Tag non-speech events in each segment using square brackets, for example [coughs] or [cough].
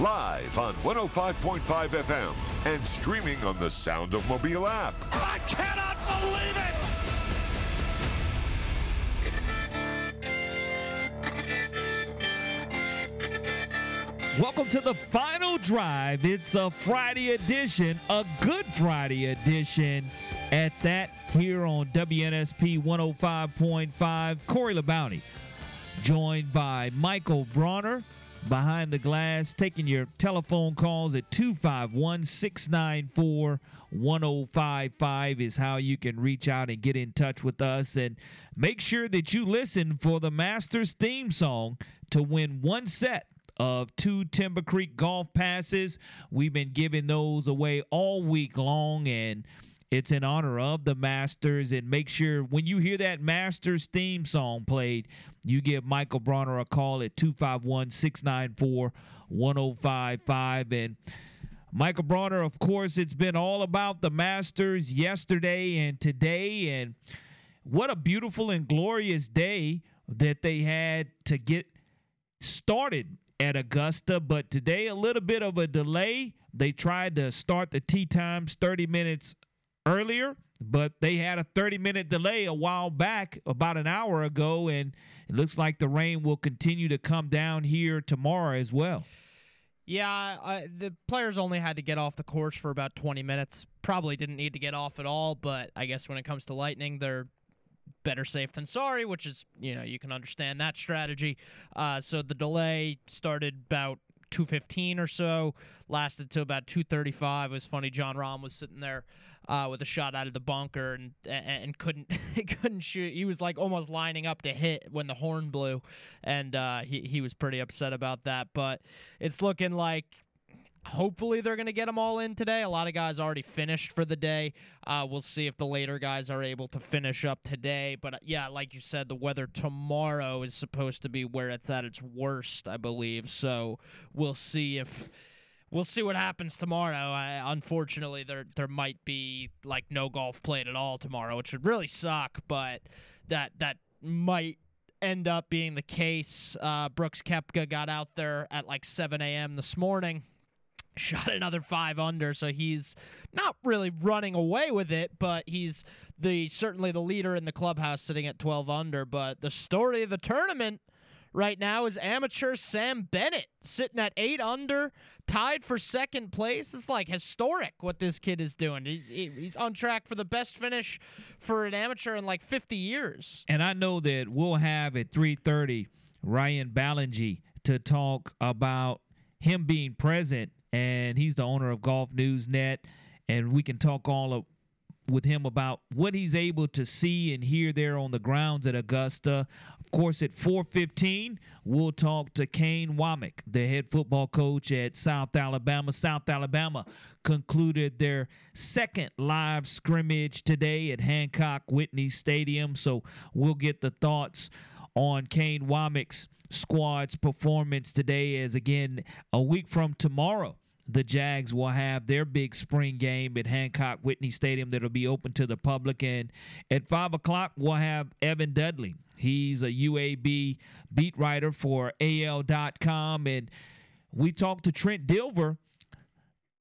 Live on 105.5 FM and streaming on the Sound of Mobile app. I cannot believe it. Welcome to the final drive. It's a Friday edition, a good Friday edition at that here on WNSP 105.5. Corey LeBounty, joined by Michael Bronner behind the glass, taking your telephone calls at 251 694 1055 is how you can reach out and get in touch with us. And make sure that you listen for the Masters theme song to win one set of two Timber Creek golf passes. We've been giving those away all week long, and it's in honor of the Masters. And make sure when you hear that Masters theme song played, you give Michael Bronner a call at 251 694 1055. And Michael Bronner, of course, it's been all about the Masters yesterday and today. And what a beautiful and glorious day that they had to get started at Augusta, but today a little bit of a delay. They tried to start the tee times 30 minutes earlier, but they had a 30 minute delay a while back, about an hour ago, and it looks like the rain will continue to come down here tomorrow as well. Yeah, the players only had to get off the course for about 20 minutes. Probably didn't need to get off at all, but I guess when it comes to lightning, they're better safe than sorry, which is, you know, you can understand that strategy. Uh, so the delay started about 215 or so, lasted to about 235. It was funny. Jon Rahm was sitting there uh, with a shot out of the bunker and and couldn't [laughs] couldn't shoot. He was like almost lining up to hit when the horn blew, and uh, he he was pretty upset about that. But it's looking like Hopefully, they're going to get them all in today. A lot of guys already finished for the day. Uh, we'll see if the later guys are able to finish up today. But uh, yeah, like you said, the weather tomorrow is supposed to be where it's at its worst, I believe. So we'll see if we'll see what happens tomorrow. I, unfortunately, there there might be like no golf played at all tomorrow, which would really suck. But that that might end up being the case. Uh, Brooks Koepka got out there at like 7 a.m. this morning [laughs] shot another five under so he's not really running away with it but he's the certainly the leader in the clubhouse sitting at 12 under but the story of the tournament right now is amateur sam bennett sitting at 8 under tied for second place. It's like historic what this kid is doing. He, he's on track for the best finish for an amateur in like 50 years. And i know that we'll have at 3.30 ryan ballengee to talk about him being present and he's the owner of Golf News Net, and we can talk all of, with him about what he's able to see and hear there on the grounds at Augusta. Of course, at 4:15, we'll talk to Kane Wommack, the head football coach at South Alabama. South Alabama concluded their second live scrimmage today at Hancock Whitney Stadium, so we'll get the thoughts on Kane Wommack's squad's performance today as again a week from tomorrow the Jags will have their big spring game at Hancock Whitney Stadium that'll be open to the public. And at 5 o'clock, we'll have Evan Dudley. He's a UAB beat writer for AL.com. And we talked to Trent Dilfer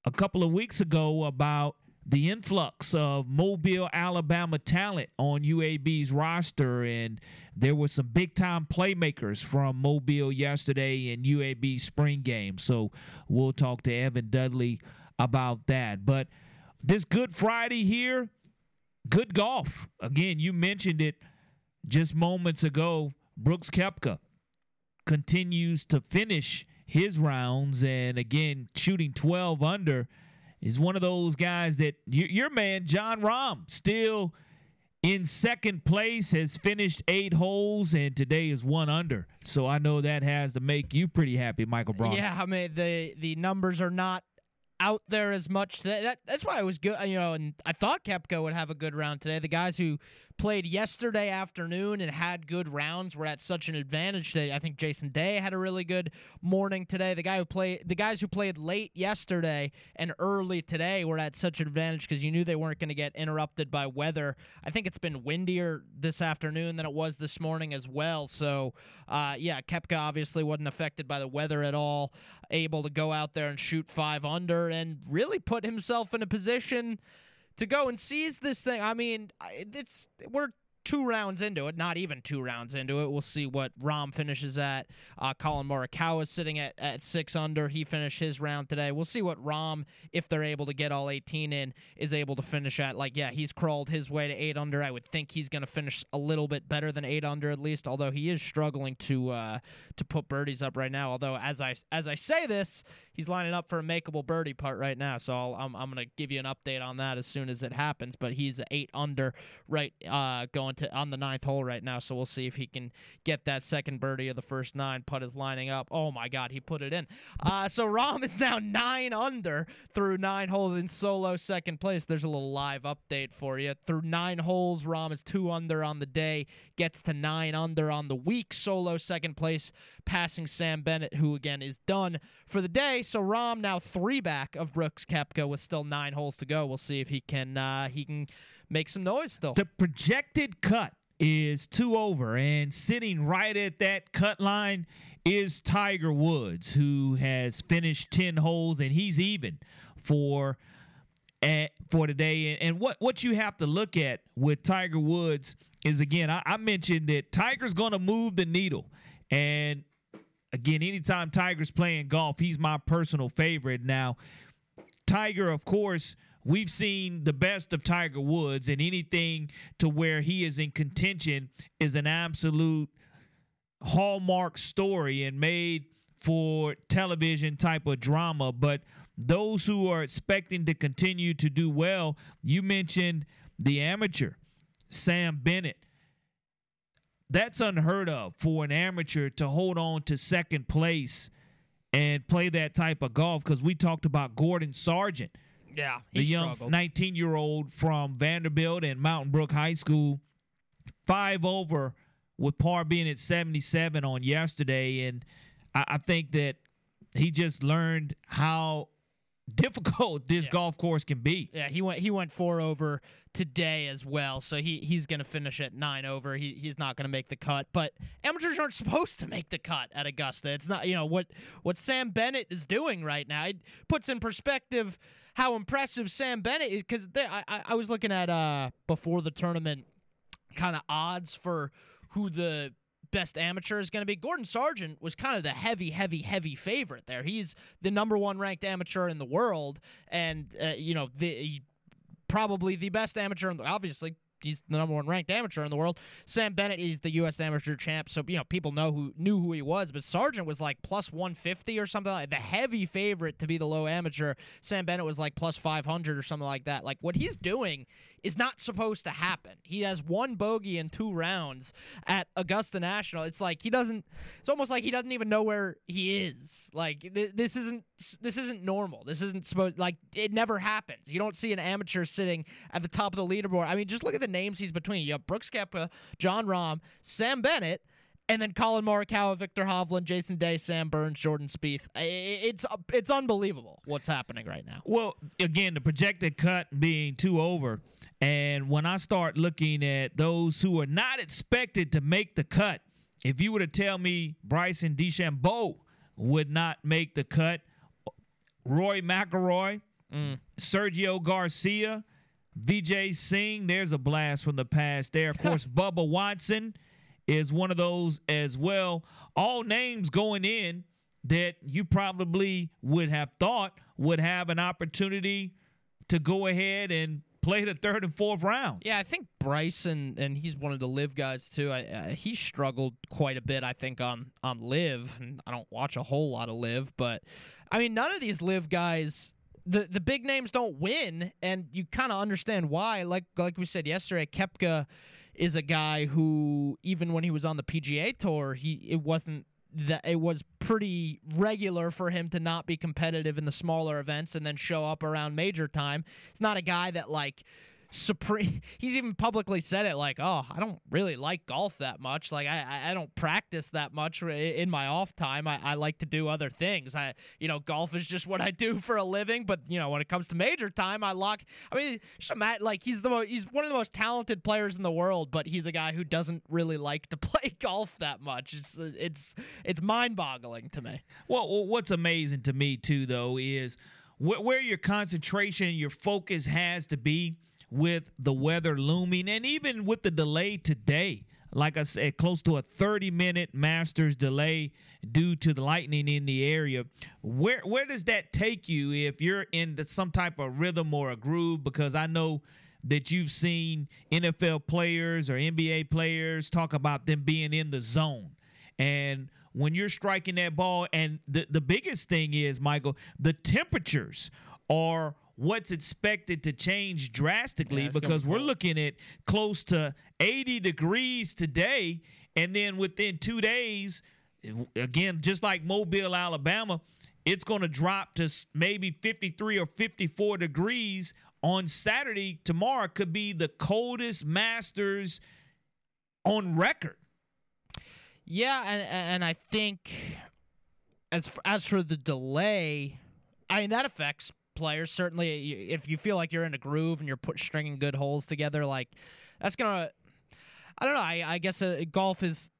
a couple of weeks ago about the influx of Mobile, Alabama talent on UAB's roster. And there were some big time playmakers from Mobile yesterday in UAB spring game. So we'll talk to Evan Dudley about that. But this Good Friday here, good golf. Again, you mentioned it just moments ago. Brooks Koepka continues to finish his rounds and again shooting 12 under is one of those guys that your man Jon Rahm still in second place has finished eight holes and today is one under so i know that has to make you pretty happy michael braun yeah i mean the the numbers are not out there as much today. That, that's why it was good, you know. And I thought Koepka would have a good round today. The guys who played yesterday afternoon and had good rounds were at such an advantage today. I think Jason Day had a really good morning today. The guy who played, the guys who played late yesterday and early today were at such an advantage because you knew they weren't going to get interrupted by weather. I think it's been windier this afternoon than it was this morning as well. So, uh, yeah, Koepka obviously wasn't affected by the weather at all. Able to go out there and shoot five under and really put himself in a position to go and seize this thing. I mean, it's we're two rounds into it, not even two rounds into it. We'll see what Rahm finishes at. Uh, Collin Morikawa is sitting at, at six under. He finished his round today. We'll see what Rahm, if they're able to get all 18 in, is able to finish at. Like, yeah, he's crawled his way to eight under. I would think he's going to finish a little bit better than eight under at least, although he is struggling to uh, to put birdies up right now. Although as I as I say this, he's lining up for a makeable birdie putt right now. So i am I'm, I'm going to give you an update on that as soon as it happens. But he's eight under right uh, going to on the ninth hole right now. So we'll see if he can get that second birdie of the first nine. Putt is lining up. Oh my God, he put it in. Uh, so Rahm is now nine under through nine holes in solo second place. There's a little live update for you. Through nine holes, Rahm is two under on the day, gets to nine under on the week. Solo second place, passing Sam Bennett, who again is done for the day. So Rahm now three back of Brooks Koepka with still nine holes to go. We'll see if he can uh, he can make some noise though. The projected cut is two over, and sitting right at that cut line is Tiger Woods, who has finished ten holes and he's even for at, for today. And, and what what you have to look at with Tiger Woods is again, I, I mentioned that Tiger's going to move the needle, and again, anytime Tiger's playing golf, he's my personal favorite. Now, Tiger, of course, we've seen the best of Tiger Woods, and anything to where he is in contention is an absolute hallmark story and made for television type of drama. But those who are expecting to continue to do well, you mentioned the amateur, Sam Bennett that's unheard of for an amateur to hold on to second place and play that type of golf because we talked about Gordon Sargent. Yeah, the young 19 year old from Vanderbilt and Mountain Brook High School, five over with par being at 77 on yesterday. And I, I think that he just learned how difficult [laughs] this yeah. golf course can be. Yeah, he went he went four over today as well, so he he's going to finish at nine over. He he's not going to make the cut, but amateurs aren't supposed to make the cut at Augusta. It's not you know what what Sam Bennett is doing right now. It puts in perspective how impressive Sam Bennett is because I, I was looking at uh before the tournament kind of odds for who the best amateur is going to be. Gordon Sargent was kind of the heavy, heavy, heavy favorite there. He's the number one ranked amateur in the world, and uh, you know the probably the best amateur. In the, obviously, he's the number one ranked amateur in the world. Sam Bennett is the U.S. amateur champ, so you know people know who knew who he was. But Sargent was like plus 150 or something like the heavy favorite to be the low amateur. Sam Bennett was like plus 500 or something like that. Like what he's doing is not supposed to happen. He has one bogey in two rounds at Augusta National. It's like he doesn't. It's almost like he doesn't even know where he is. Like th- this isn't this isn't normal. This isn't supposed like it never happens. You don't see an amateur sitting at the top of the leaderboard. I mean, just look at the names he's between. You have Brooks Koepka, Jon Rahm, Sam Bennett and then Collin Morikawa, Viktor Hovland, Jason Day, Sam Burns, Jordan Spieth. It's it's unbelievable what's happening right now. Well, again, the projected cut being two over, and when I start looking at those who are not expected to make the cut, if you were to tell me Bryson DeChambeau would not make the cut, Roy McIlroy, mm. Sergio Garcia, Vijay Singh, there's a blast from the past there. Of course, [laughs] Bubba Watson is one of those as well. All names going in that you probably would have thought would have an opportunity to go ahead and play the third and fourth rounds. Yeah, I think Bryson and he's one of the LIV guys too. I, uh, he struggled quite a bit, I think, on on LIV. And I don't watch a whole lot of LIV, but I mean, none of these LIV guys. The, the big names don't win, and you kind of understand why. Like like we said yesterday, Koepka is a guy who even when he was on the PGA tour, he it wasn't that it was pretty regular for him to not be competitive in the smaller events and then show up around major time. It's not a guy that like supreme. [laughs] He's even publicly said it like, "Oh, I don't really like golf that much. Like, I I don't practice that much in my off time. I, I like to do other things. I you know, golf is just what I do [laughs] for a living. But you know, when it comes to major time, I lock. I mean, just like he's the he's one of the most talented players in the world, but he's a guy who doesn't really like to [laughs] play golf that much. It's uh, it's it's mind boggling to me. Well, what's amazing to me too, though, is where your concentration, your focus has to be with the weather looming and even with the delay today. Like I said, close to a 30 minute Masters delay due to the lightning in the area. Where where does that take you if you're in some type of rhythm or a groove? Because I know that you've seen NFL players or NBA players talk about them being in the zone. And when you're striking that ball, and the, the biggest thing is, Michael, the temperatures are what's expected to change drastically yeah, because we're looking at close to 80 degrees today. And then within two days, again, just like Mobile, Alabama, it's going to drop to maybe 53 or 54 degrees on Saturday. Tomorrow could be the coldest Masters on record. Yeah, and and I think as for, as for the delay, I mean that affects players. Certainly, if you feel like you're in a groove and you're put stringing good holes together, like that's gonna. I don't know. I, I guess uh, golf is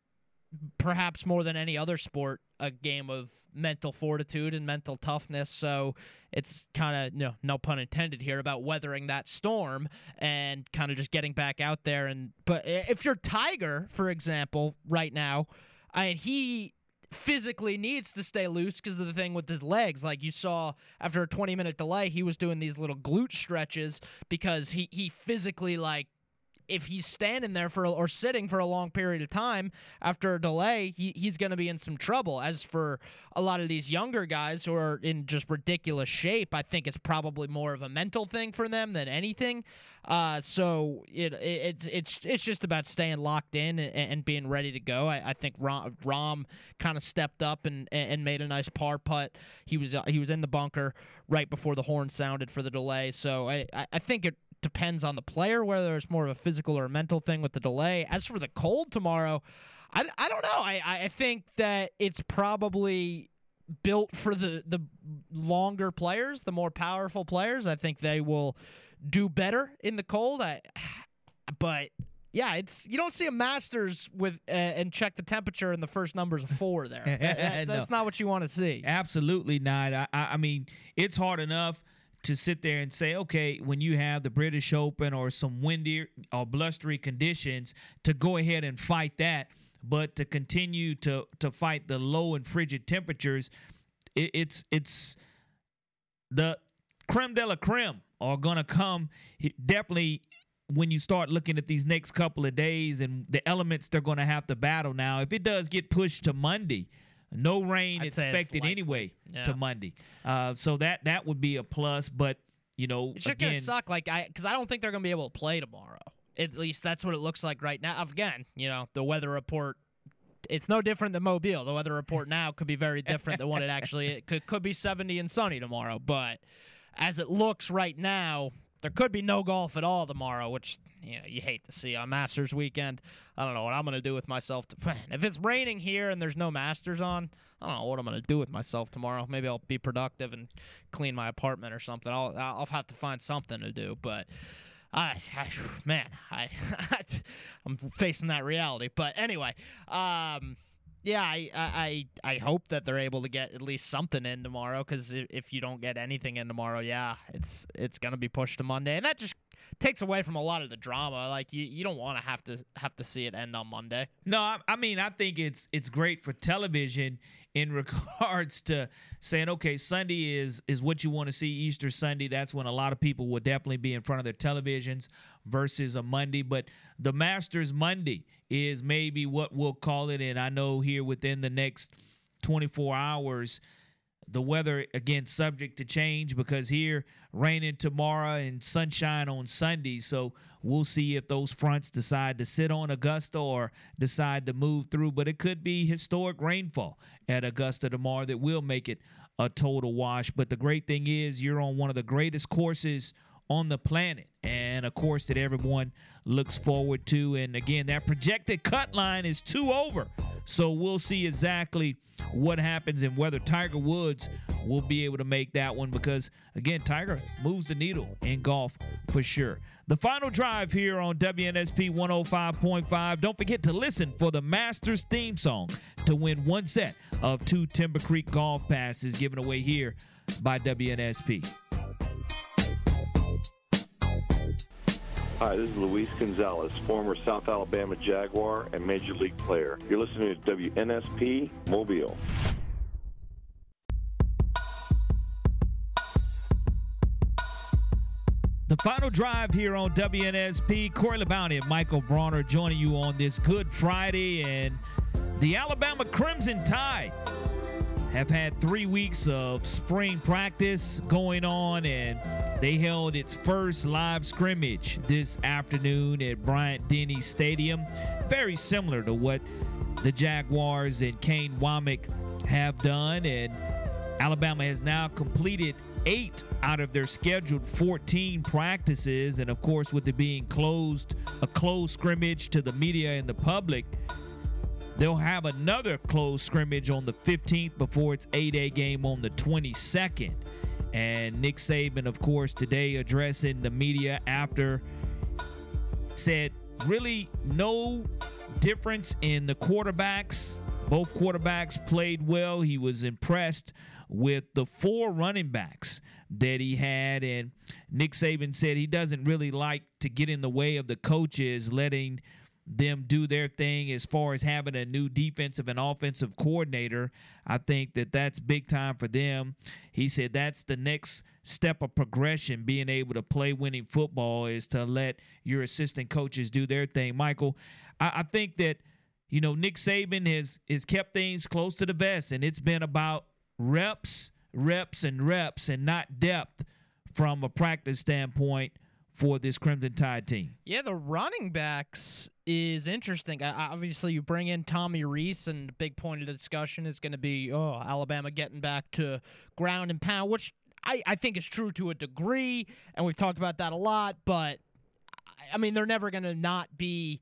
perhaps more than any other sport a game of mental fortitude and mental toughness. So it's kind of know, no pun intended here about weathering that storm and kind of just getting back out there. And but if you're Tiger, for example, right now, I he physically needs to stay loose because of the thing with his legs. Like you saw after a 20 minute delay, he was doing these little glute stretches because he, he physically like if he's standing there for or sitting for a long period of time after a delay, he, he's going to be in some trouble. As for a lot of these younger guys who are in just ridiculous shape, I think it's probably more of a mental thing for them than anything. Uh, so it, it, it's it's it's just about staying locked in and, and being ready to go. I, I think Rom, Rahm kind of stepped up and and made a nice par putt. He was uh, he was in the bunker right before the horn sounded for the delay. So I I think it depends on the player whether it's more of a physical or a mental thing with the delay. As for the cold tomorrow, I, I don't know. I, I think that it's probably built for the, the longer players, the more powerful players. I think they will do better in the cold. I, [sighs] but yeah, it's you don't see a Masters with uh, and check the temperature in the first numbers of four there. [laughs] that, that's no. not what you want to see. Absolutely not. I, I mean, it's hard enough to sit there and say, okay, when you have the British Open or some windy or blustery conditions, to go ahead and fight that, but to continue to to fight the low and frigid temperatures, it, it's it's the creme de la creme are gonna come definitely when you start looking at these next couple of days and the elements they're to have to battle now. If it does get pushed to Monday, no rain I'd expected anyway yeah. to Monday. Uh, so that that would be a plus. But you know, it's just again, gonna suck. Like I, because I don't think they're gonna be able to play tomorrow. At least that's what it looks like right now. Again, you know, the weather report. It's no different than Mobile. The weather report now could be very different than what it actually it could could be 70 and sunny tomorrow. But as it looks right now, there could be no golf at all tomorrow, which you know you hate to see on Masters weekend. I don't know what I'm gonna do with myself. To, man, if it's raining here and there's no Masters on, I don't know what I'm gonna do with myself tomorrow. Maybe I'll be productive and clean my apartment or something. I'll I'll have to find something to do, but. I, I man, I, [laughs] I'm facing that reality. But anyway, um, yeah, I, I I hope that they're able to get at least something in tomorrow. Because if you don't get anything in tomorrow, yeah, it's it's gonna be pushed to Monday, and that just takes away from a lot of the drama. Like you, you don't want to have to have to see it end on Monday. No, I, I mean I think it's it's great for television in [laughs] regards to saying okay sunday is is what you want to see easter sunday that's when a lot of people will definitely be in front of their televisions versus a monday but the masters monday is maybe what we'll call it and i know here within the next 24 hours the weather again subject to change because here raining tomorrow and sunshine on Sunday. So we'll see if those fronts decide to sit on Augusta or decide to move through. But it could be historic rainfall at Augusta tomorrow that will make it a total wash. But the great thing is you're on one of the greatest courses on the planet and a course that everyone looks forward to and again that projected cut line is two over so we'll see exactly what happens and whether tiger woods will be able to make that one because again tiger moves the needle in golf for sure the final drive here on WNSP 105.5. Don't forget to listen for the Masters theme song to win one set of two Timber Creek golf passes given away here by WNSP. Hi, this is Luis Gonzalez, former South Alabama Jaguar and Major League player. You're listening to WNSP Mobile. The final drive here on WNSP. Corey LeBounty and Michael Bronner joining you on this Good Friday. And the Alabama Crimson Tide have had three weeks of spring practice going on, and they held its first live scrimmage this afternoon at Bryant Denny Stadium. Very similar to what the Jaguars and Kane Wommack have done, and Alabama has now completed eight out of their scheduled 14 practices, and of course, with it being closed, a closed scrimmage to the media and the public They'll have another close scrimmage on the 15th before its A-Day game on the 22nd. And Nick Saban, of course, today addressing the media after said really no difference in the quarterbacks. Both quarterbacks played well. He was impressed with the four running backs that he had. And Nick Saban said he doesn't really like to get in the way of the coaches letting them do their thing as far as having a new defensive and offensive coordinator. I think that that's big time for them. He said that's the next step of progression, being able to play winning football is to let your assistant coaches do their thing. Michael, I, I think that you know Nick Saban has has kept things close to the vest, and it's been about reps, reps, and reps, and not depth from a practice standpoint for this Crimson Tide team. Yeah, the running backs is interesting. obviously, you bring in Tommy Rees, and the big point of the discussion is going to be, oh, Alabama getting back to ground and pound, which I, I think is true to a degree, and we've talked about that a lot. But I mean, they're never going to not be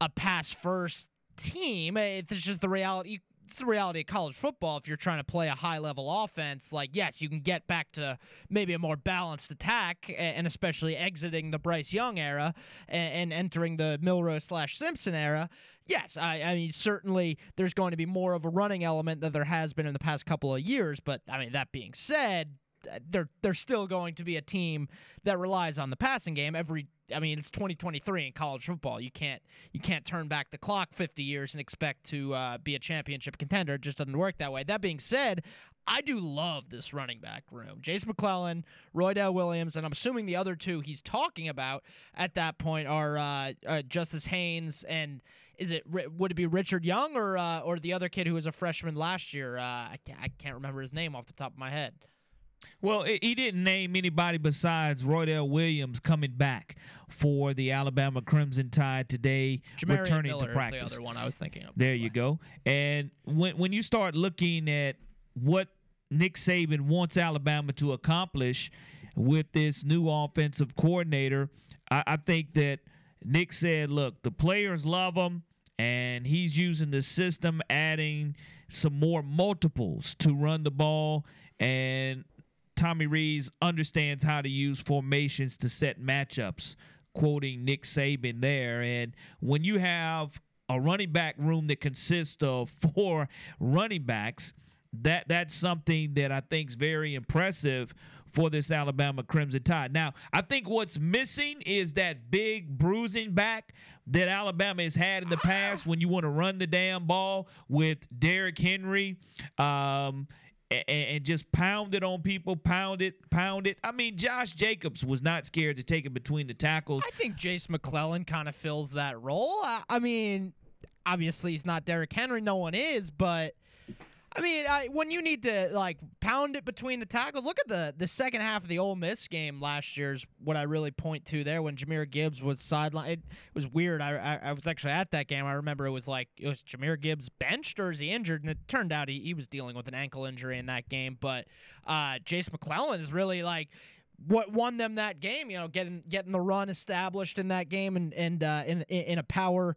a pass first team. It's just the reality. It's the reality of college football. If you're trying to play a high level offense, like, yes, you can get back to maybe a more balanced attack, and especially exiting the Bryce Young era and, entering the Milroe slash Simpson era. Yes, I, I mean, certainly there's going to be more of a running element than there has been in the past couple of years. But, I mean, that being said, uh, they're they're still going to be a team that relies on the passing game every I mean it's 2023 in college football. You can't you can't turn back the clock 50 years and expect to uh, be a championship contender. It just doesn't work that way. That being said I do love this running back room. Jase McClellan Roydell Williams and I'm assuming the other two he's talking about at that point are uh, uh, Justice Haynes and is it would it be Richard Young or uh, or the other kid who was a freshman last year? Uh, I can't remember his name off the top of my head well, he didn't name anybody besides Roydell Williams coming back for the Alabama Crimson Tide today, Jamarion returning Miller to practice. the other one I was thinking of. There you go. And when when you start looking at what Nick Saban wants Alabama to accomplish with this new offensive coordinator, I, I think that Nick said, "Look, the players love him." And he's using the system, adding some more multiples to run the ball and Tommy Rees understands how to use formations to set matchups, quoting Nick Saban there. And when you have a running back room that consists of [laughs] four running backs, that that's something that I think is very impressive for this Alabama Crimson Tide. Now, I think what's missing is that big bruising back that Alabama has had in the past when you want to run the damn ball with Derrick Henry. Um, and, and, just pound it on people, pound it, pound it. I mean, Josh Jacobs was not scared to take it between the tackles. I think Jase McClellan kind of fills that role. I, I, mean, obviously he's not Derrick Henry, no one is, but I mean, I, when you need to like pound it between the tackles, look at the the second half of the Ole Miss game last year's. What I really point to there when Jahmyr Gibbs was sidelined, it, was weird. I, I, I was actually at that game. I remember it was like it was Jahmyr Gibbs benched or is he injured? And it turned out he, he was dealing with an ankle injury in that game. But uh, Jase McClellan is really like what won them that game. You know, getting getting the run established in that game and and uh, in in a power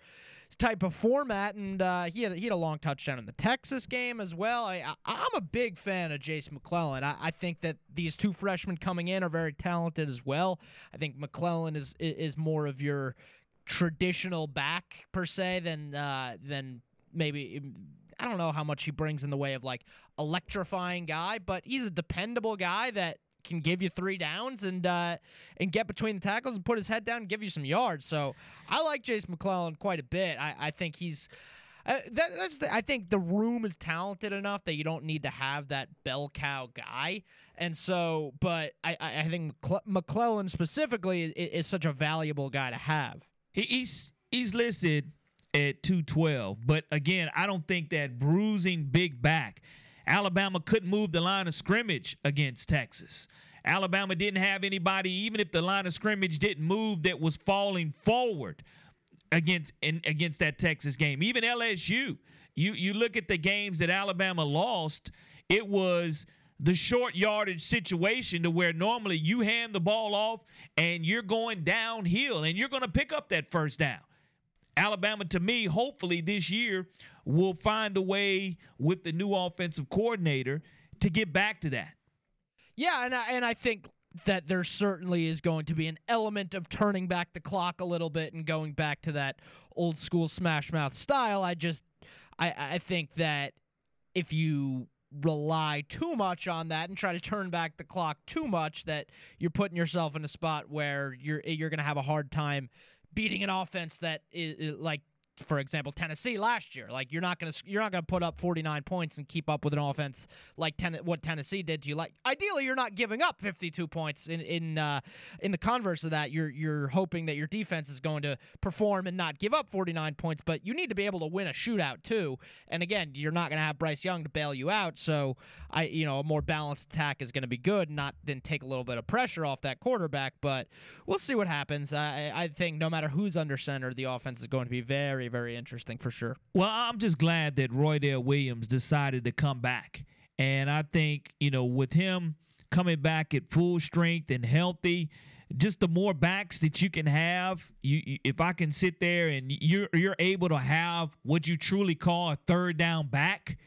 type of format, and uh, he had he had a long touchdown in the Texas game as well. I, I am a big fan of Jase McClellan. I, I think that these two freshmen coming in are very talented as well. I think McClellan is is more of your traditional back per se than uh, than maybe I don't know how much he brings in the way of like electrifying guy, but he's a dependable guy that can give you three downs and uh, and get between the tackles and put his head down and give you some yards. So I like Jase McClellan quite a bit. I, I think he's. Uh, that, that's the, I think the room is talented enough that you don't need to have that bell cow guy, and so. But I, I think McClellan specifically is, is, such a valuable guy to have. He's he's listed at two twelve, but again, I don't think that bruising big back Alabama couldn't move the line of scrimmage against Texas. Alabama didn't have anybody, even if the line of scrimmage didn't move, that was falling forward against in, against that Texas game. Even LSU, you you look at the games that Alabama lost, it was the short yardage situation to where normally you hand the ball off and you're going downhill and you're going to pick up that first down. Alabama, to me, hopefully this year will find a way with the new offensive coordinator to get back to that. Yeah, and I, and I think that there certainly is going to be an element of turning back the clock a little bit and going back to that old school smash mouth style. I just I, I think that if you rely too much on that and try to turn back the clock too much that you're putting yourself in a spot where you're you're going to have a hard time beating an offense that is, is like for example, Tennessee last year. Like you're not gonna you're not gonna put up 49 points and keep up with an offense like ten, what Tennessee did to you. Like ideally, you're not giving up 52 points. In in uh, in the converse of that, you're you're hoping that your defense is going to perform and not give up 49 points. But you need to be able to win a shootout too. And again, you're not gonna have Bryce Young to bail you out. So I you know a more balanced attack is gonna be good. Not then take a little bit of pressure off that quarterback. But we'll see what happens. I I think no matter who's under center, the offense is going to be very very, very interesting for sure. Well, I'm just glad that Roydell Williams decided to come back. And I think, you know, with him coming back at full strength and healthy, just the more backs that you can have, you, if I can sit there and you're you're able to have what you truly call a third down back,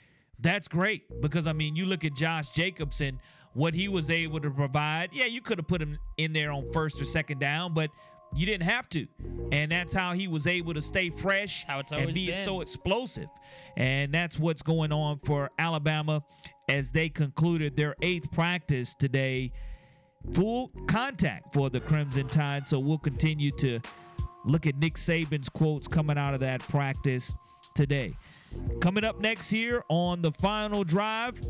that's great. Because I mean, you look at Josh Jacobson, what he was able to provide. Yeah, you could have put him in there on first or second down, but you didn't have to. And that's how he was able to stay fresh how it's and be been. so explosive. And that's what's going on for Alabama as they concluded their eighth practice today. Full contact for the Crimson Tide. So we'll continue to look at Nick Saban's quotes coming out of that practice today. Coming up next here on the final drive,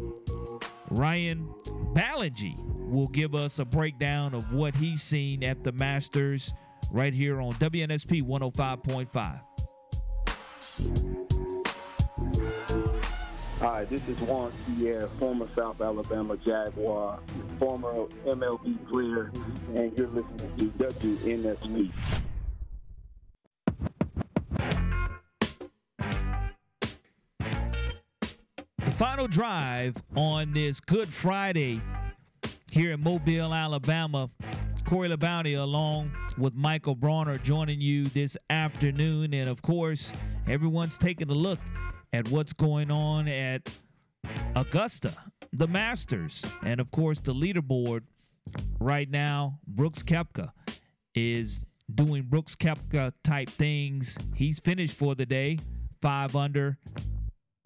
Ryan Ballengee will give us a breakdown of what he's seen at the Masters right here on WNSP 105.5. Hi, this is Juan Pierre, former South Alabama Jaguar, former MLB player, and you're listening to WNSP. The final drive on this Good Friday here in Mobile, Alabama. Corey LeBounty along with Michael Bronner joining you this afternoon. And of course, everyone's taking a look at what's going on at Augusta, the Masters, and of course, the leaderboard right now. Brooks Koepka is doing Brooks Koepka type things. He's finished for the day, five under,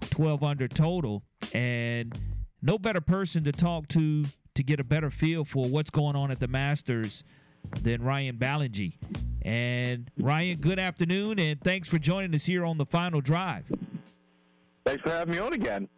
12 under total. And no better person to talk to to get a better feel for what's going on at the Masters than Ryan Ballengee. And Ryan, good afternoon, and thanks for joining us here on the final drive. Thanks for having me on again.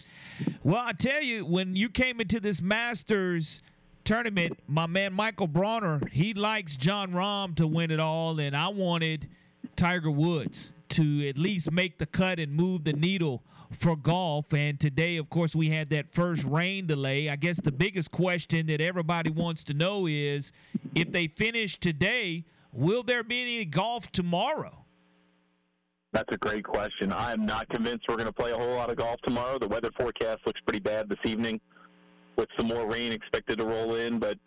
Well, I tell you, when you came into this Masters tournament, my man Michael Bronner, he likes Jon Rahm to win it all, and I wanted Tiger Woods to at least make the cut and move the needle for golf. And today, of course, we had that first rain delay. I guess the biggest question that everybody wants to know is if they finish today, will there be any golf tomorrow? That's a great question. I am not convinced we're going to play a whole lot of golf tomorrow. The weather forecast looks pretty bad this evening with some more rain expected to roll in, but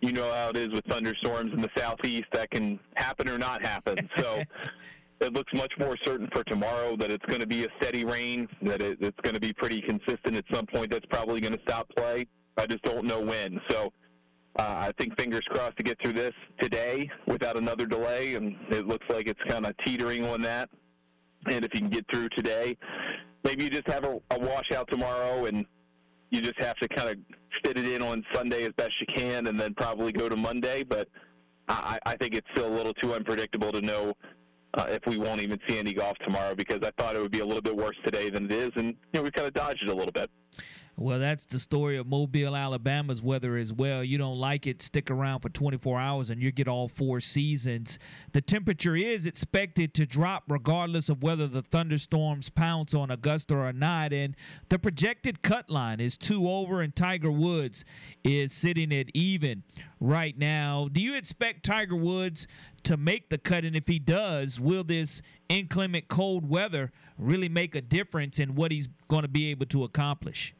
you know how it is with thunderstorms in the southeast that can happen or not happen. So [laughs] it looks much more certain for tomorrow that it's going to be a steady rain, that it, it's going to be pretty consistent at some point. That's probably going to stop play. I just don't know when. So uh, I think fingers crossed to get through this today without another delay, and it looks like it's kind of teetering on that. And if you can get through today, maybe you just have a, a washout tomorrow and you just have to kind of fit it in on Sunday as best you can, and then probably go to Monday. But I, I think it's still a little too unpredictable to know uh, if we won't even see any golf tomorrow because I thought it would be a little bit worse today than it is, and you know we kind of dodged it a little bit. Well, that's the story of Mobile, Alabama's weather as well. You don't like it, stick around for 24 hours and you get all four seasons. The temperature is expected to drop regardless of whether the thunderstorms pounce on Augusta or not. And the projected cut line is two over, and Tiger Woods is sitting at even right now. Do you expect Tiger Woods to make the cut? And if he does, will this inclement cold weather really make a difference in what he's going to be able to accomplish?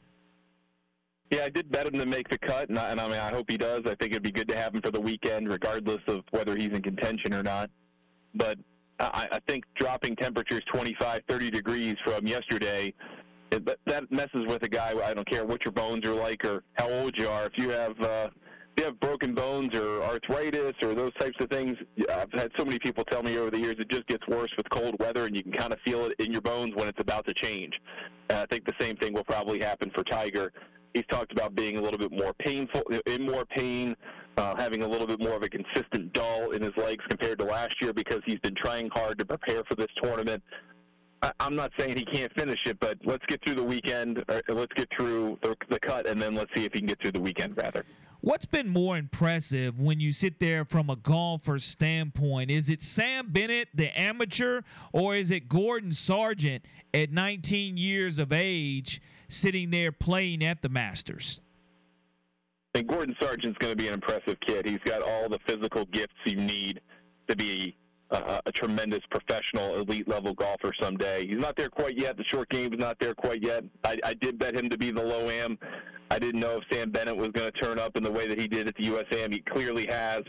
Yeah, I did bet him to make the cut, and I, and I mean, I hope he does. I think it'd be good to have him for the weekend, regardless of whether he's in contention or not. But I, I think dropping temperatures 25, 30 degrees from yesterday, it, that messes with a guy. I don't care what your bones are like or how old you are. If you have uh, you have broken bones or arthritis or those types of things, I've had so many people tell me over the years it just gets worse with cold weather, and you can kind of feel it in your bones when it's about to change. And I think the same thing will probably happen for Tiger. He's talked about being a little bit more painful, in more pain, uh, having a little bit more of a consistent dull in his legs compared to last year because he's been trying hard to prepare for this tournament. I'm not saying he can't finish it, but let's get through the weekend. Or let's get through the, the cut, and then let's see if he can get through the weekend rather. What's been more impressive when you sit there from a golfer standpoint? Is it Sam Bennett, the amateur, or is it Gordon Sargent at 19 years of age sitting there playing at the Masters? And Gordon Sargent's going to be an impressive kid. He's got all the physical gifts you need to be a, a tremendous professional, elite level golfer someday. He's not there quite yet. The short game is not there quite yet. I, I did bet him to be the low am. I didn't know if Sam Bennett was going to turn up in the way that he did at the USAM. He clearly has,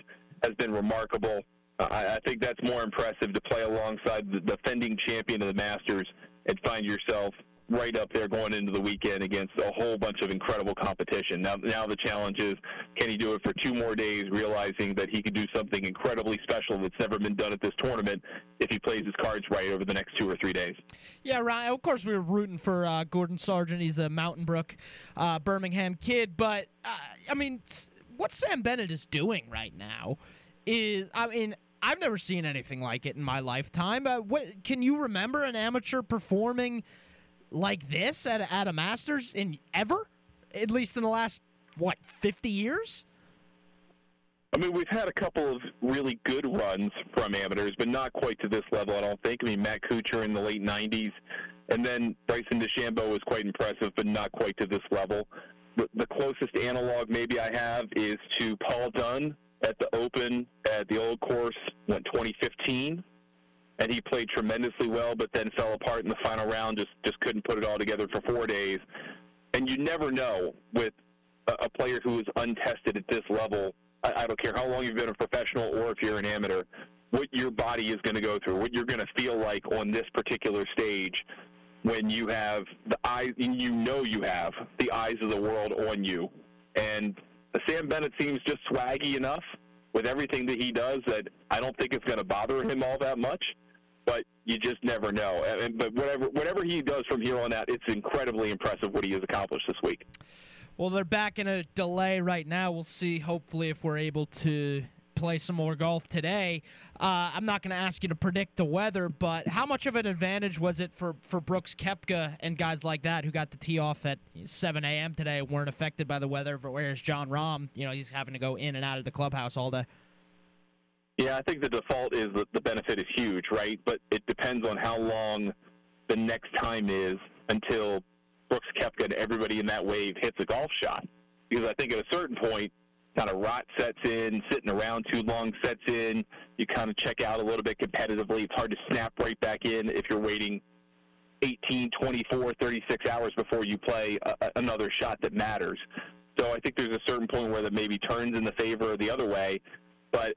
has been remarkable. Uh, I, I think that's more impressive to play alongside the defending champion of the Masters and find yourself right up there going into the weekend against a whole bunch of incredible competition. Now, now the challenge is, can he do it for two more days, realizing that he could do something incredibly special that's never been done at this tournament if he plays his cards right over the next two or three days? Yeah, Ryan. Of course, we were rooting for uh, Gordon Sargent. He's a Mountain Brook, uh, Birmingham kid, but uh, I mean, what Sam Bennett is doing right now is, I mean. I've never seen anything like it in my lifetime. What, can you remember an amateur performing like this at, at a Masters in ever, at least in the last what fifty years. I mean, we've had a couple of really good runs from amateurs, but not quite to this level. I don't think. I mean, Matt Kuchar in the late '90s, and then Bryson DeChambeau was quite impressive, but not quite to this level. The, the closest analog maybe I have is to Paul Dunne at the Open at the Old Course, went 2015 and he played tremendously well, but then fell apart in the final round. Just just couldn't put it all together for four days. And you never know with a, player who is untested at this level. I, I don't care how long you've been a professional or if you're an amateur, what your body is going to go through, what you're going to feel like on this particular stage when you have the eyes, you know you have the eyes of the world on you. And Sam Bennett seems just swaggy enough with everything that he does that I don't think it's going to bother him all that much but you just never know. But whatever whatever he does from here on out, it's incredibly impressive what he has accomplished this week. Well, they're back in a delay right now. We'll see. Hopefully, if we're able to play some more golf today. Uh, I'm not going to ask you to predict the weather, but how much of an advantage was it for, for Brooks Koepka and guys like that who got the tee off at 7 a.m. today, weren't affected by the weather, whereas Jon Rahm, you know, he's having to go in and out of the clubhouse all day? Yeah, I think the default is that the benefit is huge, right? But it depends on how long the next time is until Brooks Koepka and everybody in that wave hits a golf shot. Because I think at a certain point, kind of rot sets in, sitting around too long sets in. You kind of check out a little bit competitively. It's hard to snap right back in if you're waiting 18, 24, 36 hours before you play a, another shot that matters. So I think there's a certain point where that maybe turns in the favor of the other way. But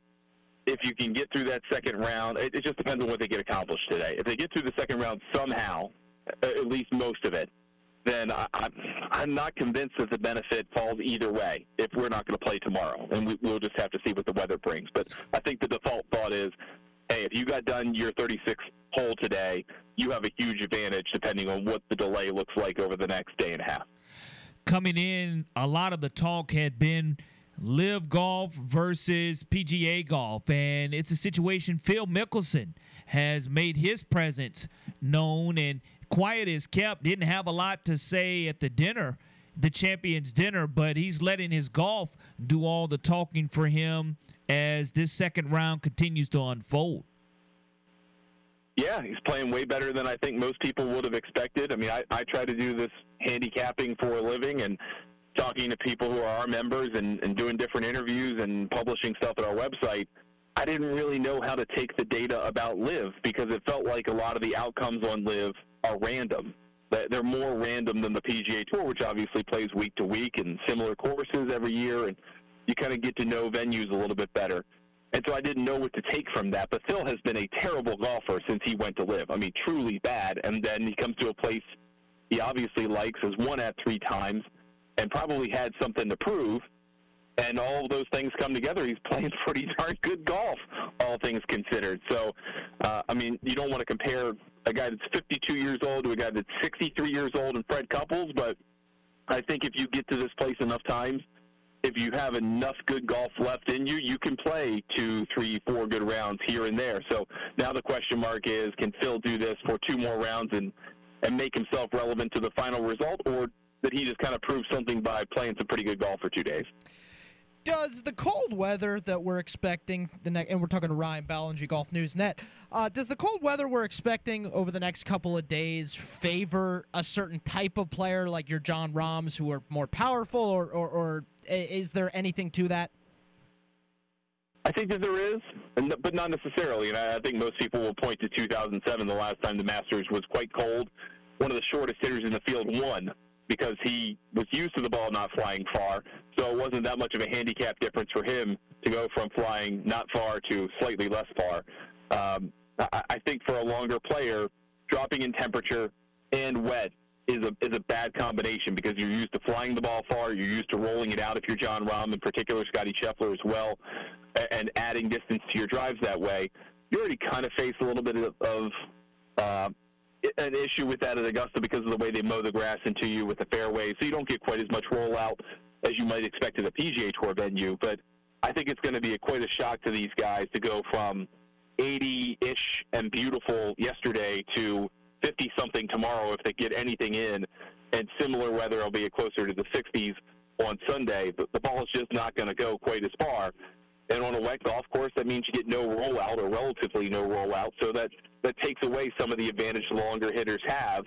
if you can get through that second round, it, it just depends on what they get accomplished today. If they get through the second round somehow, at least most of it, then I, I'm, I'm not convinced that the benefit falls either way if we're not going to play tomorrow. And we, we'll just have to see what the weather brings. But I think the default thought is hey, if you got done your 36 hole today, you have a huge advantage depending on what the delay looks like over the next day and a half. Coming in, a lot of the talk had been LIV golf versus PGA golf, and it's a situation Phil Mickelson has made his presence known and quiet is kept. Didn't have a lot to say at the dinner, the champions dinner, but he's letting his golf do all the talking for him as this second round continues to unfold. Yeah, he's playing way better than I think most people would have expected. I mean, I, I try to do this handicapping for a living and talking to people who are our members and, and doing different interviews and publishing stuff at our website. I didn't really know how to take the data about LIV because it felt like a lot of the outcomes on LIV are random. They're more random than the PGA Tour, which obviously plays week to week and similar courses every year, and you kind of get to know venues a little bit better. And so I didn't know what to take from that. But Phil has been a terrible golfer since he went to LIV. I mean, truly bad. And then he comes to a place he obviously likes, has won at three times, and probably had something to prove. And all those things come together. He's [laughs] playing pretty darn good golf, all things considered. So, uh, I mean, you don't want to compare a guy that's 52 years old to a guy that's 63 years old and Fred Couples, but I think if you get to this place enough times – if you have enough good golf left in you, you can play two, three, four good rounds here and there. So now the question mark is, can Phil do this for two more rounds and and make himself relevant to the final result, or did he just kind of prove something by playing some pretty good golf for two days? does the cold weather that we're expecting the next, and we're talking to Ryan Ballengee, Golf News Net, uh, does the cold weather we're expecting over the next couple of days favor a certain type of player like your Jon Rahms who are more powerful, or, or, or is there anything to that? I think that there is, but not necessarily. And I think most people will point to 2007, the last time the Masters was quite cold. One of the shortest hitters in the field won because he was used to the ball not flying far. So it wasn't that much of a handicap difference for him to go from flying not far to slightly less far. Um, I, I think for a longer player, dropping in temperature and wet is a is a bad combination because you're used to flying the ball far, you're used to rolling it out. If you're Jon Rahm, in particular, Scottie Scheffler as well, and adding distance to your drives that way, you already kind of face a little bit of, of uh, an issue with that at Augusta because of the way they mow the grass into you with the fairways, so you don't get quite as much rollout as you might expect at a PGA Tour venue. But I think it's going to be a, quite a shock to these guys to go from 80-ish and beautiful yesterday to 50 something tomorrow if they get anything in, and similar weather will be closer to the 60s on Sunday. But the ball is just not going to go quite as far. And on a wet golf course, that means you get no rollout or relatively no rollout. So that that takes away some of the advantage longer hitters have.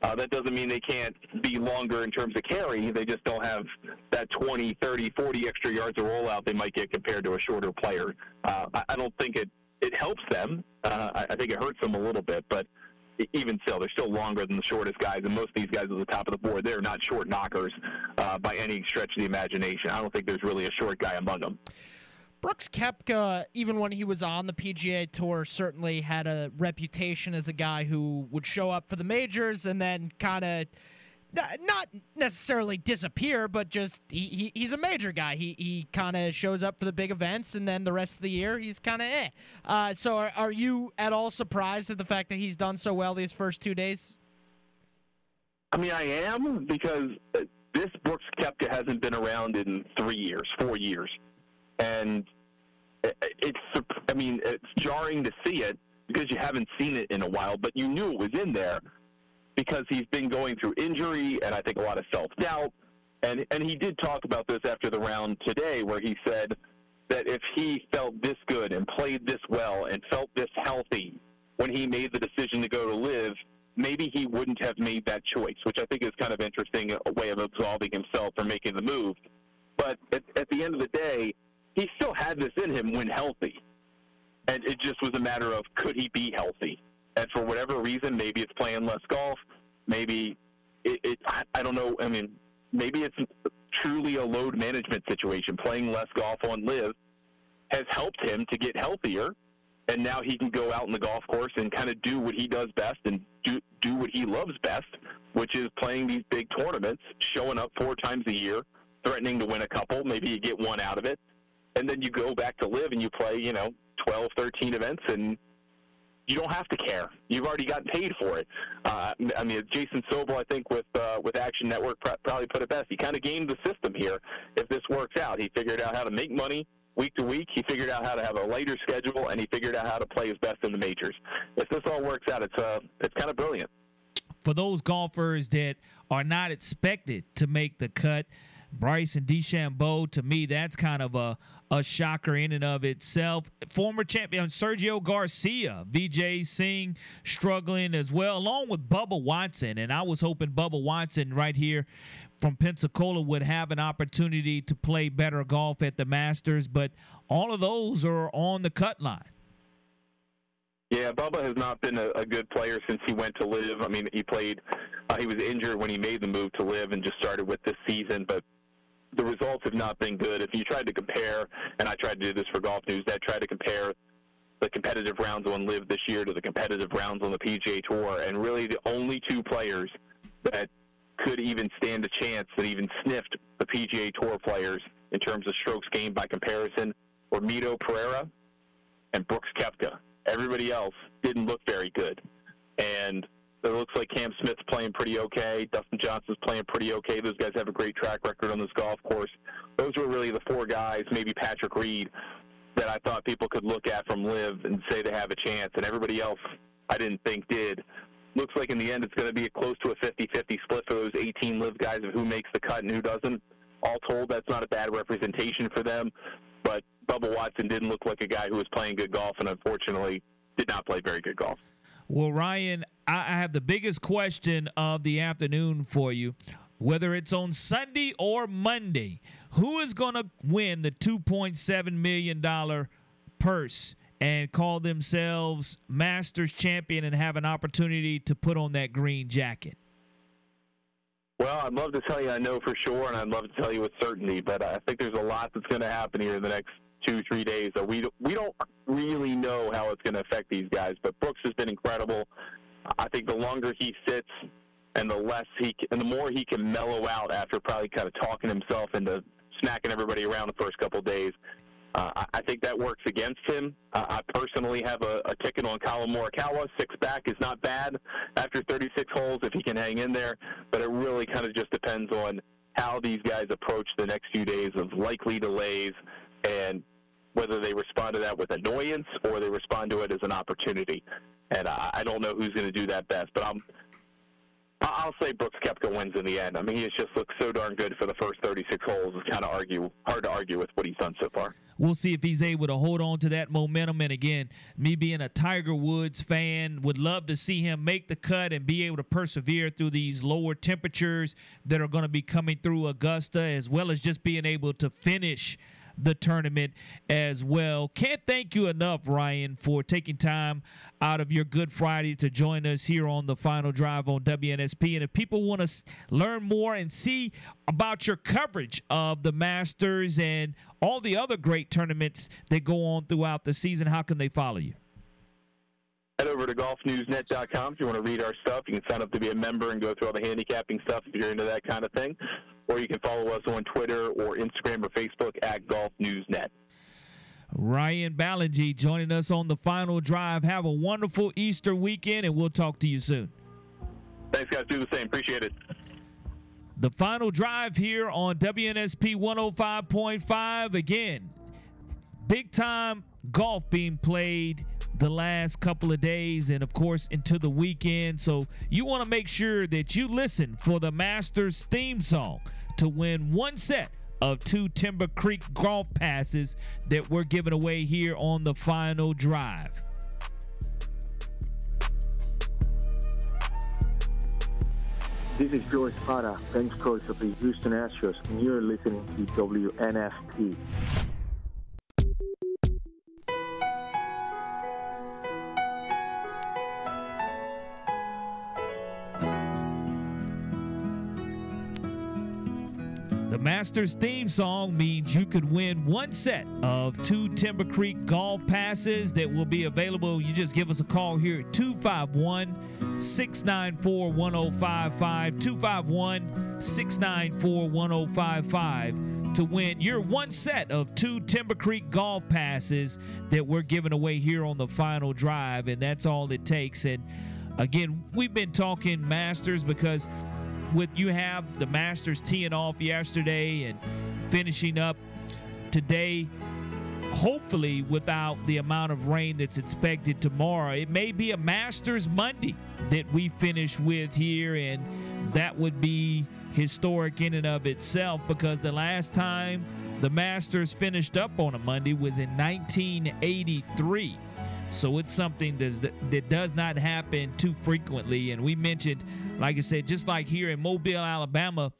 Uh, that doesn't mean they can't be longer in terms of carry. They just don't have that 20, 30, 40 extra yards of rollout they might get compared to a shorter player. Uh, I, I don't think it, it helps them. Uh, I, I think it hurts them a little bit, but even still, they're still longer than the shortest guys, and most of these guys at the top of the board, they're not short knockers uh, by any stretch of the imagination. I don't think there's really a short guy among them. Brooks Koepka, even when he was on the PGA Tour, certainly had a reputation as a guy who would show up for the majors and then kind of not necessarily disappear, but just he, he he's a major guy. He he kind of shows up for the big events, and then the rest of the year he's kind of eh. Uh, so are, are you at all surprised at the fact that he's done so well these first two days? I mean, I am because uh, this Brooks Koepka hasn't been around in three years, four years and it's I mean it's jarring to see it because you haven't seen it in a while, but you knew it was in there because he's been going through injury and I think a lot of self doubt. And and he did talk about this after the round today, where he said, that if he felt this good and played this well and felt this healthy when he made the decision to go to LIV, maybe he wouldn't have made that choice, which I think is kind of interesting, a way of absolving himself for making the move. But at, at the end of the day, he still had this in him when healthy. And it just was a matter of could he be healthy? And for whatever reason, maybe it's playing less golf, maybe it, it I don't know. I mean, maybe it's truly a load management situation. Playing less golf on LIV has helped him to get healthier, and now he can go out in the golf course and kind of do what he does best and do do what he loves best, which is playing these big tournaments, showing up four times a year, threatening to win a couple. Maybe you get one out of it, and then you go back to LIV and you play, you know, 12, 13 events and you don't have to care. You've already gotten paid for it. Uh, I mean, Jason Sobel, I think, with uh, with Action Network, probably put it best. He kind of gamed the system here. If this works out, he figured out how to make money week to week. He figured out how to have a lighter schedule, and he figured out how to play his best in the majors. If this all works out, it's uh, it's kind of brilliant. For those golfers that are not expected to make the cut, Bryson DeChambeau, to me, that's kind of a, a shocker in and of itself. Former champion Sergio Garcia, Vijay Singh struggling as well, along with Bubba Watson. And I was hoping Bubba Watson right here from Pensacola would have an opportunity to play better golf at the Masters, but all of those are on the cut line. Yeah, Bubba has not been a, a good player since he went to LIV. I mean, he played, uh, he was injured when he made the move to LIV and just started with this season, but the results have not been good. If you tried to compare, and I tried to do this for Golf News, I tried to compare the competitive rounds on LIV this year to the competitive rounds on the PGA Tour, and really the only two players that could even stand a chance that even sniffed the PGA Tour players in terms of strokes gained by comparison were Mito Pereira and Brooks Koepka. Everybody else didn't look very good. And it looks like Cam Smith's playing pretty okay. Dustin Johnson's playing pretty okay. Those guys have a great track record on this golf course. Those were really the four guys, maybe Patrick Reed, that I thought people could look at from LIV and say they have a chance. And everybody else I didn't think did. Looks like in the end it's going to be close to a 50-50 split for those 18 LIV guys of who makes the cut and who doesn't. All told, that's not a bad representation for them. But Bubba Watson didn't look like a guy who was playing good golf, and unfortunately did not play very good golf. Well, Ryan, I have the biggest question of the afternoon for you. Whether it's on Sunday or Monday, who is going to win the $2.7 million purse and call themselves Masters champion and have an opportunity to put on that green jacket? Well, I'd love to tell you I know for sure, and I'd love to tell you with certainty, but I think there's a lot that's going to happen here in the next two, three days. So we we don't really know how it's going to affect these guys. But Brooks has been incredible. I think the longer he sits, and the less he and the more he can mellow out after probably kind of talking himself into smacking everybody around the first couple of days. Uh, I think that works against him. Uh, I personally have a, a ticket on Collin Morikawa. Six back is not bad after 36 holes if he can hang in there, but it really kind of just depends on how these guys approach the next few days of likely delays and whether they respond to that with annoyance or they respond to it as an opportunity. And I, I don't know who's going to do that best, but I'm I'll say Brooks Koepka wins in the end. I mean, he has just looked so darn good for the first 36 holes. It's kind of argue hard to argue with what he's done so far. We'll see if he's able to hold on to that momentum. And again, me being a Tiger Woods fan, would love to see him make the cut and be able to persevere through these lower temperatures that are going to be coming through Augusta, as well as just being able to finish the tournament as well. Can't thank you enough, Ryan, for taking time out of your Good Friday to join us here on the final drive on WNSP. And if people want to learn more and see about your coverage of the Masters and all the other great tournaments that go on throughout the season, how can they follow you? Head over to golfnewsnet.com if you want to read our stuff. You can sign up to be a member and go through all the handicapping stuff if you're into that kind of thing or you can follow us on Twitter or Instagram or Facebook at Golf News Net. Ryan Ballengee joining us on the final drive. Have a wonderful Easter weekend, and we'll talk to you soon. Thanks, guys. Do the same. Appreciate it. The final drive here on WNSP 105.5. Again, big time golf being played the last couple of days and of course into the weekend so you want to make sure that you listen for the masters theme song to win one set of two Timber Creek golf passes that we're giving away here on the final drive. This is Joe Espada, bench coach of the Houston Astros, and you're listening to WNSP. Masters theme song means you could win one set of two Timber Creek golf passes that will be available. You just give us a call here at 251 694 1055. 251 694 1055 to win your one set of two Timber Creek golf passes that we're giving away here on the final drive. And that's all it takes. And again, we've been talking Masters because with you have the Masters teeing off yesterday and finishing up today, hopefully without the amount of rain that's expected tomorrow. It may be a Masters Monday that we finish with here, and that would be historic in and of itself because the last time the Masters finished up on a Monday was in 1983. So it's something that does not happen too frequently. And we mentioned, like I said, just like here in Mobile, Alabama,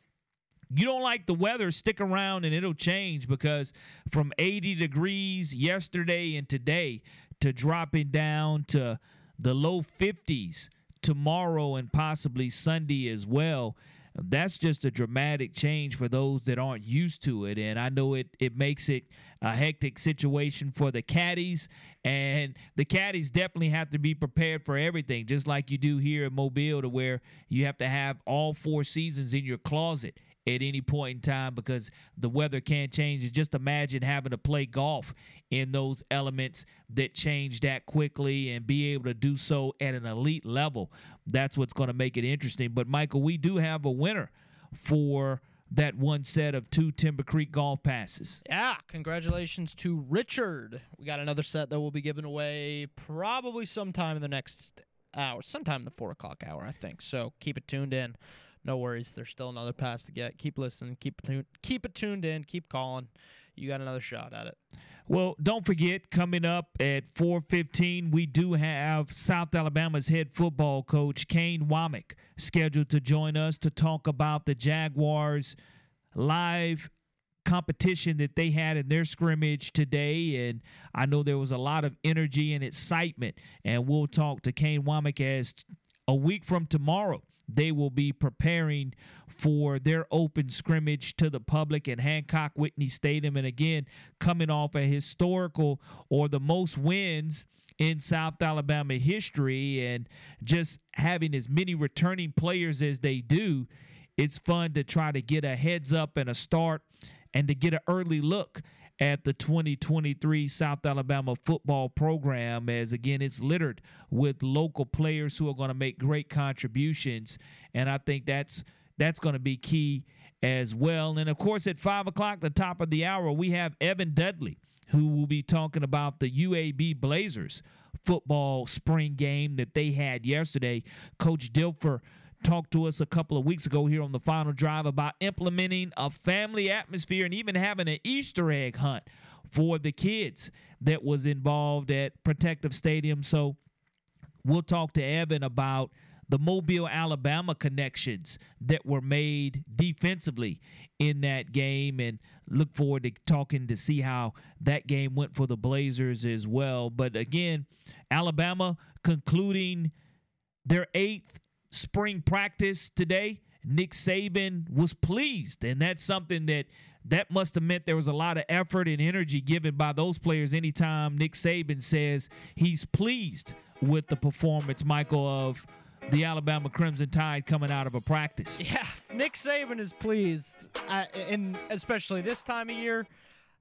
you don't like the weather, stick around and it'll change because from 80 degrees yesterday and today to dropping down to the low 50s tomorrow and possibly Sunday as well that's just a dramatic change for those that aren't used to it and i know it it makes it a hectic situation for the caddies and the caddies definitely have to be prepared for everything just like you do here in mobile to where you have to have all four seasons in your closet at any point in time because the weather can't change. Just imagine having to play golf in those elements that change that quickly and be able to do so at an elite level. That's what's going to make it interesting. But, Michael, we do have a winner for that one set of two Timber Creek golf passes. Yeah, congratulations to Richard. We got another set that will be given away probably sometime in the next hour, sometime in the four o'clock hour, I think. So keep it tuned in no worries. There's still another pass to get. Keep listening. Keep tuned. Keep it tuned in. Keep calling. You got another shot at it. Well, don't forget, coming up at 4:15, we do have South Alabama's head football coach Kane Wommack scheduled to join us to talk about the Jaguars live competition that they had in their scrimmage today. And I know there was a lot of energy and excitement. And we'll talk to Kane Wommack as a week from tomorrow they will be preparing for their open scrimmage to the public at Hancock Whitney Stadium. And again, coming off a historical or the most wins in South Alabama history and just having as many returning players as they do, it's fun to try to get a heads up and a start and to get an early look at the 2023 South Alabama football program as again it's littered with local players who are going to make great contributions. And I think that's that's going to be key as well. And of course at five o'clock the top of the hour we have Evan Dudley who will be talking about the UAB Blazers football spring game that they had yesterday. Coach Dilfer talked to us a couple of weeks ago here on the final drive about implementing a family atmosphere and even having an Easter egg hunt for the kids that was involved at Protective Stadium. So we'll talk to Evan about the Mobile, Alabama connections that were made defensively in that game and look forward to talking to see how that game went for the Blazers as well. But again, Alabama concluding their eighth spring practice today, Nick Saban was pleased, and that's something that that must have meant there was a lot of effort and energy given by those players anytime Nick Saban says he's pleased with the performance, Michael, of the Alabama Crimson Tide coming out of a practice. [laughs] Yeah, Nick Saban is pleased, and especially this time of year.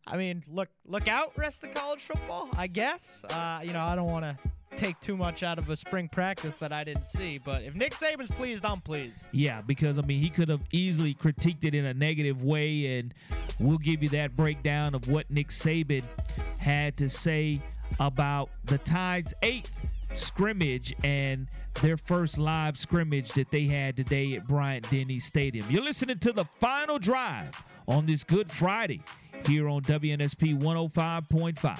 I mean, look look out, rest of college football. I guess. Uh, you know, I don't want to take too much out of a spring practice that I didn't see. But if Nick Saban's pleased, I'm pleased. Yeah, because I mean he could have easily critiqued it in a negative way, and we'll give you that breakdown of what Nick Saban had to say about the Tide's eighth scrimmage and their first live scrimmage that they had today at Bryant Denny Stadium. You're listening to the final drive on this Good Friday here on WNSP 105.5.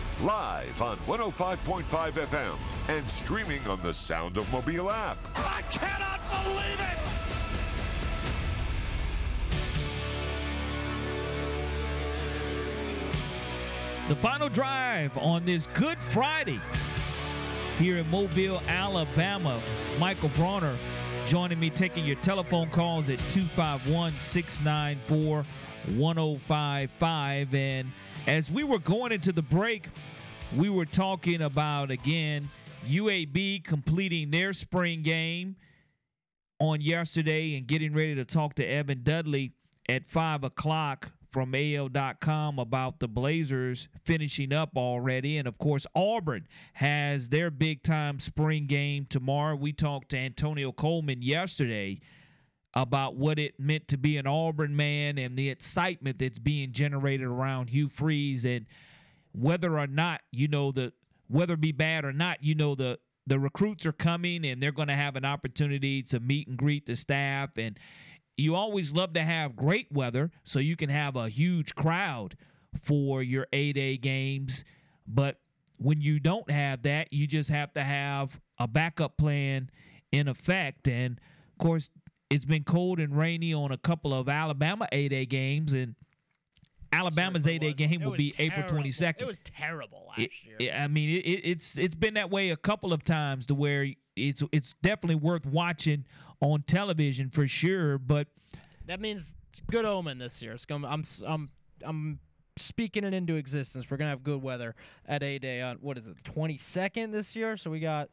Live on 105.5 FM and streaming on the Sound of Mobile app. I cannot believe it. The final drive on this Good Friday here in Mobile, Alabama. Michael Bronner joining me, taking your telephone calls at 251 694 1055. And as we were going into the break, we were talking about again UAB completing their spring game on yesterday and getting ready to talk to Evan Dudley at 5 o'clock from AL.com about the Blazers finishing up already. And of course, Auburn has their big time spring game tomorrow. We talked to Antonio Coleman yesterday about what it meant to be an Auburn man and the excitement that's being generated around Hugh Freeze and whether or not, you know, the whether it be bad or not, you know, the the recruits are coming and they're going to have an opportunity to meet and greet the staff and you always love to have great weather so you can have a huge crowd for your A-Day games. But when you don't have that, you just have to have a backup plan in effect. And of course, it's been cold and rainy on a couple of Alabama A-Day games. And Alabama's Certainly A-Day was. game will be April 22nd. It was terrible last It- year. it- I mean, it, it, it's it's been that way a couple of times to where it's it's definitely worth watching on television for sure. But That means good omen this year. It's going. I'm. I'm. I'm speaking it into existence. We're gonna have good weather at A Day on what is it, the 22nd this year? So we got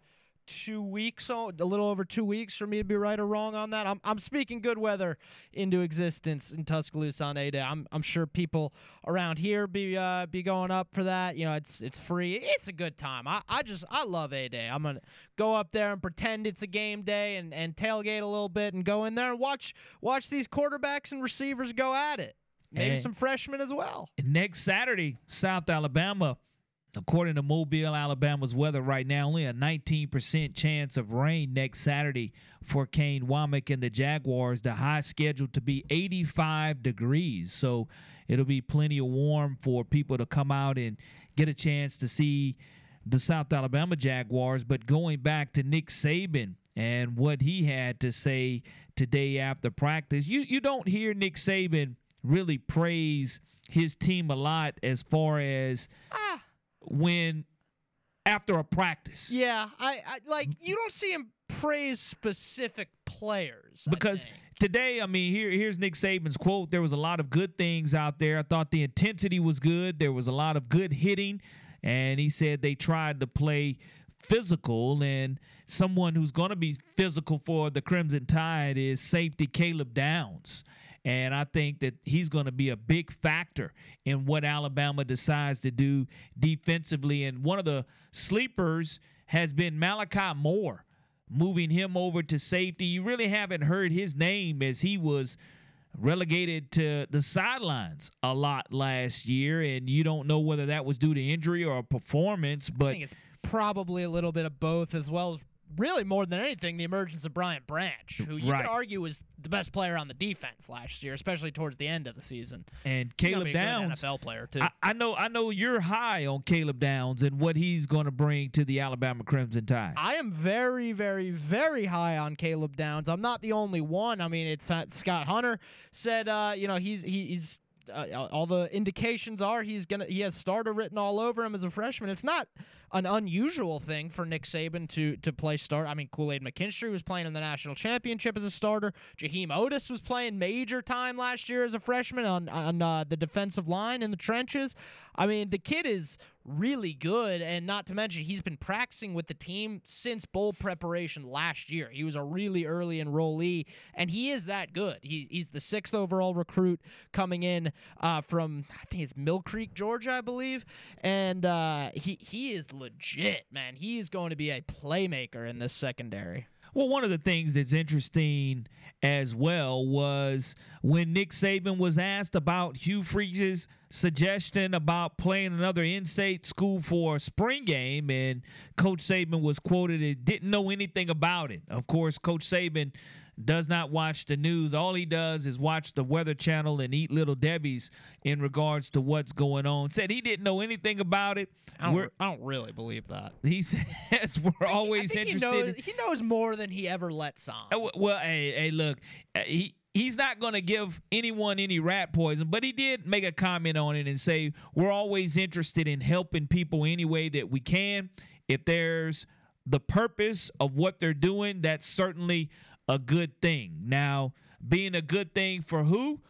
two weeks, oh, a little over two weeks for me to be right or wrong on that. I'm. I'm speaking good weather into existence in Tuscaloosa on A Day. I'm. I'm sure people around here be uh, be going up for that. You know, it's it's free. It's a good time. I, I just I love A Day. I'm gonna go up there and pretend it's a game day and, and tailgate a little bit and go in there and watch watch these quarterbacks and receivers go at it. Maybe And- some freshmen as well. next Saturday, South Alabama, according to Mobile, Alabama's weather right now, only a 19% chance of rain next Saturday for Kane Wommack and the Jaguars. The high scheduled to be 85 degrees. So it'll be plenty of warm for people to come out and get a chance to see the South Alabama Jaguars. But going back to Nick Saban and what he had to say today after practice, you you don't hear Nick Saban really praise his team a lot as far as ah, when after a practice. Yeah, I, I like you don't see him praise specific players because today, I mean, here here's Nick Saban's quote. There was a lot of good things out there. I thought the intensity was good. There was a lot of good hitting, and he said they tried to play physical. And someone who's going to be physical for the Crimson Tide is safety Caleb Downs. And I think that he's going to be a big factor in what Alabama decides to do defensively. And one of the sleepers has been Malachi Moore moving him over to safety. You really haven't heard his name as he was relegated to the sidelines a lot last year, and you don't know whether that was due to injury or performance. But it's probably a little bit of both, as well as really more than anything, the emergence of Brian Branch, who you Right. could argue was the best player on the defense last year, especially towards the end of the season. and Caleb be a good Downs, NFL player too. I, I know, I know you're high on Caleb Downs and what he's going to bring to the Alabama Crimson Tide. I am very, very, very high on Caleb Downs. I'm not the only one. I mean, it's uh, Scott Hunter said, uh, you know, he's he, he's uh, all the indications are he's gonna he has starter written all over him as a freshman. It's not an unusual thing for Nick Saban to to play start. I mean, Kool Aid McKinstry was playing in the national championship as a starter. Jaheim Oatis was playing major time last year as a freshman on on uh, the defensive line in the trenches. I mean, the kid is really good, and not to mention he's been practicing with the team since bowl preparation last year. He was a really early enrollee, and he is that good. He, he's the sixth overall recruit coming in uh, from I think it's Mill Creek, Georgia, I believe, and uh, he he is legit, man. He is going to be a playmaker in this secondary. Well, one of the things that's interesting as well was when Nick Saban was asked about Hugh Freeze's suggestion about playing another in-state school for a spring game, and Coach Saban was quoted and didn't know anything about it. Of course, Coach Saban does not watch the news. All he does is watch the Weather Channel and eat Little Debbie's in regards to what's going on. Said he didn't know anything about it. I don't, I don't really believe that. He [laughs] says we're always think interested. He knows, he knows more than he ever lets on. Uh, Well, hey, hey, look, uh, he he's not going to give anyone any rat poison, but he did make a comment on it and say we're always interested in helping people any way that we can. If there's the purpose of what they're doing, that's certainly a good thing. Now, being a good thing for who?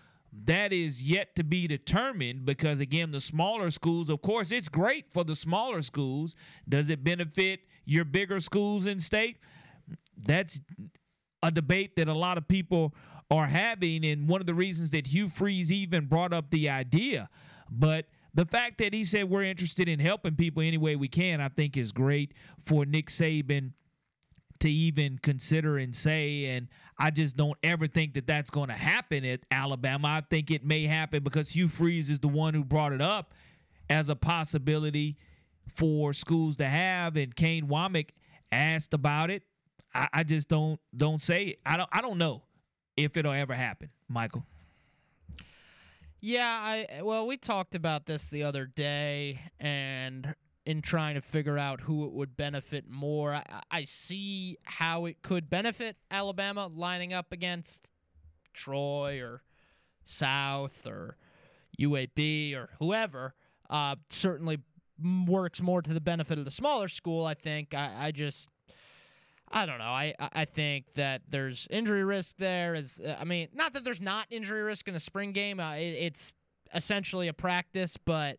That is yet to be determined because, again, the smaller schools, of course, it's great for the smaller schools. Does it benefit your bigger schools in state? That's a debate that a lot of people are having, and one of the reasons that Hugh Freeze even brought up the idea. But the fact that he said we're interested in helping people any way we can, I think is great for Nick Saban to even consider and say. And I just don't ever think that that's going to happen at Alabama. I think it may happen because Hugh Freeze is the one who brought it up as a possibility for schools to have, and Kane Wommack asked about it. I, I just don't don't say it. I don't I don't know if it'll ever happen, Michael. Yeah, I well, we talked about this the other day, and in trying to figure out who it would benefit more, I, I see how it could benefit Alabama lining up against Troy or South or UAB or whoever. Uh, certainly works more to the benefit of the smaller school. I think. I, I just I don't know. I I think that there's injury risk there. Is I mean, not that there's not injury risk in a spring game. Uh, it, it's essentially a practice, but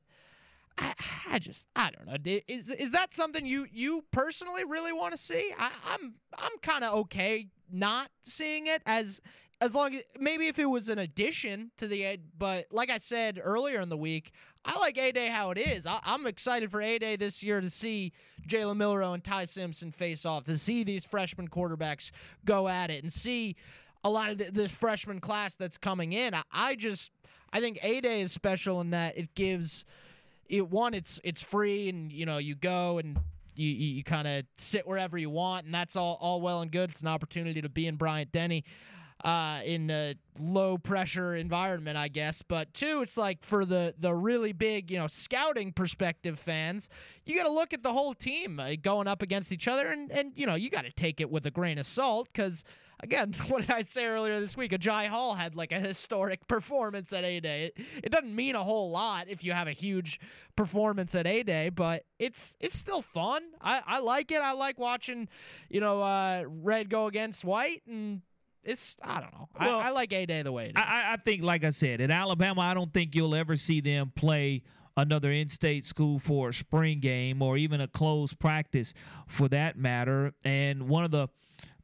I, I just I don't know. Is is that something you you personally really want to see? I, I'm I'm kind of okay not seeing it as as long as maybe if it was an addition to the but like I said earlier in the week, I like A Day how it is. I, am excited for A Day this year to see Jalen Milroe and Ty Simpson face off, to see these freshman quarterbacks go at it, and see a lot of the, this freshman class that's coming in. I, I just I think A Day is special in that it gives it one it's it's free and you know you go and you, you, you kind of sit wherever you want, and that's all, all well and good. It's an opportunity to be in Bryant Denny uh, in a low pressure environment, I guess. But two, it's like for the the really big, you know, scouting perspective fans, you got to look at the whole team uh, going up against each other, and and you know you got to take it with a grain of salt because. Again, [laughs] what did I say earlier this week? Ajay Hall had like a historic [laughs] performance at A Day. It, it doesn't mean a whole lot if you have a huge performance at A Day, but it's it's still fun. I, I like it. I like watching, you know, uh, red go against white, and it's I don't know. Well, I, I like A Day the way it is. I, I think, like I said, in Alabama, I don't think you'll ever see them play another in-state school for a spring game or even a closed practice for that matter. And one of the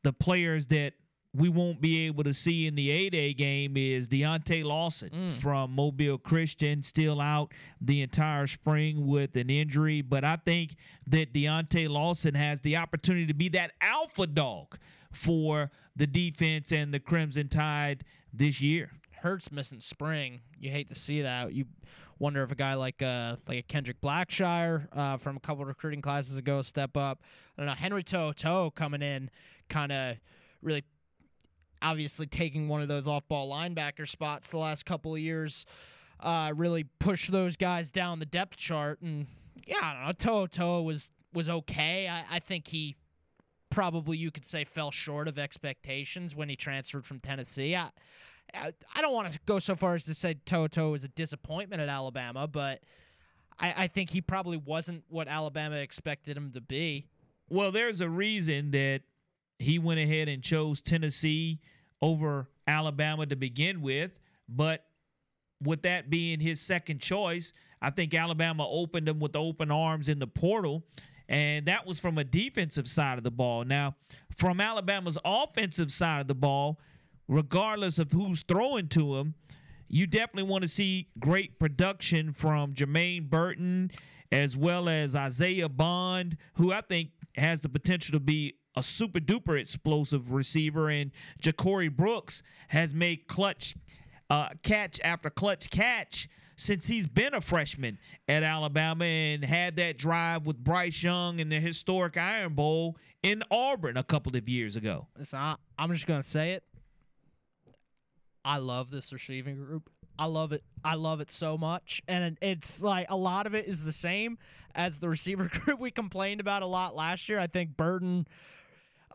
the players that we won't be able to see in the A-Day game is Deontay Lawson Mm. from Mobile Christian, still out the entire spring with an injury. But I think that Deontay Lawson has the opportunity to be that alpha dog for the defense and the Crimson Tide this year. Hurts missing spring. You hate to see that. You wonder if a guy like uh like a Kendrick Blackshire uh, from a couple of recruiting classes ago step up. I don't know. Henry To'oTo'o coming in, kind of really obviously taking one of those off-ball linebacker spots the last couple of years. Uh, really pushed those guys down the depth chart, and yeah, I don't know. To'oTo'o was was okay. I, I think he probably you could say fell short of expectations when he transferred from Tennessee. I, I don't want to go so far as to say To'oTo'o was a disappointment at Alabama, but I, I think he probably wasn't what Alabama expected him to be. Well, there's a reason that he went ahead and chose Tennessee over Alabama to begin with, but with that being his second choice, I think Alabama opened him with open arms in the portal, and that was from a defensive side of the ball. Now, from Alabama's offensive side of the ball, regardless of who's throwing to him, you definitely want to see great production from Jermaine Burton as well as Isaiah Bond, who I think has the potential to be a super duper explosive receiver. And Ja'Corey Brooks has made clutch uh, catch after clutch catch since he's been a freshman at Alabama and had that drive with Bryce Young in the historic Iron Bowl in Auburn a couple of years ago. Listen, I'm just going to say it. I love this receiving group. I love it. I love it so much. And it's like a lot of it is the same as the receiver [laughs] group we complained about a lot last year. I think Burton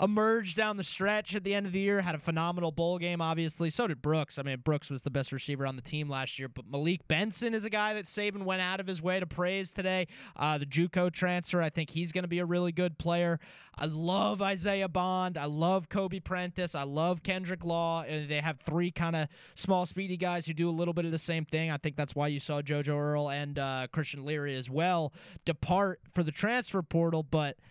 emerged down the stretch at the end of the year, had a phenomenal bowl game, obviously. So did Brooks. I mean, Brooks was the best receiver on the team last year, but Malik Benson is a guy that Saban went out of his way to praise today. Uh, the Juco transfer, I think he's going to be a really good player. I love Isaiah Bond. I love Kobe Prentice. I love Kendrick Law. And They have three kind of small, speedy guys who do a little bit of the same thing. I think that's why you saw JoJo Earle and uh, Christian Leary as well depart for the transfer portal, but –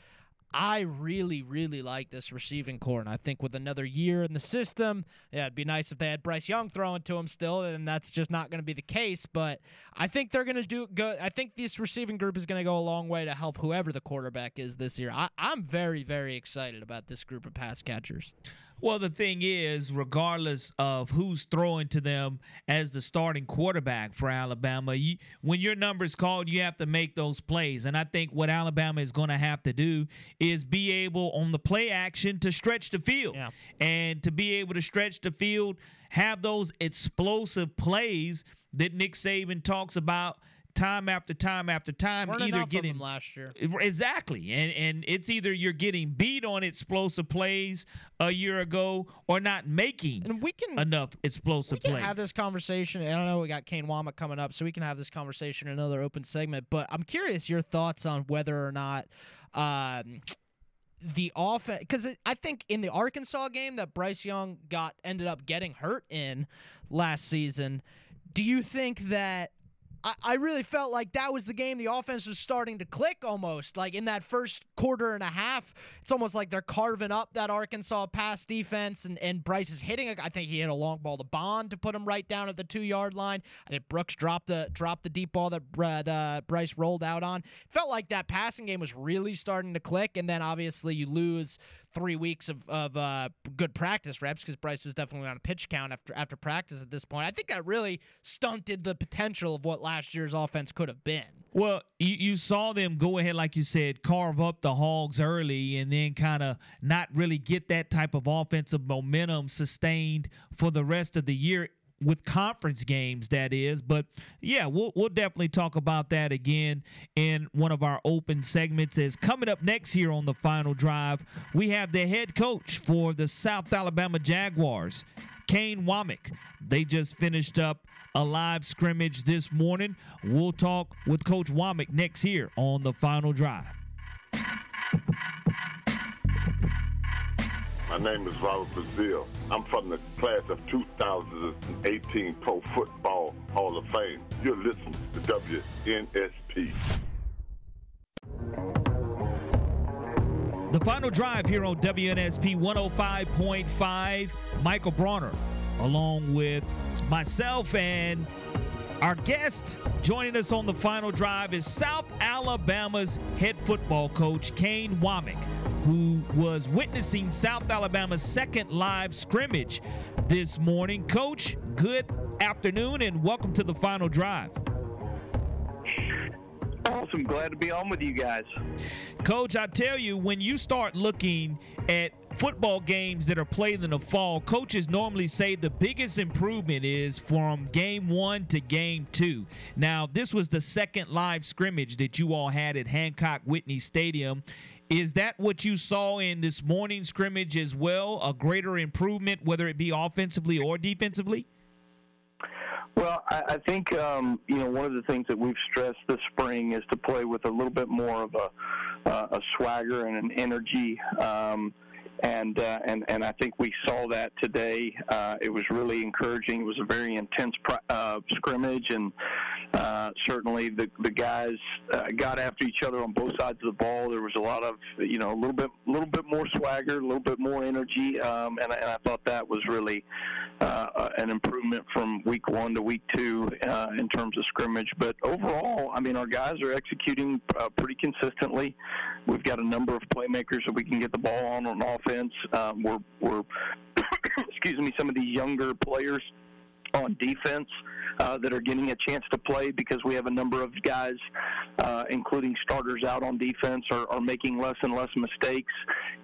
I really, really like this receiving corps, and I think with another year in the system, yeah, it'd be nice if they had Bryce Young throwing to him still, and that's just not going to be the case. But I think they're going to do good. I think this receiving group is going to go a long way to help whoever the quarterback is this year. I, I'm very, very excited about this group of pass catchers. Well, the thing is, regardless of who's throwing to them as the starting quarterback for Alabama, you, when your number is called, you have to make those plays. And I think what Alabama is going to have to do is be able on the play action to stretch the field. Yeah. And to be able to stretch the field, have those explosive plays that Nick Saban talks about time after time after time Weren't either getting last year exactly and and it's either you're getting beat on explosive plays a year ago or not making and we can enough explosive we can plays. have this conversation and i know we got kane wommack coming up so we can have this conversation in another open segment but i'm curious your thoughts on whether or not um, the offense because I think in the Arkansas game that Bryce Young got ended up getting hurt in last season, do you think that I, I really felt like that was the game the offense was starting to click almost. Like in that first quarter and a half, it's almost like they're carving up that Arkansas pass defense, and, and Bryce is hitting. I think he hit a long ball to Bond to put him right down at the two yard line. I think Brooks dropped the dropped the deep ball that uh, Bryce rolled out on. Felt like that passing game was really starting to click, and then obviously you lose three weeks of, of uh, good practice reps because Bryce was definitely on a pitch count after after practice at this point. I think that really stunted the potential of what last year's offense could have been. Well, you, you saw them go ahead, like you said, carve up the hogs early and then kind of not really get that type of offensive momentum sustained for the rest of the year with conference games that is. But yeah we'll, we'll definitely talk about that again in one of our open segments. Is coming up next here on the final drive we have the head coach for the south alabama jaguars kane wommack they just finished up a live scrimmage this morning. We'll talk with coach wommack next here on the final drive My name is Robert Brazile. I'm from the class of 2018 Pro Football Hall of Fame. You're listening to WNSP. The final drive here on WNSP 105.5. Michael Bronner, along with myself and our guest joining us on the final drive is South Alabama's head football coach, Kane Wommack who was witnessing South Alabama's second live scrimmage this morning. Coach, good afternoon and welcome to the final drive. Awesome. Glad to be on with you guys. Coach, I tell you, when you start looking at football games that are played in the fall, coaches normally say the biggest improvement is from game one to game two. Now, this was the second live scrimmage that you all had at Hancock Whitney Stadium. Is that what you saw in this morning scrimmage as well? A greater improvement, whether it be offensively or defensively? Well, I, I think um, you know one of the things that we've stressed this spring is to play with a little bit more of a, uh, a swagger and an energy. Um, and uh, and and I think we saw that today. Uh, it was really encouraging. It was a very intense uh, scrimmage, and uh, certainly the the guys uh, got after each other on both sides of the ball. There was a lot of you know a little bit a little bit more swagger, a little bit more energy, um, and, and I thought that was really uh, an improvement from week one to week two in terms of scrimmage. But overall, I mean, our guys are executing pretty consistently. We've got a number of playmakers that we can get the ball on on offense. Um, we're, we're [coughs] excuse me, some of the younger players on defense uh, that are getting a chance to play because we have a number of guys, uh, including starters out on defense, are, are making less and less mistakes,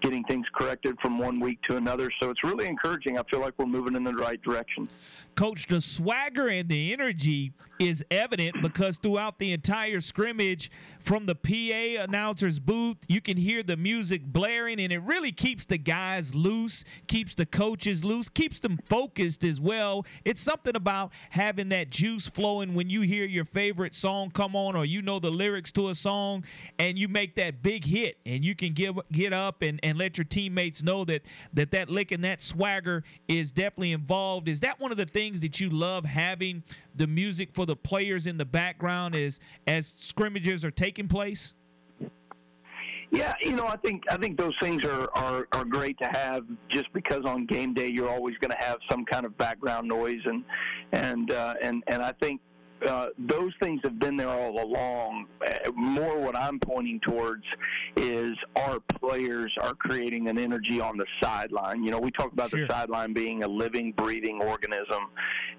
getting things corrected from one week to another. So it's really encouraging. I feel like we're moving in the right direction. Coach, the swagger and the energy is evident because throughout the entire scrimmage, from the PA announcer's booth, you can hear the music blaring, and it really keeps the guys loose, keeps the coaches loose, keeps them focused as well. It's something about having that juice flowing when you hear your favorite song come on, or you know the lyrics to a song, and you make that big hit, and you can give get up and, and let your teammates know that that that lick and that swagger is definitely involved. Is that one of the things? that you love having the music for the players in the background as as scrimmages are taking place? Yeah, you know, I think I think those things are, are, are great to have just because on game day you're always going to have some kind of background noise and and uh, and and I think uh, those things have been there all along. Uh, more what I'm pointing towards is our players are creating an energy on the sideline. You know, we talk about sure. the sideline being a living, breathing organism,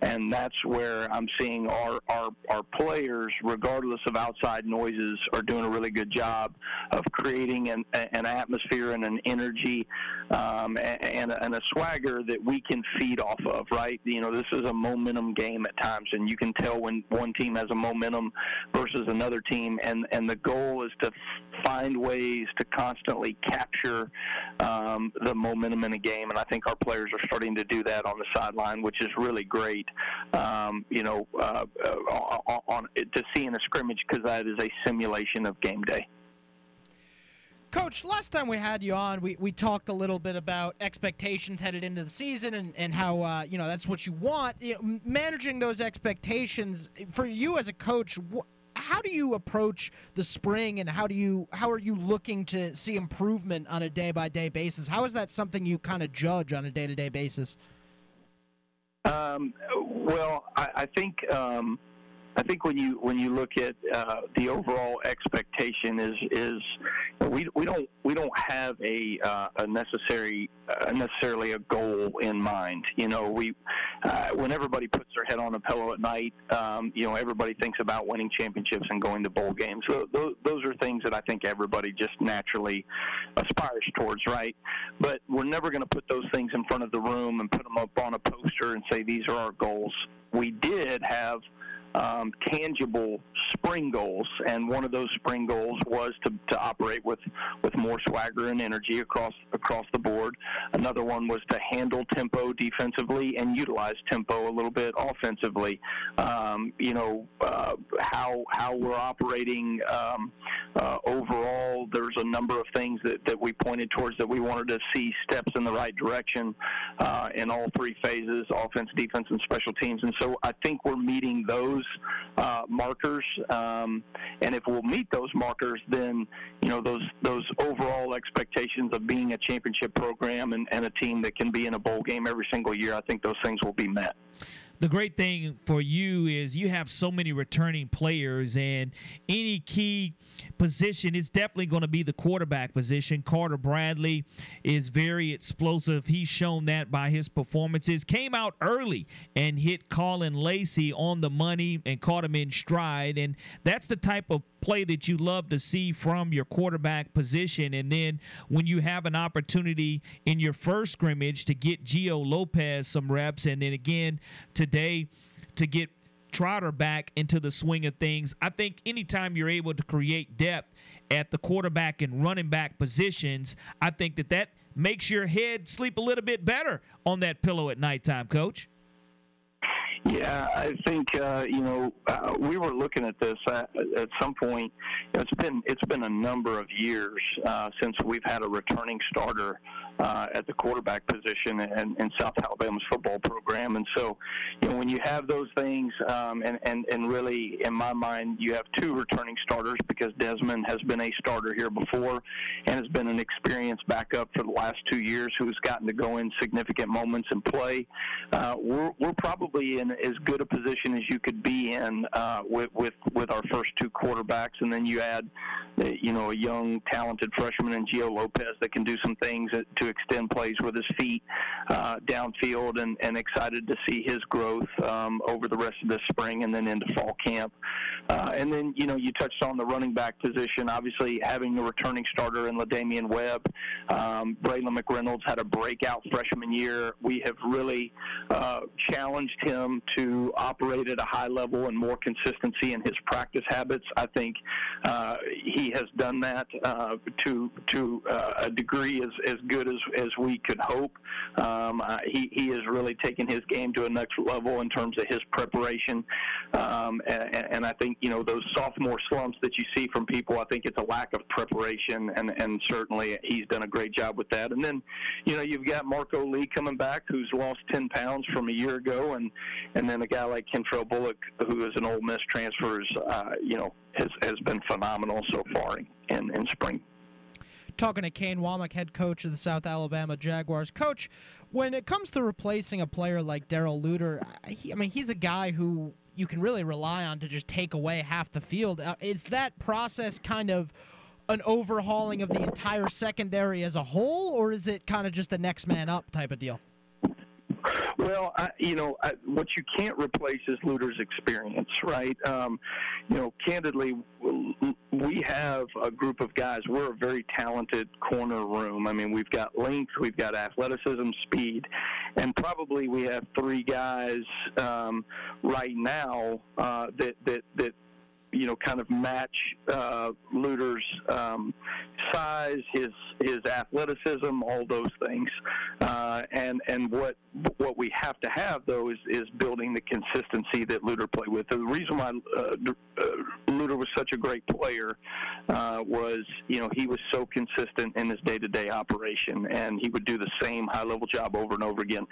and that's where I'm seeing our, our, our players, regardless of outside noises, are doing a really good job of creating an, an atmosphere and an energy um, and, and a swagger that we can feed off of, right? You know, this is a momentum game at times, and you can tell when one team has a momentum versus another team, and and the goal is to find ways to constantly capture um, the momentum in a game, and I think our players are starting to do that on the sideline, which is really great. Um, you know, uh, uh, on, to see in a scrimmage because that is a simulation of game day. Coach, last time we had you on, we, we talked a little bit about expectations headed into the season and, and how, uh, you know, that's what you want. You know, managing those expectations, for you as a coach, how do you approach the spring and how do you how are you looking to see improvement on a day by day basis? How is that something you kind of judge on a day to day basis? Um, well, I, I think um, I think when you when you look at uh, the overall expectation is is we we don't we don't have a uh, a necessary uh, necessarily a goal in mind. You know, we uh, when everybody puts their head on a pillow at night, um, you know, everybody thinks about winning championships and going to bowl games. So those, those are things that I think everybody just naturally aspires towards, right? But we're never going to put those things in front of the room and put them up on a poster and say these are our goals. We did have um, tangible spring goals, and one of those spring goals was to, to operate with, with more swagger and energy across across the board. Another one was to handle tempo defensively and utilize tempo a little bit offensively. Um, you know uh, how how we're operating um, uh, overall. There's a number of things that, that we pointed towards that we wanted to see steps in the right direction uh, in all three phases: offense, defense, and special teams. And so I think we're meeting those uh, markers. Um, and if we'll meet those markers, then you know those those overall expectations of being a championship program and, and a team that can be in a bowl game every single year, I think those things will be met the great thing for you is you have so many returning players, and any key position is definitely going to be the quarterback position. Carter Bradley is very explosive. He's shown that by his performances. Came out early and hit Caullin Lacy on the money and caught him in stride, and that's the type of play that you love to see from your quarterback position. And then when you have an opportunity in your first scrimmage to get Gio Lopez some reps, and then again today to get Trotter back into the swing of things. I think anytime you're able to create depth at the quarterback and running back positions, I think that that makes your head sleep a little bit better on that pillow at nighttime, coach. Yeah, I think uh, you know uh, we were looking at this at, at some point. It's been it's been a number of years uh, since we've had a returning starter uh, at the quarterback position in, in South Alabama's football program, and so you know when you have those things, um, and and and really in my mind you have two returning starters because Desmond has been a starter here before and has been an experienced backup for the last two years who has gotten to go in significant moments and play. Uh, we're we're probably in as good a position as you could be in uh, with, with with our first two quarterbacks, and then you add, uh, you know, a young, talented freshman in Gio Lopez that can do some things to extend plays with his feet uh, downfield, and, and excited to see his growth um, over the rest of this spring and then into fall camp. Uh, and then, you know, you touched on the running back position. Obviously, having a returning starter in La'Damian Webb, um, Braylon McReynolds had a breakout freshman year. We have really uh, challenged him to operate at a high level and more consistency in his practice habits. I think uh, he has done that uh, to to uh, a degree as, as good as, as we could hope. Um, uh, he, he has really taken his game to a next level in terms of his preparation. Um, and, and I think, you know, those sophomore slumps that you see from people, I think it's a lack of preparation, and, and certainly he's done a great job with that. And then, you know, you've got Marco Lee coming back who's lost 10 pounds from a year ago, and, and then a guy like Kentrell Bullock, who is an Ole Miss transfer, is, uh, you know, has, has been phenomenal so far in, in spring talking to Kane Wommack, head coach of the South Alabama Jaguars. Coach, when it comes to replacing a player like Darrell Luter, he, I mean, he's a guy who you can really rely on to just take away half the field. Uh, is that process kind of an overhauling of the entire secondary as a whole, or is it kind of just a next man up type of deal? Well, I, you know, I, what you can't replace is Luter's experience, right? Um, you know, candidly, we have a group of guys. We're a very talented corner room. I mean, we've got length, we've got athleticism, speed, and probably we have three guys um, right now uh, that that that you know, kind of match uh, Luter's um, size, his his athleticism, all those things. Uh, and and what what we have to have though is is building the consistency that Luter played with. The reason why uh, uh, Luter was such a great player uh, was you know he was so consistent in his day to day operation, and he would do the same high level job over and over again.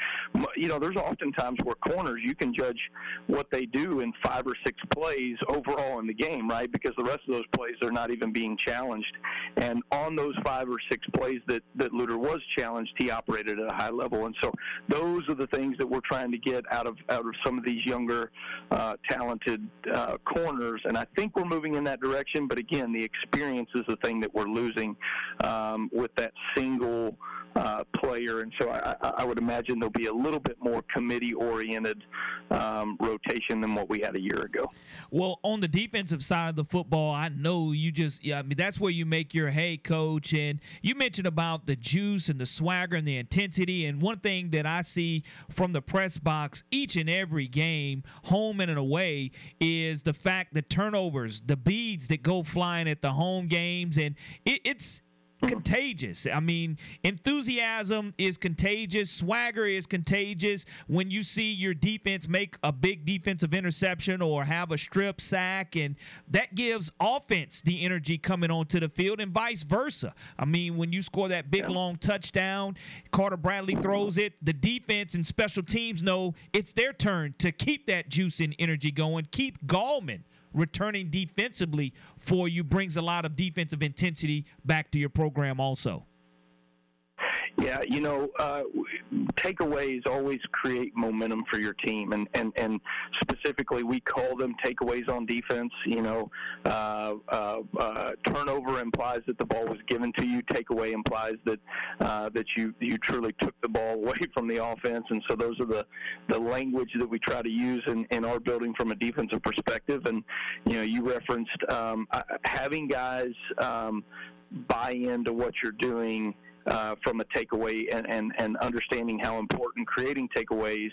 You know, there's often times where corners you can judge what they do in five or six plays overall in the game, right? Because the rest of those plays are not even being challenged. And on those five or six plays that, that Luter was challenged, he operated at a high level. And so those are the things that we're trying to get out of out of some of these younger, uh, talented uh, corners. And I think we're moving in that direction. But again, the experience is the thing that we're losing um, with that single uh, player, and so I, I, would imagine there'll be a little bit more committee-oriented um, rotation than what we had a year ago. Well, on the defensive side of the football, I know you just, yeah, I mean, that's where you make your hay, coach. And you mentioned about the juice and the swagger and the intensity. And one thing that I see from the press box each and every game, home and away, is the fact that turnovers, the beads that go flying at the home games, and it, it's [laughs] contagious. I mean, enthusiasm is contagious, swagger is contagious. When you see your defense make a big defensive interception or have a strip sack, and that gives offense the energy coming onto the field, and vice versa. I mean, when you score that big long touchdown, Carter Bradley throws it, the defense and special teams know it's their turn to keep that juice and energy going. Keith Gallman returning defensively for you brings a lot of defensive intensity back to your program also. Yeah, you know, uh, takeaways always create momentum for your team, and, and, and specifically, we call them takeaways on defense. You know, uh, uh, uh, turnover implies that the ball was given to you. Takeaway implies that uh, that you you truly took the ball [laughs] away from the offense, and so those are the the language that we try to use in, in our building from a defensive perspective. And you know, you referenced um, having guys um, buy into what you're doing uh, from a takeaway and, and, and understanding how important creating takeaways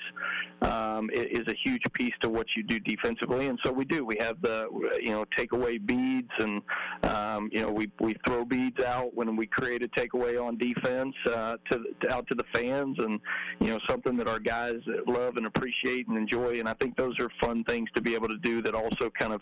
um, is a huge piece to what you do defensively. And so we do. We have the you know takeaway beads, and um, you know we we throw beads out when we create a takeaway on defense uh, to, to out to the fans, and you know something that our guys love and appreciate and enjoy. And I think those are fun things to be able to do that also kind of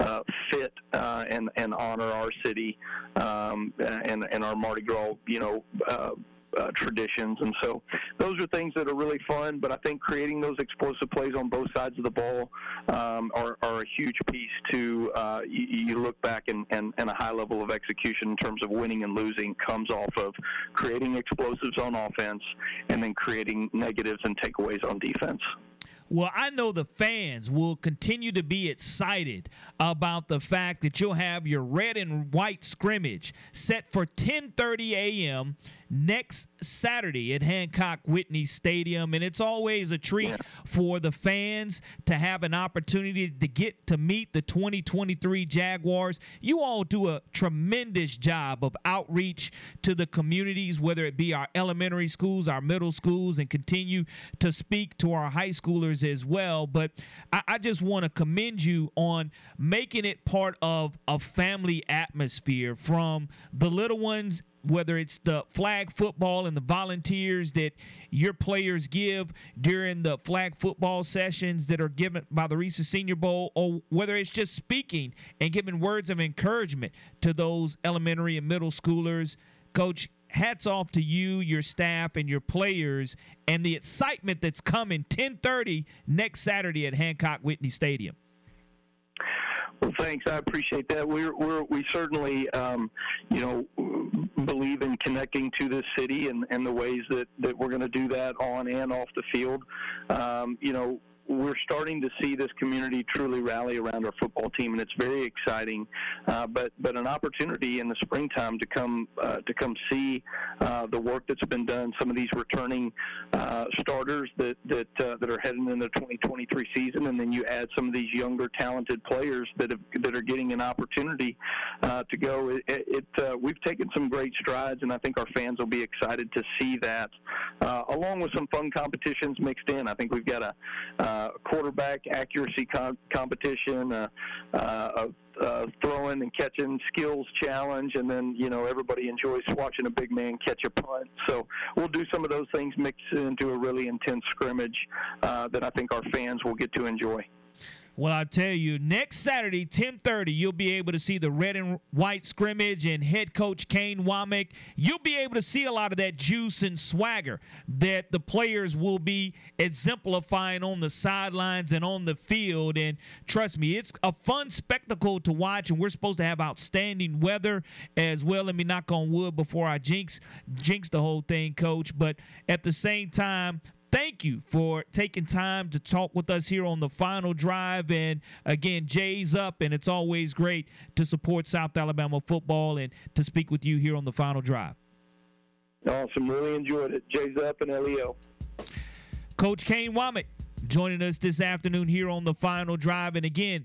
uh, fit uh, and and honor our city um, and and our Mardi Gras, you know. Uh, uh, traditions. And so those are things that are really fun. But I think creating those explosive plays on both sides of the ball um, are, are, a huge piece to uh, you, you, look back and, and, and, a high level of execution in terms of winning and losing comes off of creating explosives on offense and then creating negatives and takeaways on defense. Well, I know the fans will continue to be excited about the fact that you'll have your red and white scrimmage set for 10:30 a.m next Saturday at Hancock Whitney Stadium. And it's always a treat for the fans to have an opportunity to get to meet the 2023 Jaguars. You all do a tremendous job of outreach to the communities, whether it be our elementary schools, our middle schools, and continue to speak to our high schoolers as well. But I, I just want to commend you on making it part of a family atmosphere from the little ones whether it's the flag football and the volunteers that your players give during the flag football sessions that are given by the Reese Senior Bowl, or whether it's just speaking and giving words of encouragement to those elementary and middle schoolers. Coach, hats off to you, your staff, and your players, and the excitement that's coming 10:30 next Saturday at Hancock Whitney Stadium. Well, thanks. I appreciate that. We're, we're we certainly, um, you know, believe in connecting to this city and, and the ways that, that we're going to do that on and off the field. Um, you know, we're starting to see this community truly rally around our football team, and it's very exciting. Uh, but but an opportunity in the springtime to come uh, to come see uh, the work that's been done. Some of these returning uh, starters that that uh, that are heading into the 2023 season, and then you add some of these younger talented players that have that are getting an opportunity uh, to go. It, it we've taken some great strides, and I think our fans will be excited to see that, along with some fun competitions mixed in. I think we've got a uh, quarterback accuracy com- competition, uh, uh, uh, throwing and catching skills challenge, and then you know everybody enjoys watching a big man catch a punt. So we'll do some of those things mixed into a really intense scrimmage uh, that I think our fans will get to enjoy. Well, I tell you, next Saturday, 10:30, you'll be able to see the red and white scrimmage and head coach Kane Wommack. You'll be able to see a lot of that juice and swagger that the players will be exemplifying on the sidelines and on the field. And trust me, it's a fun spectacle to watch. And we're supposed to have outstanding weather as well. Let me knock on wood before I jinx jinx the whole thing, coach. But at the same time, thank you for taking time to talk with us here on the final drive. And again, Jay's up, and it's always great to support South Alabama football and to speak with you here on the final drive. Awesome. Really enjoyed it. Jay's up and LEO. Coach Kane Wommack joining us this afternoon here on the final drive. And again,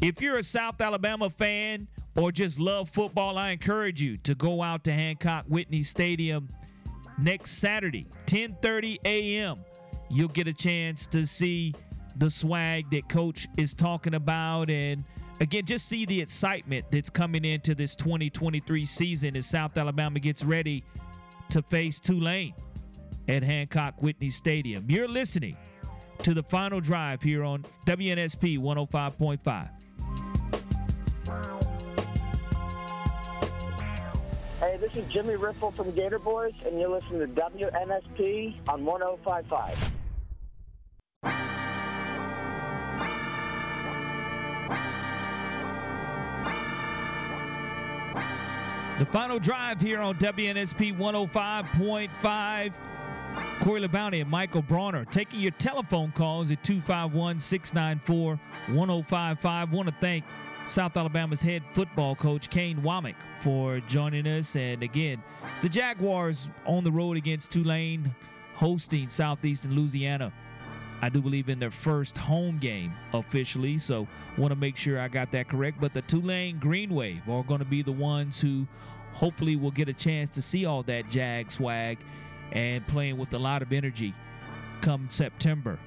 if you're a South Alabama fan or just love football, I encourage you to go out to Hancock Whitney Stadium next Saturday, 10:30 a.m. You'll get a chance to see the swag that coach is talking about and again just see the excitement that's coming into this 2023 season as South Alabama gets ready to face Tulane at Hancock Whitney Stadium. You're listening to the final drive here on WNSP 105.5. Hey, this is Jimmy Ripple from Gator Boys, and you're listening to WNSP on 1055. The final drive here on WNSP 105.5. Corey LeBounty and Michael Bronner taking your telephone calls at 251 694 1055. Want to thank South Alabama's head football coach, Kane Wommack, for joining us. And again, the Jaguars on the road against Tulane, hosting Southeastern Louisiana. I do believe in their first home game officially, so want to make sure I got that correct. But the Tulane Green Wave are going to be the ones who hopefully we'll get a chance to see all that Jag swag and playing with a lot of energy come September.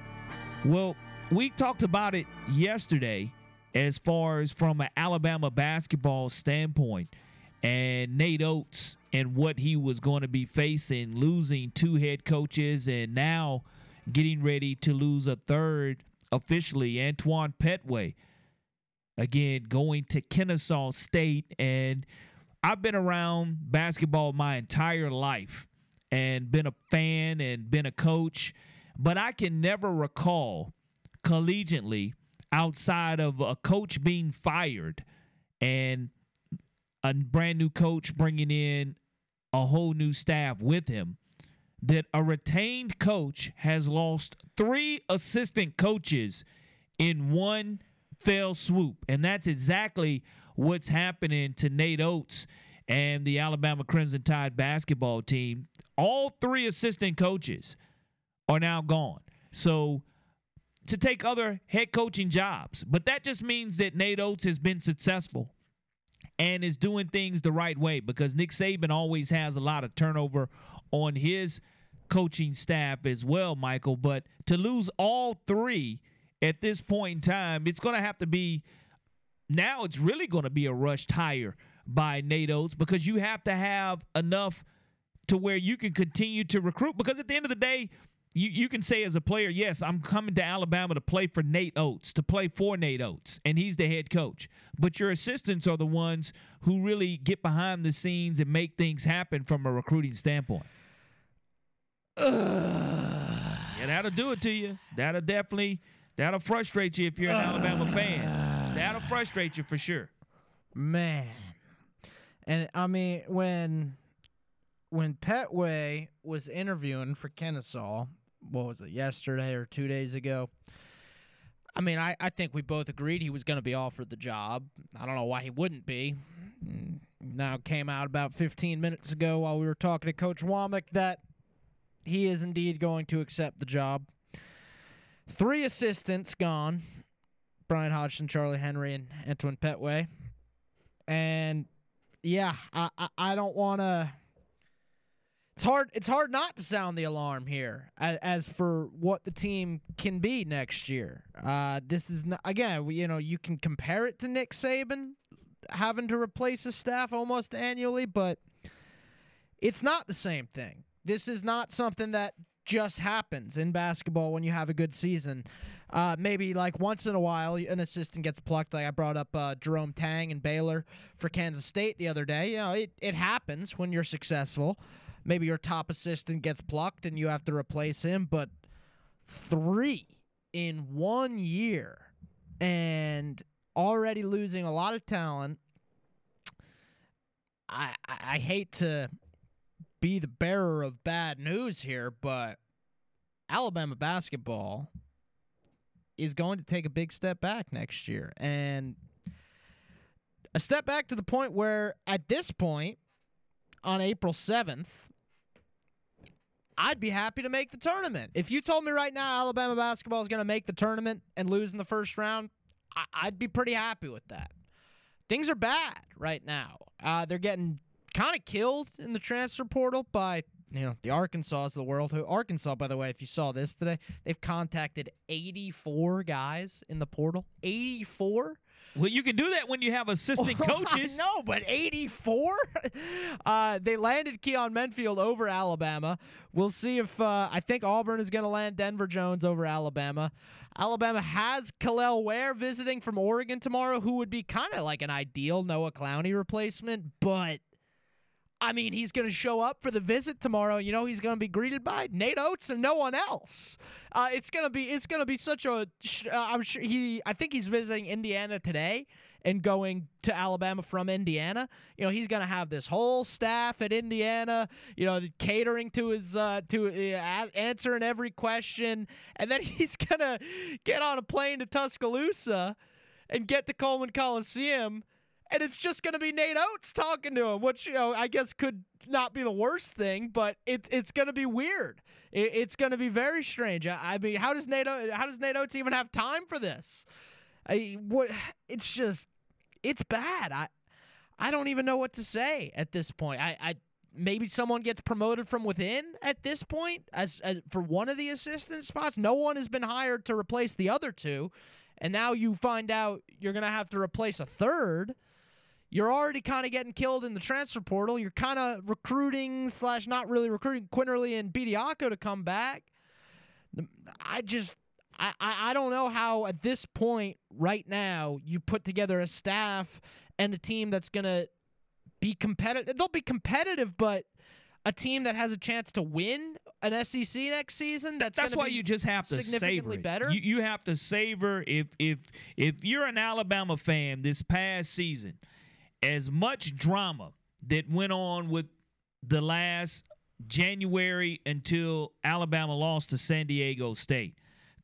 Well, we talked about it yesterday as far as from an Alabama basketball standpoint and Nate Oats and what he was going to be facing, losing two head coaches and now getting ready to lose a third officially, Antoine Pettway. Again, going to Kennesaw State. And I've been around basketball my entire life and been a fan and been a coach, but I can never recall collegiately outside of a coach being fired and a brand new coach bringing in a whole new staff with him that a retained coach has lost three assistant coaches in one fell swoop. And that's exactly what's happening to Nate Oats and the Alabama Crimson Tide basketball team. All three assistant coaches are now gone. So to take other head coaching jobs. But that just means that Nate Oats has been successful and is doing things the right way because Nick Saban always has a lot of turnover on his coaching staff as well, Michael. But to lose all three at this point in time, it's going to have to be now it's really going to be a rushed hire by Nate Oats because you have to have enough to where you can continue to recruit. Because at the end of the day, you, you can say as a player, yes, I'm coming to Alabama to play for Nate Oats, to play for Nate Oats, and he's the head coach. But your assistants are the ones who really get behind the scenes and make things happen from a recruiting standpoint. yeah, that'll do it to you. That'll definitely that'll frustrate you if you're an Alabama fan. That'll frustrate you for sure. Man. And I mean when when Pettway was interviewing for Kennesaw, what was it, yesterday or two days ago? I mean, I, I think we both agreed he was going to be offered the job. I don't know why he wouldn't be. Now came out about 15 minutes ago while we were talking to Coach Wommack that he is indeed going to accept the job. Three assistants gone Bryan Hodgson, Charlie Henry, and Antoine Pettway. And yeah, I, I, I don't want to it's hard it's hard not to sound the alarm here as, as for what the team can be next year. Uh, this is not, again, you know, you can compare it to Nick Saban having to replace his staff almost annually, but it's not the same thing. This is not something that just happens in basketball when you have a good season. Uh, maybe like once in a while, an assistant gets plucked. Like I brought up uh, Jerome Tang and Baylor for Kansas State the other day. You know, it, it happens when you're successful maybe your top assistant gets plucked and you have to replace him, but three in one year and already losing a lot of talent. I, I, hate to be the bearer of bad news here, but Alabama basketball is going to take a big step back next year. And a step back to the point where, at this point, on April 7th, I'd be happy to make the tournament. If you told me right now Alabama basketball is going to make the tournament and lose in the first round, I- would be pretty happy with that. Things are bad right now. Uh, they're getting kind of killed in the transfer portal by you know the Arkansas of the world. Who Arkansas, by the way, if you saw this today, they've contacted 84 guys in the portal. 84. Well, you can do that when you have assistant [laughs] coaches. no, but 84? [laughs] uh, they landed Keyon Menifield over Alabama. We'll see if uh, I think Auburn is going to land Denver Jones over Alabama. Alabama has Kel'el Ware visiting from Oregon tomorrow, who would be kind of like an ideal Noah Clowney replacement, but I mean, he's going to show up for the visit tomorrow. You know, he's going to be greeted by Nate Oats and no one else. Uh, it's going to be it's going to be such a. uh, sure he. I think he's visiting Indiana today and going to Alabama from Indiana. You know, he's going to have this whole staff at Indiana. You know, catering to his uh, to uh, answering every question, and then [laughs] he's going to get on a plane to Tuscaloosa and get to Coleman Coliseum and it's just going to be Nate Oats talking to him, which you know I guess could not be the worst thing, but it, it's going to be weird. It, it's going to be very strange. I, I, mean, how does Nate how does Nate Oats even have time for this? I, what it's just it's bad. I I don't even know what to say at this point. I, I maybe someone gets promoted from within at this point as, as for one of the assistant spots. No one has been hired to replace the other two, and now you find out you're going to have to replace a third. You're already kind of getting killed in the transfer portal. You're kind of recruiting slash not really recruiting Quinerly and Bediako to come back. I just I, I don't know how at this point right now you put together a staff and a team that's gonna be competitive. They'll be competitive, but a team that has a chance to win an SEC next season. That's that's why you just have to significantly savor it. better. You, you have to savor if if if you're an Alabama fan this past season, as much drama that went on with the last January until Alabama lost to San Diego State.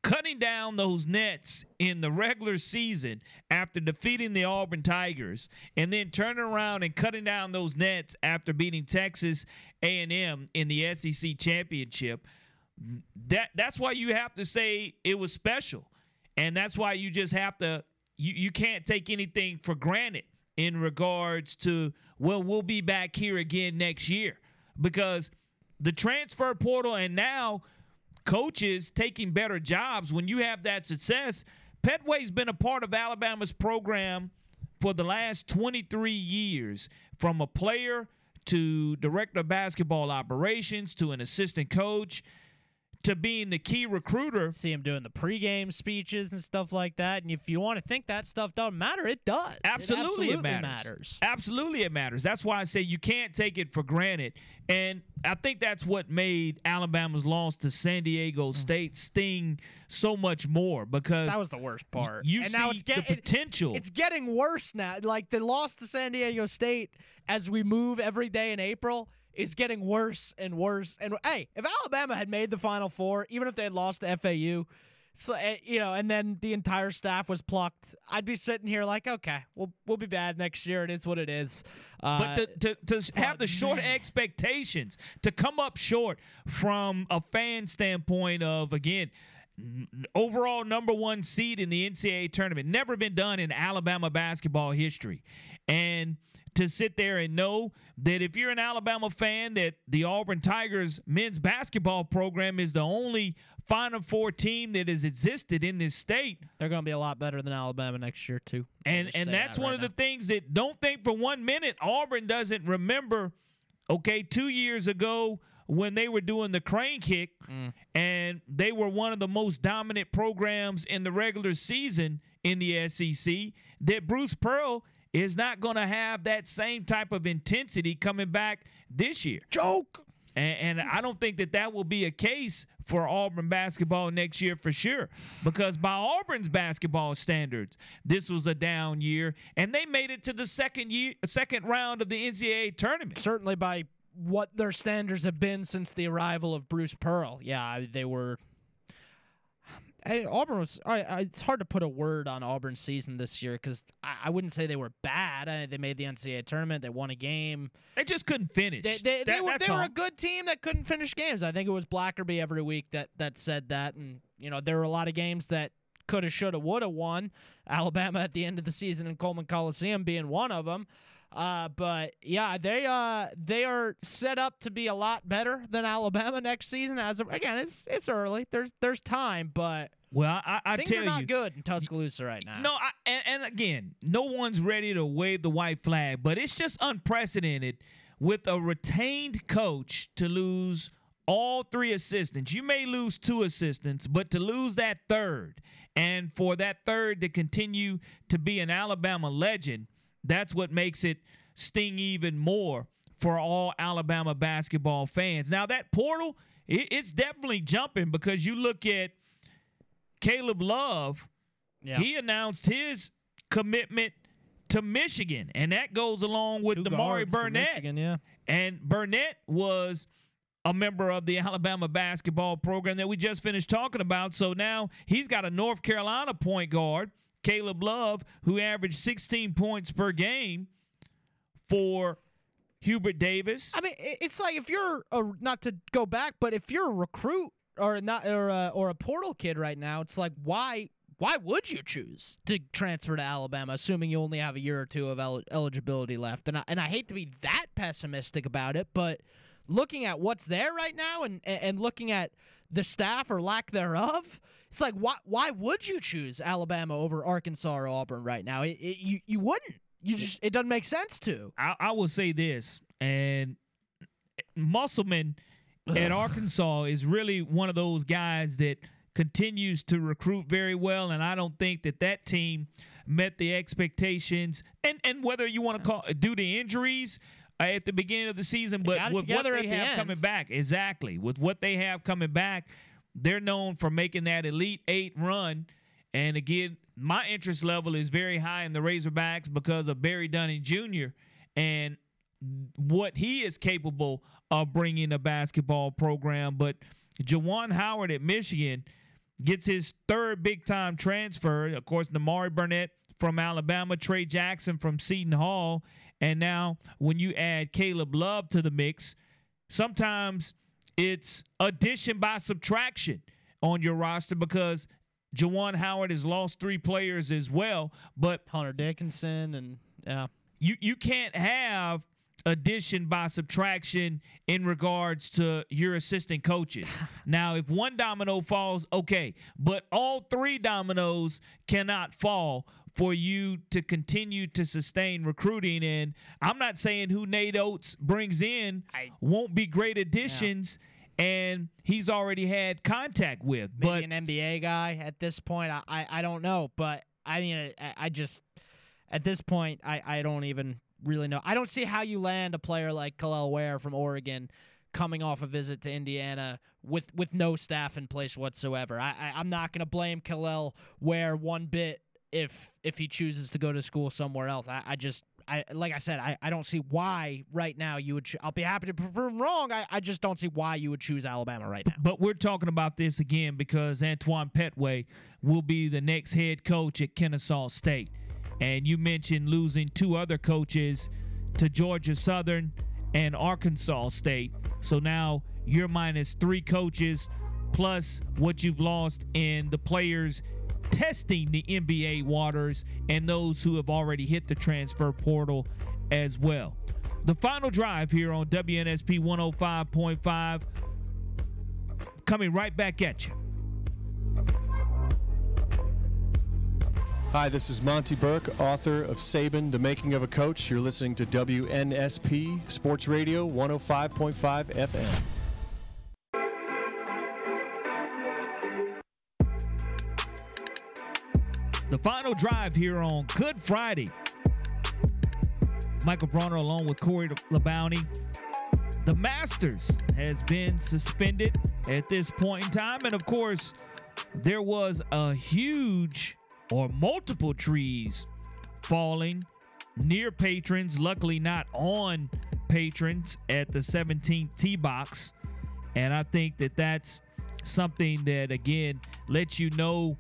Cutting down those nets in the regular season after defeating the Auburn Tigers, and then turning around and cutting down those nets after beating Texas A&M in the SEC championship. That that's why you have to say it was special, and that's why you just have to you you can't take anything for granted in regards to well we'll be back here again next year because the transfer portal and now coaches taking better jobs when you have that success. Pettway's been a part of Alabama's program for the last 23 years from a player to director of basketball operations to an assistant coach to being the key recruiter. See him doing the pregame speeches and stuff like that. And if you want to think that stuff doesn't matter, it does. Absolutely, it, absolutely it matters. matters. Absolutely, it matters. That's why I say you can't take it for granted. And I think that's what made Alabama's loss to San Diego mm. State sting so much more because That was the worst part. You and see now it's get, the it- potential. it's getting worse now. Like the loss to San Diego State as we move every day in April is getting worse and worse. And hey, if Alabama had made the Final Four, even if they had lost to FAU, so eh, you know, and then the entire staff was plucked, I'd be sitting here like, okay, we'll we'll be bad next year. It is what it is. Uh, but to, to, to have the short expectations, to come up short from a fan standpoint of, again, overall number one seed in the NCAA tournament, never been done in Alabama basketball history. And to sit there and know that if you're an Alabama fan, that the Auburn Tigers men's basketball program is the only Final Four team that has existed in this state. they're going to be a lot better than Alabama next year too. And and that's that one right of the things that don't think for one minute Auburn doesn't remember. Okay, two years ago when they were doing the crane kick, Mm. and they were one of the most dominant programs in the regular season in the SEC. That Bruce Pearl is not going to have that same type of intensity coming back this year. Joke. And, and I don't think that that will be a case for Auburn basketball next year for sure. Because by Auburn's basketball standards, this was a down year, and they made it to the second year, second round of the NCAA tournament. certainly by what their standards have been since the arrival of Bruce Pearl. Yeah, they were. I, Auburn was. I, I, it's hard to put a word on Auburn's season this year because I, I wouldn't say they were bad. I, they made the NCAA tournament. They won a game. They just couldn't finish. They, they, they were they were a good team that couldn't finish games. I think it was Blackerby every week that that said that, and you know there were a lot of games that coulda, shoulda, woulda won. Alabama at the end of the season in Coleman Coliseum being one of them. Uh, but yeah, they uh they are set up to be a lot better than Alabama next season. As of, again, it's it's early. There's there's time, but Well, I, I things tell are not you, good in Tuscaloosa right now. No, I, and, and again, no one's ready to wave the white flag, but it's just unprecedented with a retained coach to lose all three assistants. You may lose two assistants, but to lose that third, and for that third to continue to be an Alabama legend, that's what makes it sting even more for all Alabama basketball fans. Now, that portal, it, it's definitely jumping because you look at Caleb Love Yeah. he announced his commitment to Michigan, and that goes along with Two Damari Burnett. Michigan, yeah. And Burnett was a member of the Alabama basketball program that we just finished talking about. So now he's got a North Carolina point guard, Caleb Love, who averaged 16 points per game for Hubert Davis. I mean, it's like if you're a, not to go back, but if you're a recruit or not or a, or a portal kid right now, it's like why why would you choose to transfer to Alabama, assuming you only have a year or two of el- eligibility left? And I, and I hate to be that pessimistic about it, but looking at what's there right now and and looking at the staff or lack thereof, it's like why why would you choose Alabama over Arkansas or Auburn right now? It, it, you you wouldn't. You just it doesn't make sense to. I, I will say this, and Musselman at Arkansas is really one of those guys that continues to recruit very well, and I don't think that that team met the expectations. And and whether you want to call due to injuries uh, at the beginning of the season, but with what they at the have end. coming back, exactly with what they have coming back, they're known for making that elite eight run. And again, my interest level is very high in the Razorbacks because of Barry Dunning Jr. and what he is capable of bringing a basketball program. But Juwan Howard at Michigan gets his third big time transfer. Of course, Nimari Burnett from Alabama, Tray Jackson from Seton Hall. And now, when you add Caleb Love to the mix, sometimes it's addition by subtraction on your roster because Juwan Howard has lost three players as well. But Hunter Dickinson and yeah, you you can't have addition by subtraction in regards to your assistant coaches. [laughs] now, if one domino falls, okay, but all three dominoes cannot fall for you to continue to sustain recruiting. And I'm not saying who Nate Oats brings in won't be great additions. And he's already had contact with, but maybe an NBA guy at this point. I I, I don't know, but I mean, I, I just at this point, I I don't even really know. I don't see how you land a player like Kel'el Ware from Oregon coming off a visit to Indiana with with no staff in place whatsoever. I, I I'm not going to blame Kel'el Ware one bit if if he chooses to go to school somewhere else. I, I just I like I said I, I don't see why right now you would. Ch- I'll be happy to prove wrong. I, I just don't see why you would choose Alabama right now. But we're talking about this again because Antoine Pettway will be the next head coach at Kennesaw State. And you mentioned losing two other coaches to Georgia Southern and Arkansas State. So now you're minus three coaches plus what you've lost in the players testing the NBA waters and those who have already hit the transfer portal as well. The final drive here on WNSP 105.5 coming right back at you. Hi, this is Monte Burke, author of Saban, The Making of a Coach. You're listening to WNSP Sports Radio 105.5 FM. The final drive here on Good Friday. Michael Bronner along with Corey LeBounty. The Masters has been suspended at this point in time. And of course, there was a huge or multiple trees falling near patrons, luckily not on patrons at the 17th tee box. And I think that that's something that, again, lets you know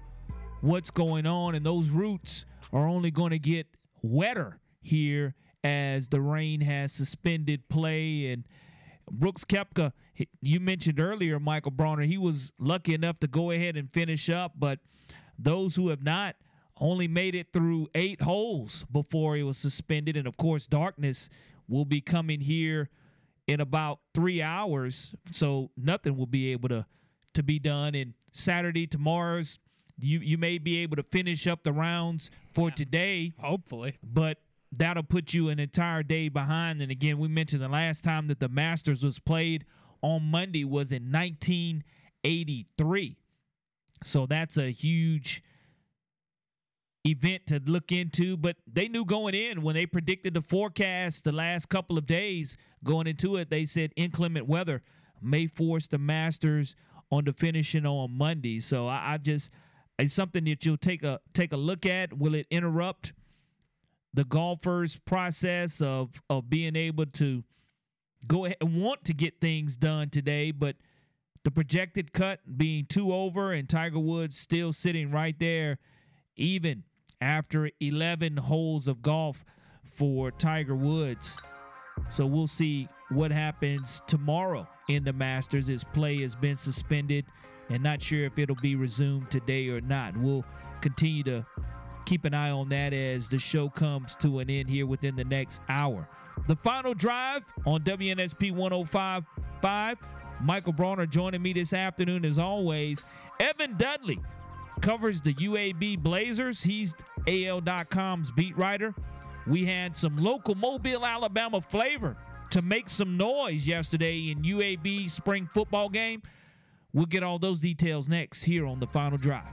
what's going on. And those roots are only going to get wetter here as the rain has suspended play. And Brooks Koepka, you mentioned earlier, Michael Bronner, he was lucky enough to go ahead and finish up. But those who have not only made it through eight holes before he was suspended. And of course, darkness will be coming here in about three hours. So nothing will be able to to be done. And Saturday, tomorrow's you you may be able to finish up the rounds for today. Hopefully. But that'll put you an entire day behind. And again, we mentioned the last time that the Masters was played on Monday was in 1983. So that's a huge event to look into. But they knew going in when they predicted the forecast the last couple of days going into it, they said inclement weather may force the Masters on the finishing on Monday. So I, I just it's something that you'll take a take a look at. Will it interrupt the golfers' process of of being able to go ahead and want to get things done today, but the projected cut being two over and Tiger Woods still sitting right there, even after 11 holes of golf for Tiger Woods. So we'll see what happens tomorrow in the Masters. His play has been suspended and not sure if it'll be resumed today or not. We'll continue to keep an eye on that as the show comes to an end here within the next hour. The final drive on WNSP 1055. Michael Bronner joining me this afternoon as always. Evan Dudley covers the UAB Blazers. He's AL.com's beat writer. We had some local Mobile, Alabama flavor to make some noise yesterday in UAB spring football game. We'll get all those details next here on the final drive.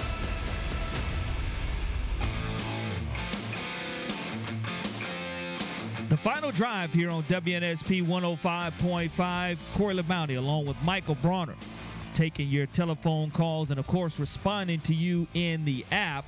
The final drive here on WNSP 105.5. Corey LeBounty along with Michael Bronner taking your telephone calls and, of course, responding to you in the app.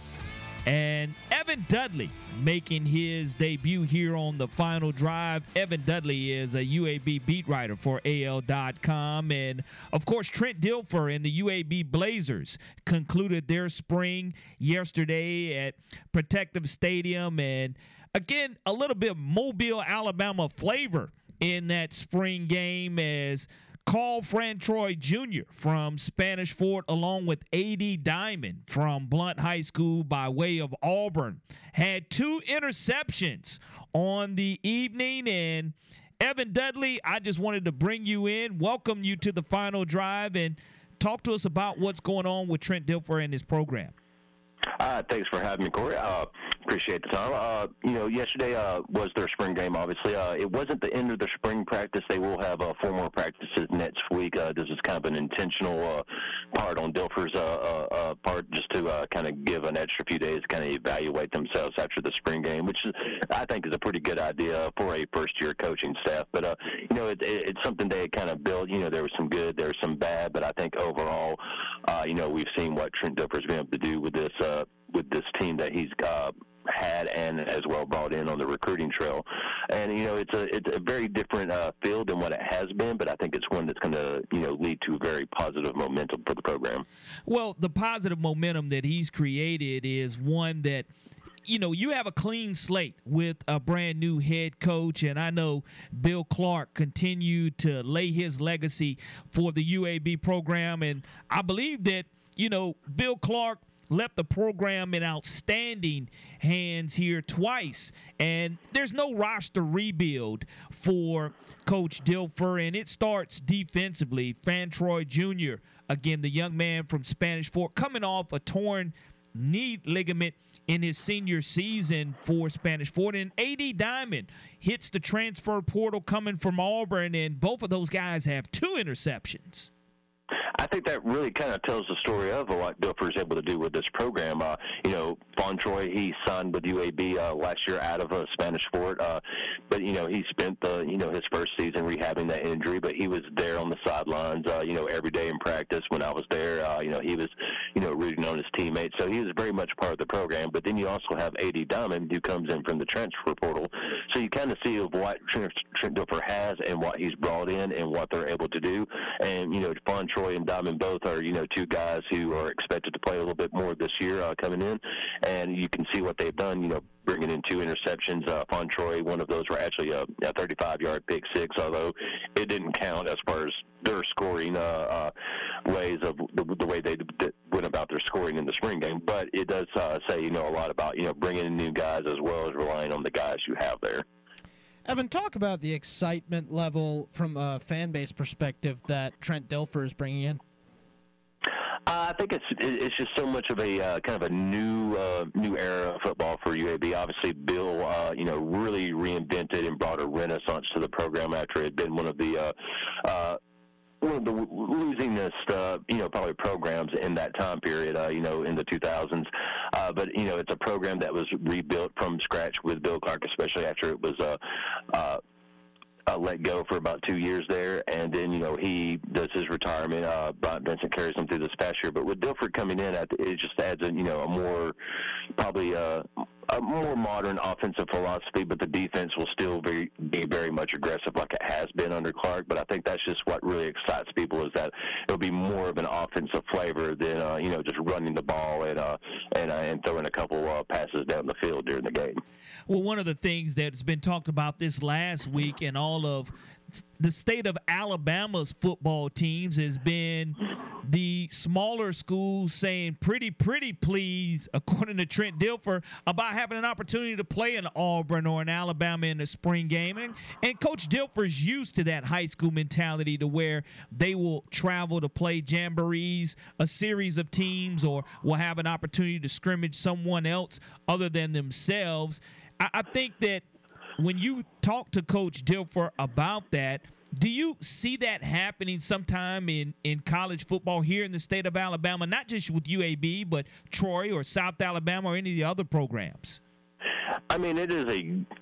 And Evan Dudley making his debut here on the final drive. Evan Dudley is a UAB beat writer for AL.com. And of course, Trent Dilfer and the UAB Blazers concluded their spring yesterday at Protective Stadium. And again, a little bit of Mobile, Alabama flavor in that spring game as Carl Fantroy Jr. from Spanish Fort, along with A.D. Diamond from Blount High School by way of Auburn, had two interceptions on the evening. And Evan Dudley, I just wanted to bring you in, welcome you to the final drive, and talk to us about what's going on with Trent Dilfer and his program. Uh, thanks for having me, Corey. Uh, appreciate the time. Uh, you know, yesterday uh, was their spring game. Obviously, uh, it wasn't the end of their spring practice. They will have uh, four more practices next week. Uh, this is kind of an intentional uh, part on Dilfer's uh, uh, uh, part, just to uh, kind of give an extra few days to kind of evaluate themselves after the spring game, which I think is a pretty good idea for a first-year coaching staff. But uh, you know, it, it, it's something they kind of built. You know, there was some good, there was some bad, but I think overall, uh, you know, we've seen what Trent Dilfer's been able to do with this. Uh, with this team that he's uh, had and as well brought in on the recruiting trail. And you know, it's a it's a very different uh, field than what it has been, but I think it's one that's going to you know lead to very positive momentum for the program. Well, the positive momentum that he's created is one that you know, you have a clean slate with a brand new head coach, and I know Bill Clark continued to lay his legacy for the UAB program, and I believe that you know Bill Clark left the program in outstanding hands here twice. And there's no roster rebuild for Coach Dilfer, and it starts defensively. Fantroy Jr., again, the young man from Spanish Fort, coming off a torn knee ligament in his senior season for Spanish Fort. And AD Diamond hits the transfer portal coming from Auburn, and both of those guys have two interceptions. I think that really kind of tells the story of what Dilfer is able to do with this program. Uh, you know, Fantroy, he signed with UAB uh, last year out of a Spanish Fort, uh, but you know he spent the you know his first season rehabbing that injury, but he was there on the sidelines, uh, you know, every day in practice. When I was there, uh, you know, he was you know rooting on his teammates, so he was very much part of the program. But then you also have AD Diamond, who comes in from the transfer portal, so you kind of see of what Trent, Trent Dilfer has and what he's brought in and what they're able to do. And you know, Fantroy and Diamond both are, you know, two guys who are expected to play a little bit more this year uh, coming in, and you can see what they've done. You know, bringing in two interceptions. Uh, Fantroy, one of those were actually a, a 35-yard pick six, although it didn't count as far as their scoring uh, uh, ways of the, the way they d- went about their scoring in the spring game. But it does uh, say, you know, a lot about you know bringing in new guys as well as relying on the guys you have there. Evan, talk about the excitement level from a fan base perspective that Trent Dilfer is bringing in. Uh, I think it's it's just so much of a uh, kind of a new uh, new era of football for UAB. Obviously, Bill, uh, you know, really reinvented and brought a renaissance to the program after it had been one of the uh, uh, the losingest, uh, you know, probably programs in that time period, uh, you know, in the 2000s. Uh, but you know, it's a program that was rebuilt from scratch with Bill Clark, especially after it was uh, uh, uh, let go for about two years there, and then you know he does his retirement. Uh, Bryant Vincent carries him through this past year, but with Dilfer coming in, it just adds a you know a more probably a, a more modern offensive philosophy, but the defense will still very, be very much aggressive like it has been under Clark. But I think that's just what really excites people is that it'll be more of an offensive flavor than uh, you know just running the ball and uh, and uh, and throwing a couple uh, passes down the field during the game. Well, one of the things that's been talked about this last week and all of the state of Alabama's football teams has been the smaller schools saying pretty, pretty please, [laughs] according to Trent Dilfer, about having an opportunity to play in Auburn or in Alabama in the spring game. And, and Coach Dilfer's used to that high school mentality to where they will travel to play jamborees, a series of teams, or will have an opportunity to scrimmage someone else other than themselves. I, I think that when you talk to Coach Dilfer about that, do you see that happening sometime in, in college football here in the state of Alabama, not just with UAB, but Troy or South Alabama or any of the other programs? I mean, it is a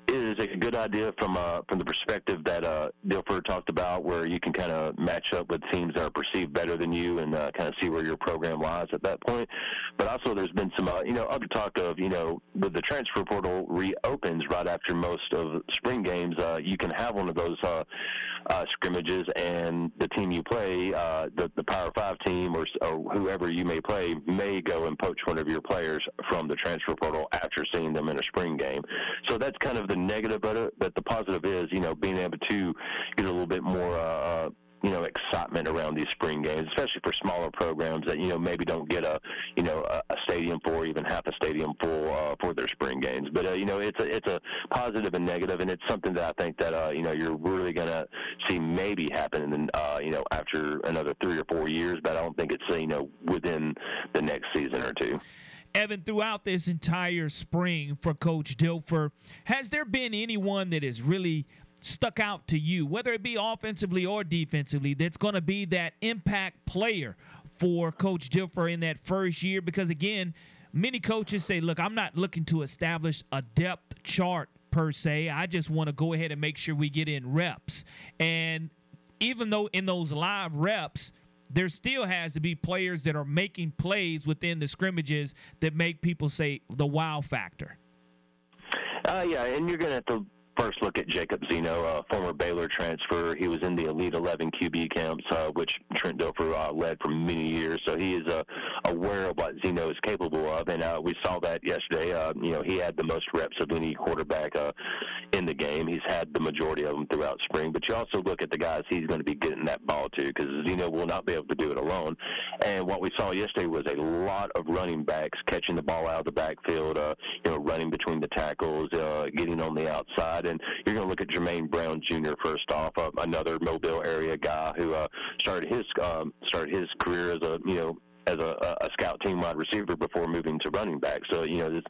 it is a good idea from uh, from the perspective that uh, Dilfer talked about, where you can kind of match up with teams that are perceived better than you and uh, kind of see where your program lies at that point. But also, there's been some uh, you know other talk of you know with the transfer portal reopens right after most of spring games, uh, you can have one of those uh, uh, scrimmages, and the team you play, uh, the the Power Five team or, or whoever you may play, may go and poach one of your players from the transfer portal after seeing them in a spring game. So that's kind of the negative it. But the positive is, you know, being able to get a little bit more. Uh, you know excitement around these spring games, especially for smaller programs that you know maybe don't get a you know a, stadium for even half a stadium full uh, for their spring games. But uh, you know it's a it's a positive and negative, and it's something that I think that uh, you know you're really gonna see maybe happen uh, you know after another three or four years, but I don't think it's you know within the next season or two. Evan, throughout this entire spring for Coach Dilfer, has there been anyone that has really stuck out to you, whether it be offensively or defensively, that's going to be that impact player for Coach Dilfer in that first year? Because again, many coaches say, look, I'm not looking to establish a depth chart per se. I just want to go ahead and make sure we get in reps. And even though in those live reps, there still has to be players that are making plays within the scrimmages that make people say the wow factor. Uh, yeah, and you're going to have to first look at Jacob Zeno, a former Baylor transfer. He was in the Elite 11 QB camps, uh, which Trent Dilfer uh, led for many years. So he is uh, aware of what Zeno is capable of, and uh, we saw that yesterday. Uh, you know, he had the most reps of any quarterback uh, in the game. He's had the majority of them throughout spring. But you also look at the guys he's going to be getting that ball to, because Zeno will not be able to do it alone. And what we saw yesterday was a lot of running backs catching the ball out of the backfield. Uh, you know, running between the tackles, uh, getting on the outside and you're going to look at Jermaine Brown Jr. first off, uh, another Mobile area guy who uh, started his um, started his career as a you know as a, a scout team wide receiver before moving to running back. So you know, this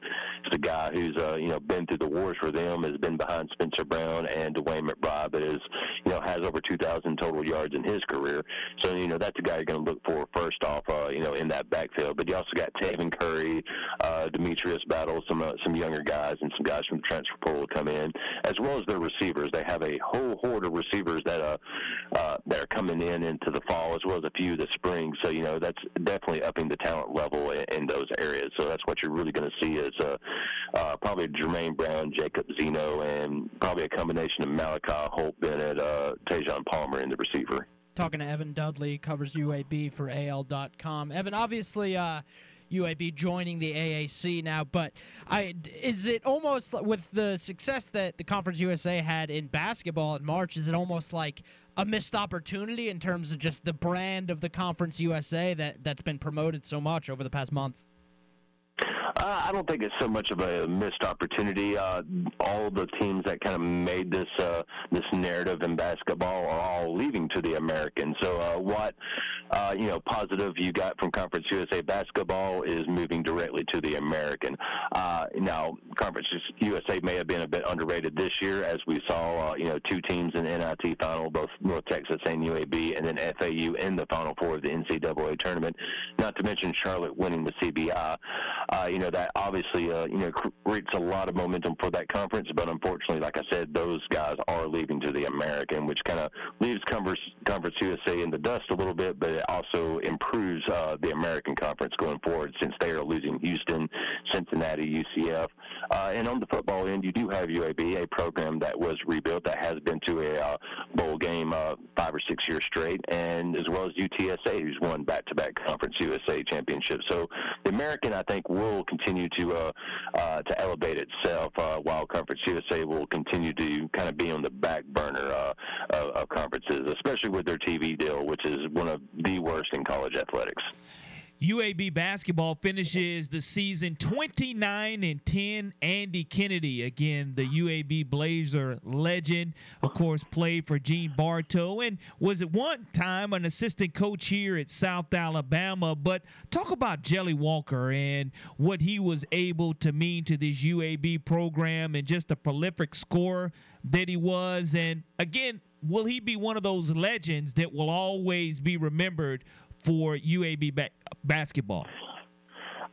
is a guy who's uh, you know been through the wars for them, has been behind Spencer Brown and DeWayne McBride, but is you know has over 2,000 total yards in his career. So you know that's a guy you're going to look for first off, uh, you know, in that backfield. But you also got Taven Curry, uh, Demetrius Battle, some uh, some younger guys, and some guys from the transfer portal come in, as well as their receivers. They have a whole horde of receivers that uh, uh that are coming in into the fall, as well as a few this spring. So you know that's definitely definitely upping the talent level in, in those areas. So that's what you're really going to see is uh, uh, probably Jermaine Brown, Jacob Zeno, and probably a combination of Malachi Holt Bennett, uh, Tejhaun Palmer in the receiver. Talking to Evan Dudley, covers UAB for AL.com. Evan, obviously, uh, UAB joining the AAC now. But I is it almost with the success that the Conference USA had in basketball in March? Is it almost like a missed opportunity in terms of just the brand of the Conference USA that that's been promoted so much over the past month? Uh, I don't think it's so much of a missed opportunity. Uh, all the teams that kind of made this uh, this narrative in basketball are all leaving to the American. So uh, what uh, you know positive you got from Conference USA basketball is moving directly to the American. Uh, now Conference USA may have been a bit underrated this year, as we saw uh, you know two teams in the NIT final, both North Texas and UAB, and then FAU in the Final Four of the NCAA tournament. Not to mention Charlotte winning the CBI. Uh, you know that obviously uh, you know creates a lot of momentum for that conference, but unfortunately, like I said, those guys are leaving to the American, which kind of leaves Conference Conference USA in the dust a little bit, but it also improves uh, the American Conference going forward since they are losing Houston, Cincinnati, UCF, uh, and on the football end, you do have UAB, a program that was rebuilt that has been to a uh, bowl game uh, five or six years straight, and as well as UTSA, who's won back-to-back Conference USA championships. So the American, I think, will continue to uh, uh, to elevate itself, uh, while Conference USA will continue to kind of be on the back burner uh, of, of conferences, especially with their TV deal, which is one of the worst in college athletics. UAB basketball finishes the season 29 and 10. Andy Kennedy, again, the UAB Blazer legend, of course, played for Gene Bartow and was at one time an assistant coach here at South Alabama. But talk about Jelly Walker and what he was able to mean to this UAB program and just a prolific scorer that he was. And again, will he be one of those legends that will always be remembered for UAB ba- basketball?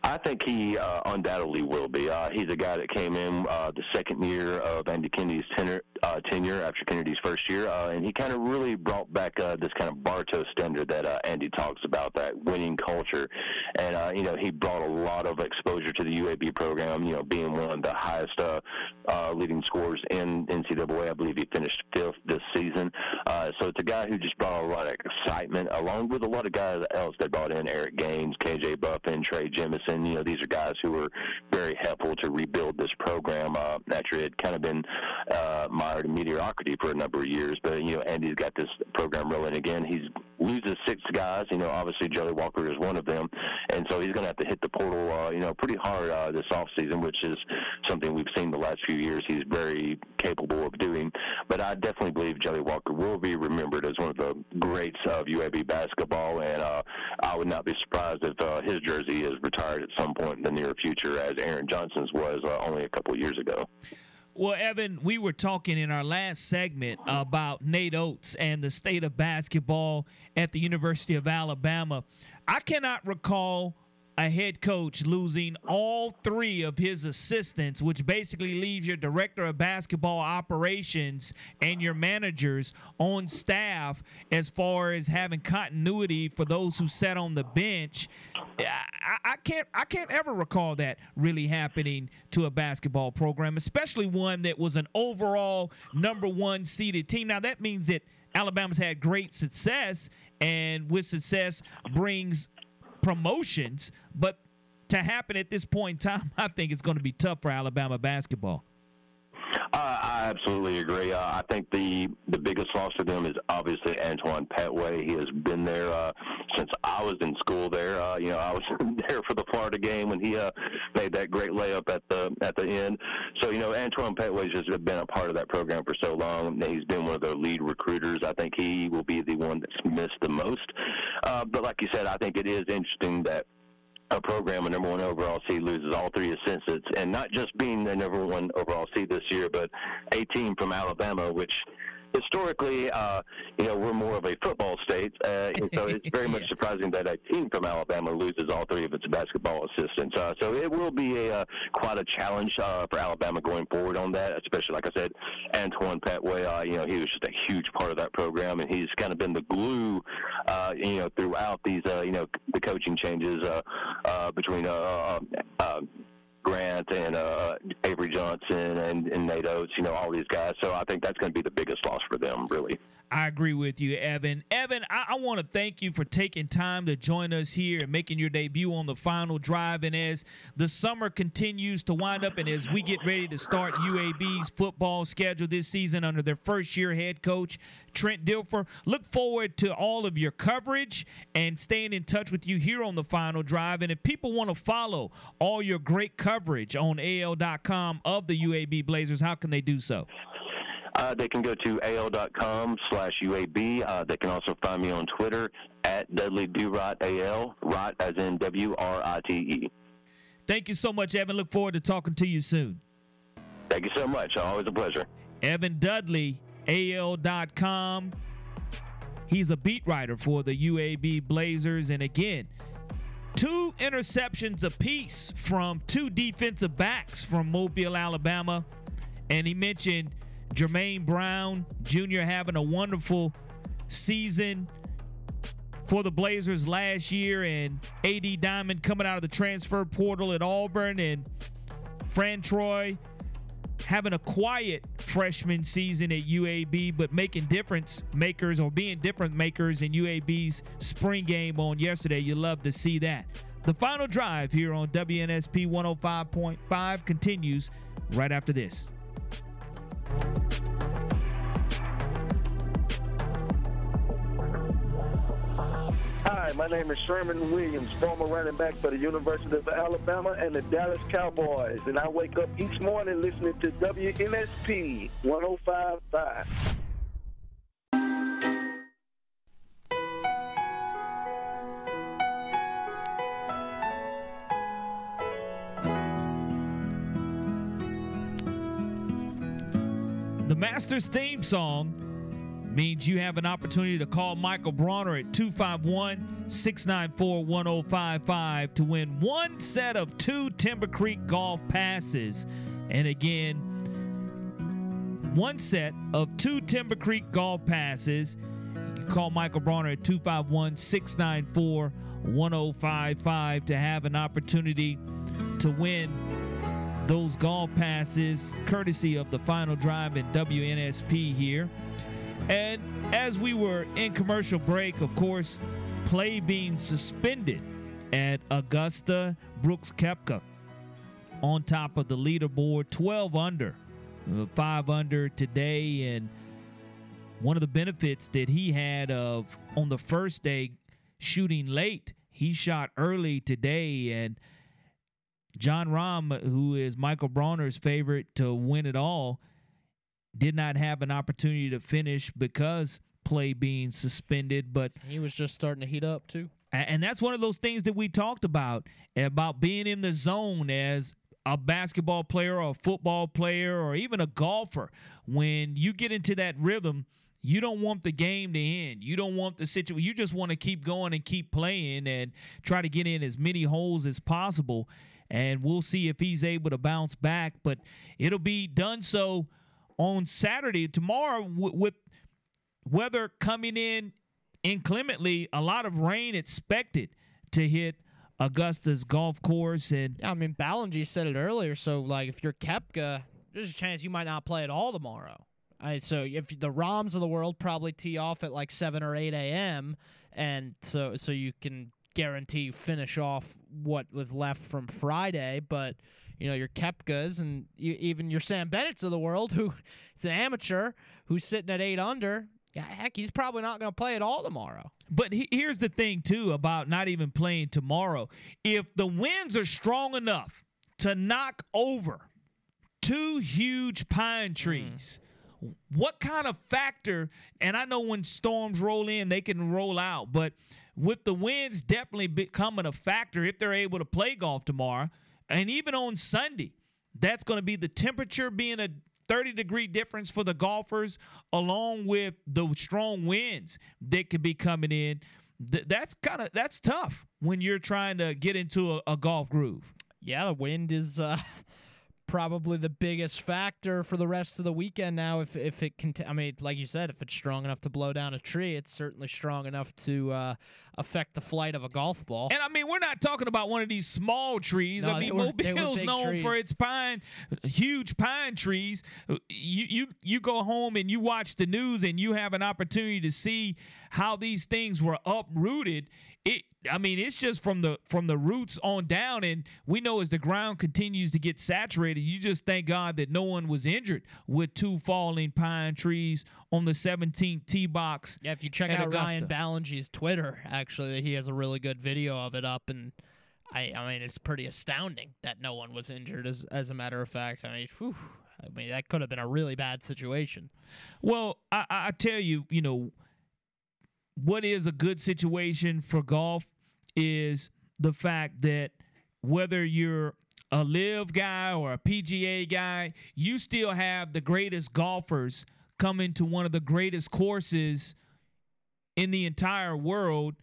I think he uh, undoubtedly will be. Uh, he's a guy that came in uh, the second year of Andy Kennedy's tenure, uh, tenure after Kennedy's first year, uh, and he kind of really brought back uh, this kind of Bartow standard that uh, Andy talks about, that winning culture. And, uh, you know, he brought a lot of exposure to the UAB program, you know, being one of the highest uh, uh, leading scorers in NCAA. I believe he finished fifth this season. Uh, so it's a guy who just brought a lot of excitement, along with a lot of guys else that brought in Eric Gaines, KJ Buffin, Trey Jemison and you know these are guys who were very helpful to rebuild this program uh, after it had kind of been uh, mired in mediocrity for a number of years. But you know Andy's got this program rolling again. He's loses six guys. You know obviously Jelly Walker is one of them, and so he's going to have to hit the portal uh, you know pretty hard uh, this off season, which is something we've seen the last few years. He's very capable of doing. But I definitely believe Jelly Walker will be remembered as one of the greats of UAB basketball, and uh, I would not be surprised if uh, his jersey is retired at some point in the near future, as Aaron Johnson's was uh, only a couple years ago. Well, Evan, we were talking in our last segment about Nate Oats and the state of basketball at the University of Alabama. I cannot recall a head coach losing all three of his assistants, which basically leaves your director of basketball operations and your managers on staff as far as having continuity for those who sat on the bench. I, I can't I can't ever recall that really happening to a basketball program, especially one that was an overall number one seeded team. Now that means that Alabama's had great success, and with success brings promotions, but to happen at this point in time, [laughs] I think it's going to be tough for Alabama basketball. Uh, I absolutely agree. Uh, I think the the biggest loss for them is obviously Antoine Pettway. He has been there uh, since I was in school. There, uh, you know, I was [laughs] there for the Florida game when he uh, made that great layup at the at the end. So you know, Antoine Pettway's just been a part of that program for so long. He's been one of their lead recruiters. I think he will be the one that's missed the most. Uh, but like you said, I think it is interesting that a program, a number one overall seed, loses all three assistants, and not just being the number one overall seed this year, but a team from Alabama, which historically, uh, you know, we're more of a football state, uh, so it's [laughs] very much surprising that a team from Alabama loses all three of its basketball assistants. Uh, so it will be a uh, quite a challenge uh, for Alabama going forward on that, especially like I said, Antoine Pettway. Uh, you know, he was just a huge part of that program, and he's kind of been the glue, uh, you know, throughout these, uh, you know, the coaching changes uh, uh, between. Grant and uh, Avery Johnson and, and Nate Oats, you know, all these guys. So I think that's going to be the biggest loss for them, really. I agree with you, Evan. Evan, I, I want to thank you for taking time to join us here and making your debut on the final drive. And as the summer continues to wind up and as we get ready to start UAB's football schedule this season under their first year head coach, Trent Dilfer, look forward to all of your coverage and staying in touch with you here on the final drive. And if people want to follow all your great coverage on AL.com of the UAB Blazers, how can they do so? Uh, they can go to al.com slash UAB. Uh, they can also find me on Twitter at Dudley Durot AL, Rot as in W R I T E. Thank you so much, Evan. Look forward to talking to you soon. Thank you so much. Always a pleasure. Evan Dudley, AL.com. He's a beat writer for the UAB Blazers. And again, two interceptions apiece from two defensive backs from Mobile, Alabama. And he mentioned Jermaine Brown Jr. having a wonderful season for the Blazers last year, and AD Diamond coming out of the transfer portal at Auburn, and Fantroy having a quiet freshman season at UAB, but making difference makers or being different makers in UAB's spring game on yesterday. You love to see that. The final drive here on WNSP 105.5 continues right after this. Hi, my name is Sherman Williams, former running back for the University of Alabama and the Dallas Cowboys, and I wake up each morning listening to WNSP 1055. The Masters theme song means you have an opportunity to call Michael Bronner at 251 694 1055 to win one set of two Timber Creek golf passes. And again, one set of two Timber Creek golf passes. You call Michael Bronner at 251 694 1055 to have an opportunity to win those golf passes courtesy of the final drive in WNSP here. And as we were in commercial break, of course, play being suspended at Augusta Brooks Koepka on top of the leaderboard, 12 under, uh, 5 under today. And one of the benefits that he had of on the first day shooting late, he shot early today and Jon Rahm, who is Michael Bronner's favorite to win it all, did not have an opportunity to finish because play being suspended. But he was just starting to heat up too. And that's one of those things that we talked about about being in the zone as a basketball player or a football player or even a golfer. When you get into that rhythm, you don't want the game to end. You don't want the situation. You just want to keep going and keep playing and try to get in as many holes as possible and we'll see if he's able to bounce back. But it'll be done so on Saturday. Tomorrow, w- with weather coming in inclemently, a lot of rain expected to hit Augusta's golf course. And yeah, I mean, Ballengee said it earlier. So, like, if you're Koepka, there's a chance you might not play at all tomorrow. Right, so if the Rahms of the world probably tee off at like seven or eight a.m. and so so you can guarantee finish off what was left from Friday, but you know your Koepkas and you, even your Sam Bennett's of the world, who [laughs] is an amateur who's sitting at eight under. Yeah, heck, he's probably not going to play at all tomorrow. But he, here's the thing too about not even playing tomorrow. If the winds are strong enough to knock over two huge pine trees. Mm what kind of factor and i know when storms roll in they can roll out but with the winds definitely becoming a factor if they're able to play golf tomorrow and even on sunday that's going to be the temperature being a 30 degree difference for the golfers along with the strong winds that could be coming in. Th- that's kind of that's tough when you're trying to get into a, a golf groove. Yeah the wind is uh [laughs] probably the biggest factor for the rest of the weekend now. If if it can, I mean, like you said, if it's strong enough to blow down a tree, it's certainly strong enough to uh, affect the flight of a golf ball. And I mean, we're not talking about one of these small trees. No, I mean, were- Mobile's known trees. for its pine, huge pine trees. You you you go home and you watch the news and you have an opportunity to see how these things were uprooted. It, I mean, it's just from the from the roots on down, and we know as the ground continues to get saturated, you just thank God that no one was injured with two falling pine trees on the 17th tee box. Yeah, if you check out Augusta. Ryan Ballengee's Twitter, actually, he has a really good video of it up, and I, I mean, it's pretty astounding that no one was injured. As as a matter of fact, I mean, whew, I mean, that could have been a really bad situation. Well, I I tell you, you know, what is a good situation for golf is the fact that whether you're a LIV guy or a PGA guy, you still have the greatest golfers coming to one of the greatest courses in the entire world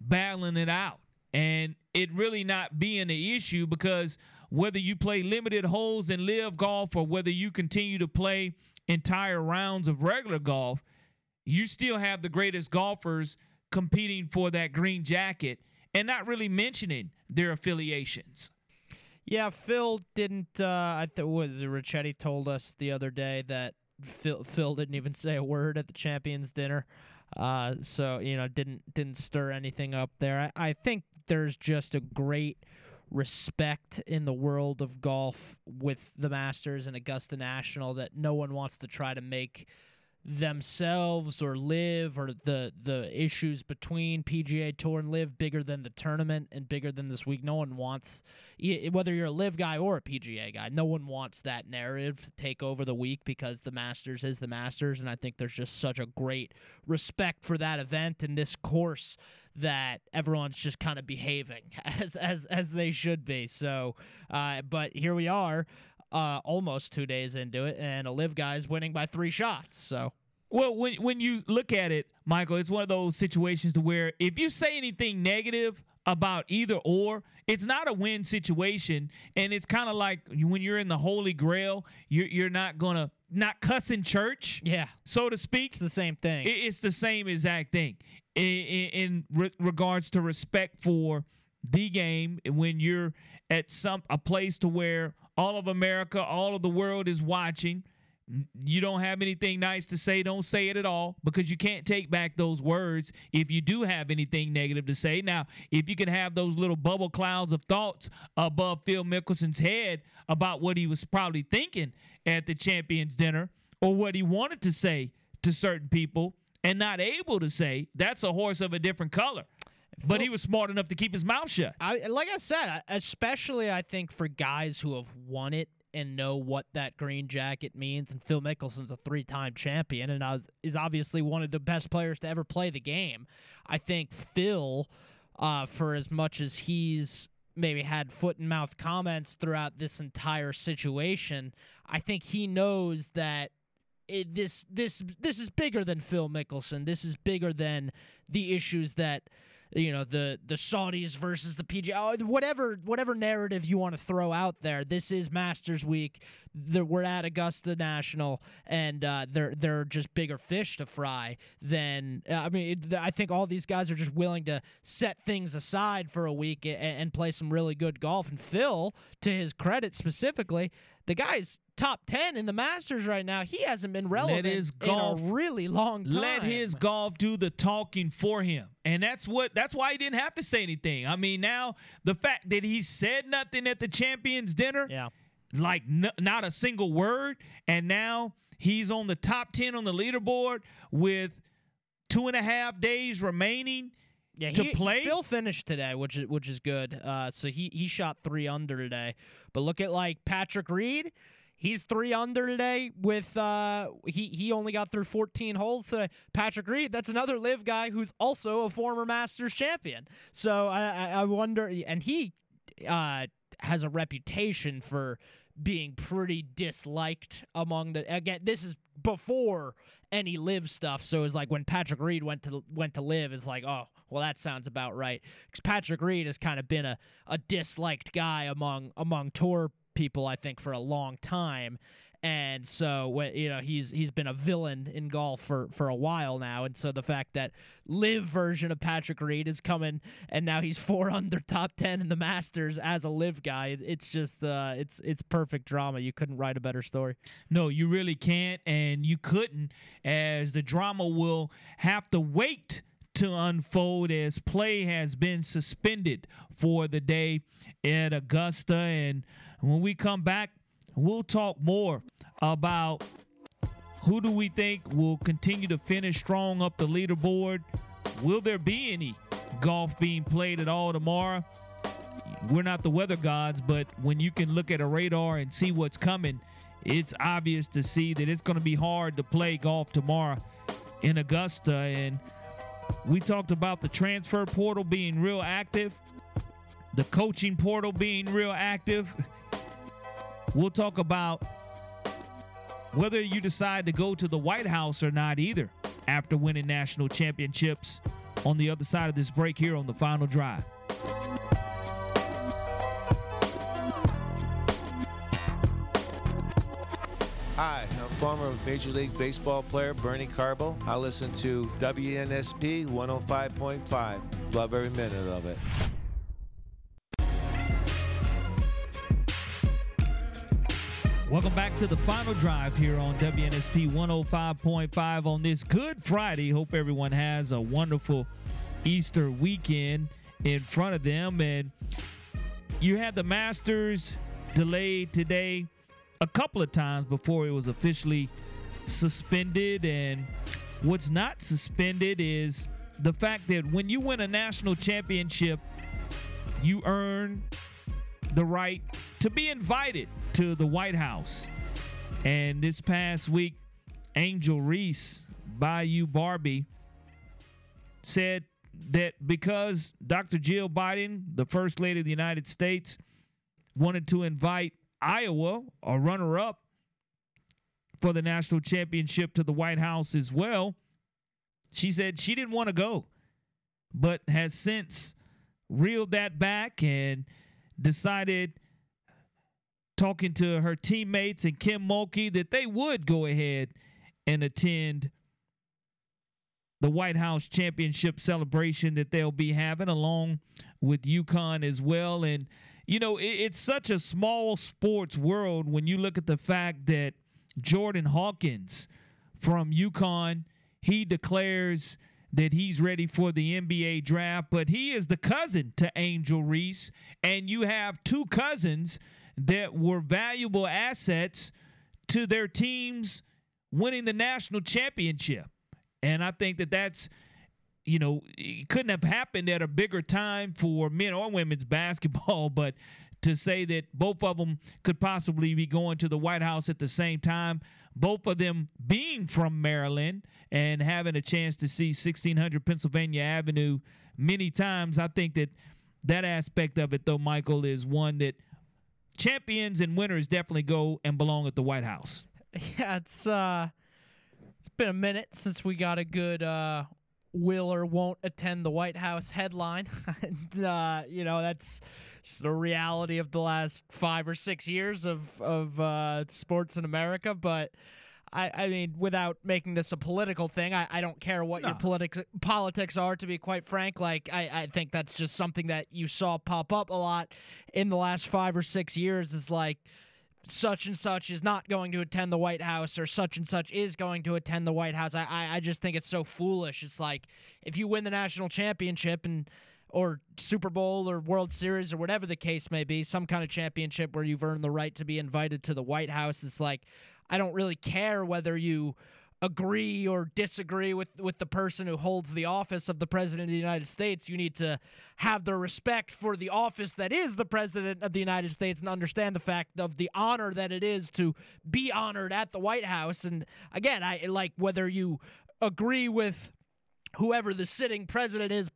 battling it out. And it really not being an issue because whether you play limited holes in LIV golf or whether you continue to play entire rounds of regular golf, you still have the greatest golfers competing for that green jacket and not really mentioning their affiliations. Yeah, Phil didn't. Uh, I th- was Ricchetti told us the other day that Phil Phil didn't even say a word at the champions dinner. Uh, so you know, didn't didn't stir anything up there. I, I think there's just a great respect in the world of golf with the Masters and Augusta National that no one wants to try to make themselves or LIV or the the issues between PGA Tour and LIV bigger than the tournament and bigger than this week. No one wants whether you're a LIV guy or a PGA guy. No one wants that narrative to take over the week because the Masters is the Masters, and I think there's just such a great respect for that event and this course that everyone's just kind of behaving [laughs] as as as they should be. So, uh, but here we are. Uh, almost two days into it, and a LIV guy's winning by three shots. So Well, when when you look at it, Michael, it's one of those situations to where if you say anything negative about either or, it's not a win situation, and it's kind of like when you're in the Holy Grail, you're you're not gonna not cuss in church, yeah, so to speak. it's the same thing. It- It's the same exact thing in, in, in re- regards to respect for the game. When you're at some a place to where all of America, all of the world is watching, you don't have anything nice to say. Don't say it at all because you can't take back those words if you do have anything negative to say. Now, if you can have those little bubble clouds of thoughts above Phil Mickelson's head about what he was probably thinking at the champions dinner or what he wanted to say to certain people and not able to say, that's a horse of a different color. But he was smart enough to keep his mouth shut. I like I said, especially I think for guys who have won it and know what that green jacket means. And Phil Mickelson's a three-time champion and is, is obviously one of the best players to ever play the game. I think Phil, uh, for as much as he's maybe had foot and mouth comments throughout this entire situation, I think he knows that it, this this this is bigger than Phil Mickelson. This is bigger than the issues that you know the the Saudis versus the PGA, oh, whatever whatever narrative you want to throw out there. This is Masters Week. We're at Augusta National, and uh, they're they're just bigger fish to fry than uh, I mean. It, I think all these guys are just willing to set things aside for a week and, and play some really good golf. And Phil, to his credit specifically, the guy's top ten in the Masters right now. He hasn't been relevant his in a really long time. Let his golf do the talking for him. And that's what that's why he didn't have to say anything. I mean, now the fact that he said nothing at the champions dinner, yeah, like n- not a single word, and now he's on the top 10 on the leaderboard with two and a half days remaining yeah, to he, play. Phil finished today, which is which is good. Uh, so he he shot three under today. But look at like Patrick Reed. He's three under today with uh he he only got through 14 holes today. Patrick Reed, that's another LIV guy who's also a former Masters champion. So I I, I wonder and he uh has a reputation for being pretty disliked among the again this is before any LIV stuff so it's like when Patrick Reed went to went to LIV it's like oh well that sounds about right. Cuz Patrick Reed has kind of been a, a disliked guy among among tour people I think for a long time. And so you know he's he's been a villain in golf for for a while now. And so the fact that LIV version of Patrick Reed is coming and now he's four [laughs] under top 10 in the Masters as a LIV guy it's just uh it's it's perfect drama. You couldn't write a better story. No you really can't and you couldn't as the drama will have to wait to unfold as play has been suspended for the day at Augusta and when we come back We'll talk more about who do we think will continue to finish strong up the leaderboard. Will there be any golf being played at all tomorrow? We're not the weather gods, but when you can look at a radar and see what's coming, it's obvious to see that it's going to be hard to play golf tomorrow in Augusta. And we talked about the transfer portal being real active, the coaching portal being real active. We'll talk about whether you decide to go to the White House or not either after winning national championships on the other side of this break here on the final drive. Hi, I'm former Major League Baseball player Bernie Carbo. I listen to WNSP 105.5. Love every minute of it. Welcome back to the final drive here on WNSP 105.5 on this Good Friday. Hope everyone has a wonderful Easter weekend in front of them. And you had the Masters delayed today a couple of times before it was officially suspended. And what's not suspended is the fact that when you win a national championship, you earn the right to be invited to the White House. And this past week, Angel Reese, Bayou Barbie, said that because Dr. Jill Biden, the First Lady of the United States, wanted to invite Iowa, a runner up for the national championship, to the White House as well, she said she didn't want to go, but has since reeled that back and decided talking to her teammates and Kim Mulkey that they would go ahead and attend the White House championship celebration that they'll be having along with UConn as well. And, you know, it, it's such a small sports world when you look at the fact that Jordan Hawkins from UConn, he declares that he's ready for the NBA draft, but he is the cousin to Angel Reese. And you have two cousins that were valuable assets to their teams winning the national championship. And I think that that's, you know, it couldn't have happened at a bigger time for men or women's [laughs] basketball, but to say that both of them could possibly be going to the White House at the same time, both of them being from Maryland and having a chance to see 1600 Pennsylvania Avenue many times, I think that that aspect of it, though, Michael, is one that champions and winners definitely go and belong at the White House. [laughs] Yeah, it's uh, it's been a minute since we got a good uh, will or won't attend the White House headline. [laughs] and, uh, you know, that's just the reality of the last five or six years of of uh, sports in America. But I, I mean, without making this a political thing, I, I don't care what no. your politics politics are. To be quite frank, like I, I think that's just something that you saw pop up a lot in the last five or six years. Is like such and such is not going to attend the White House or such and such is going to attend the White House. I, I, I just think it's so foolish. It's like if you win the national championship and or Super Bowl or World Series or whatever the case may be, some kind of championship where you've earned the right to be invited to the White House. It's like I don't really care whether you agree or disagree with with the person who holds the office of the president of the United States you need to have the respect for the office that is the president of the United States and understand the fact of the honor that it is to be honored at the White House. And again I like whether you agree with whoever the sitting president is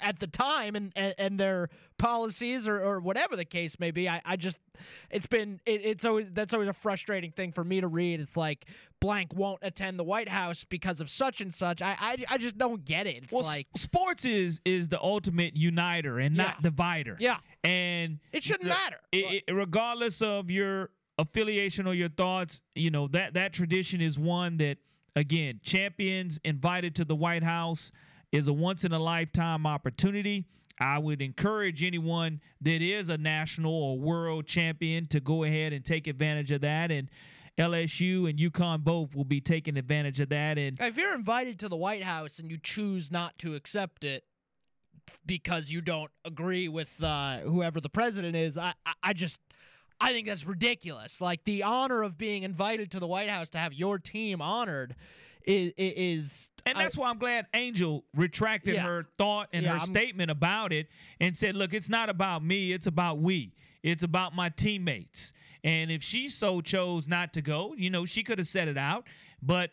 at the time and and, and their policies or, or whatever the case may be. I, I just it's been it, it's always that's always a frustrating thing for me to read. It's like blank won't attend the White House because of such and such. I I, I just don't get it. It's well, like sports is is the ultimate uniter and not Yeah. divider. Yeah. and It shouldn't the- matter. it- it- regardless of your affiliation or your thoughts. You know that that tradition is one that again champions invited to the White House is a once in a lifetime opportunity. I would encourage anyone that is a national or world champion to go ahead and take advantage of that and. LSU and UConn both will be taking advantage of that, and if you're invited to the White House and you choose not to accept it because you don't agree with uh, whoever the president is, I, I, I just I think that's ridiculous. Like the honor of being invited to the White House to have your team honored is is And uh, that's why I'm glad Angel retracted Yeah. her thought and Yeah, her I'm- statement about it and said, look, it's not about me, it's about we. It's about my teammates. And if she so chose not to go, you know, she could have said it out. But,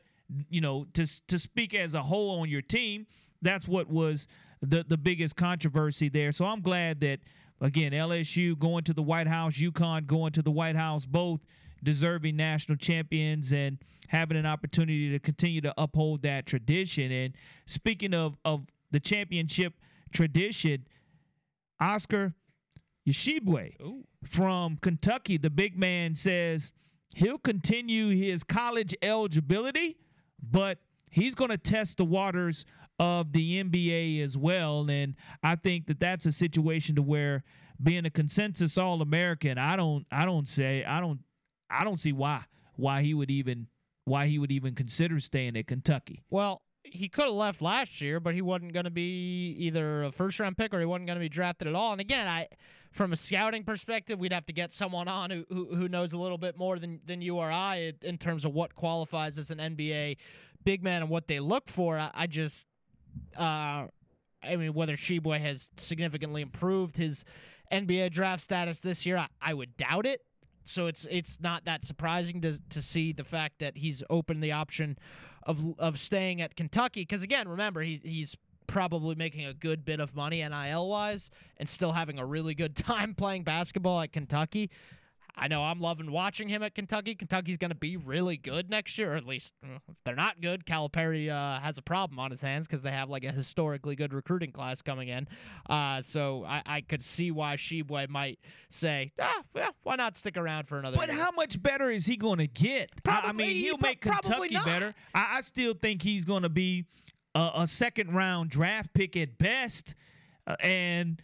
you know, to to speak as a whole on your team, that's what was the the biggest controversy there. So I'm glad that again, LSU going to the White House, UConn going to the White House, both deserving national champions and having an opportunity to continue to uphold that tradition. And speaking of of the championship tradition, Oscar Tshiebwe from Kentucky, the big man says he'll continue his college eligibility, but he's going to test the waters of the NBA as well. And I think that that's a situation to where being a consensus All American, I don't, I don't say, I don't, I don't see why, why he would even, why he would even consider staying at Kentucky. Well, he could have left last year, but he wasn't going to be either a first round pick or he wasn't going to be drafted at all. And again, I from a scouting perspective, we'd have to get someone on who who, who knows a little bit more than than you or I in terms of what qualifies as an NBA big man and what they look for. I, I just uh I mean, whether Tshiebwe has significantly improved his NBA draft status this year, I, I would doubt it. So it's it's not that surprising to to see the fact that he's opened the option of of staying at Kentucky. Because again, remember he he's probably making a good bit of money NIL wise and still having a really good [laughs] time playing basketball at Kentucky. I know I'm loving watching him at Kentucky. Kentucky's going to be really good next year, or at least uh, if they're not good, Calipari uh, has a problem on his hands because they have like a historically good recruiting class coming in. Uh, so I, I could see why Tshiebwe might say, ah, well, why not stick around for another But year? how much better is he going to get? I- I mean, he'll make Kentucky not. better. I, I still think he's going to be a, a second round draft pick at best, Uh, and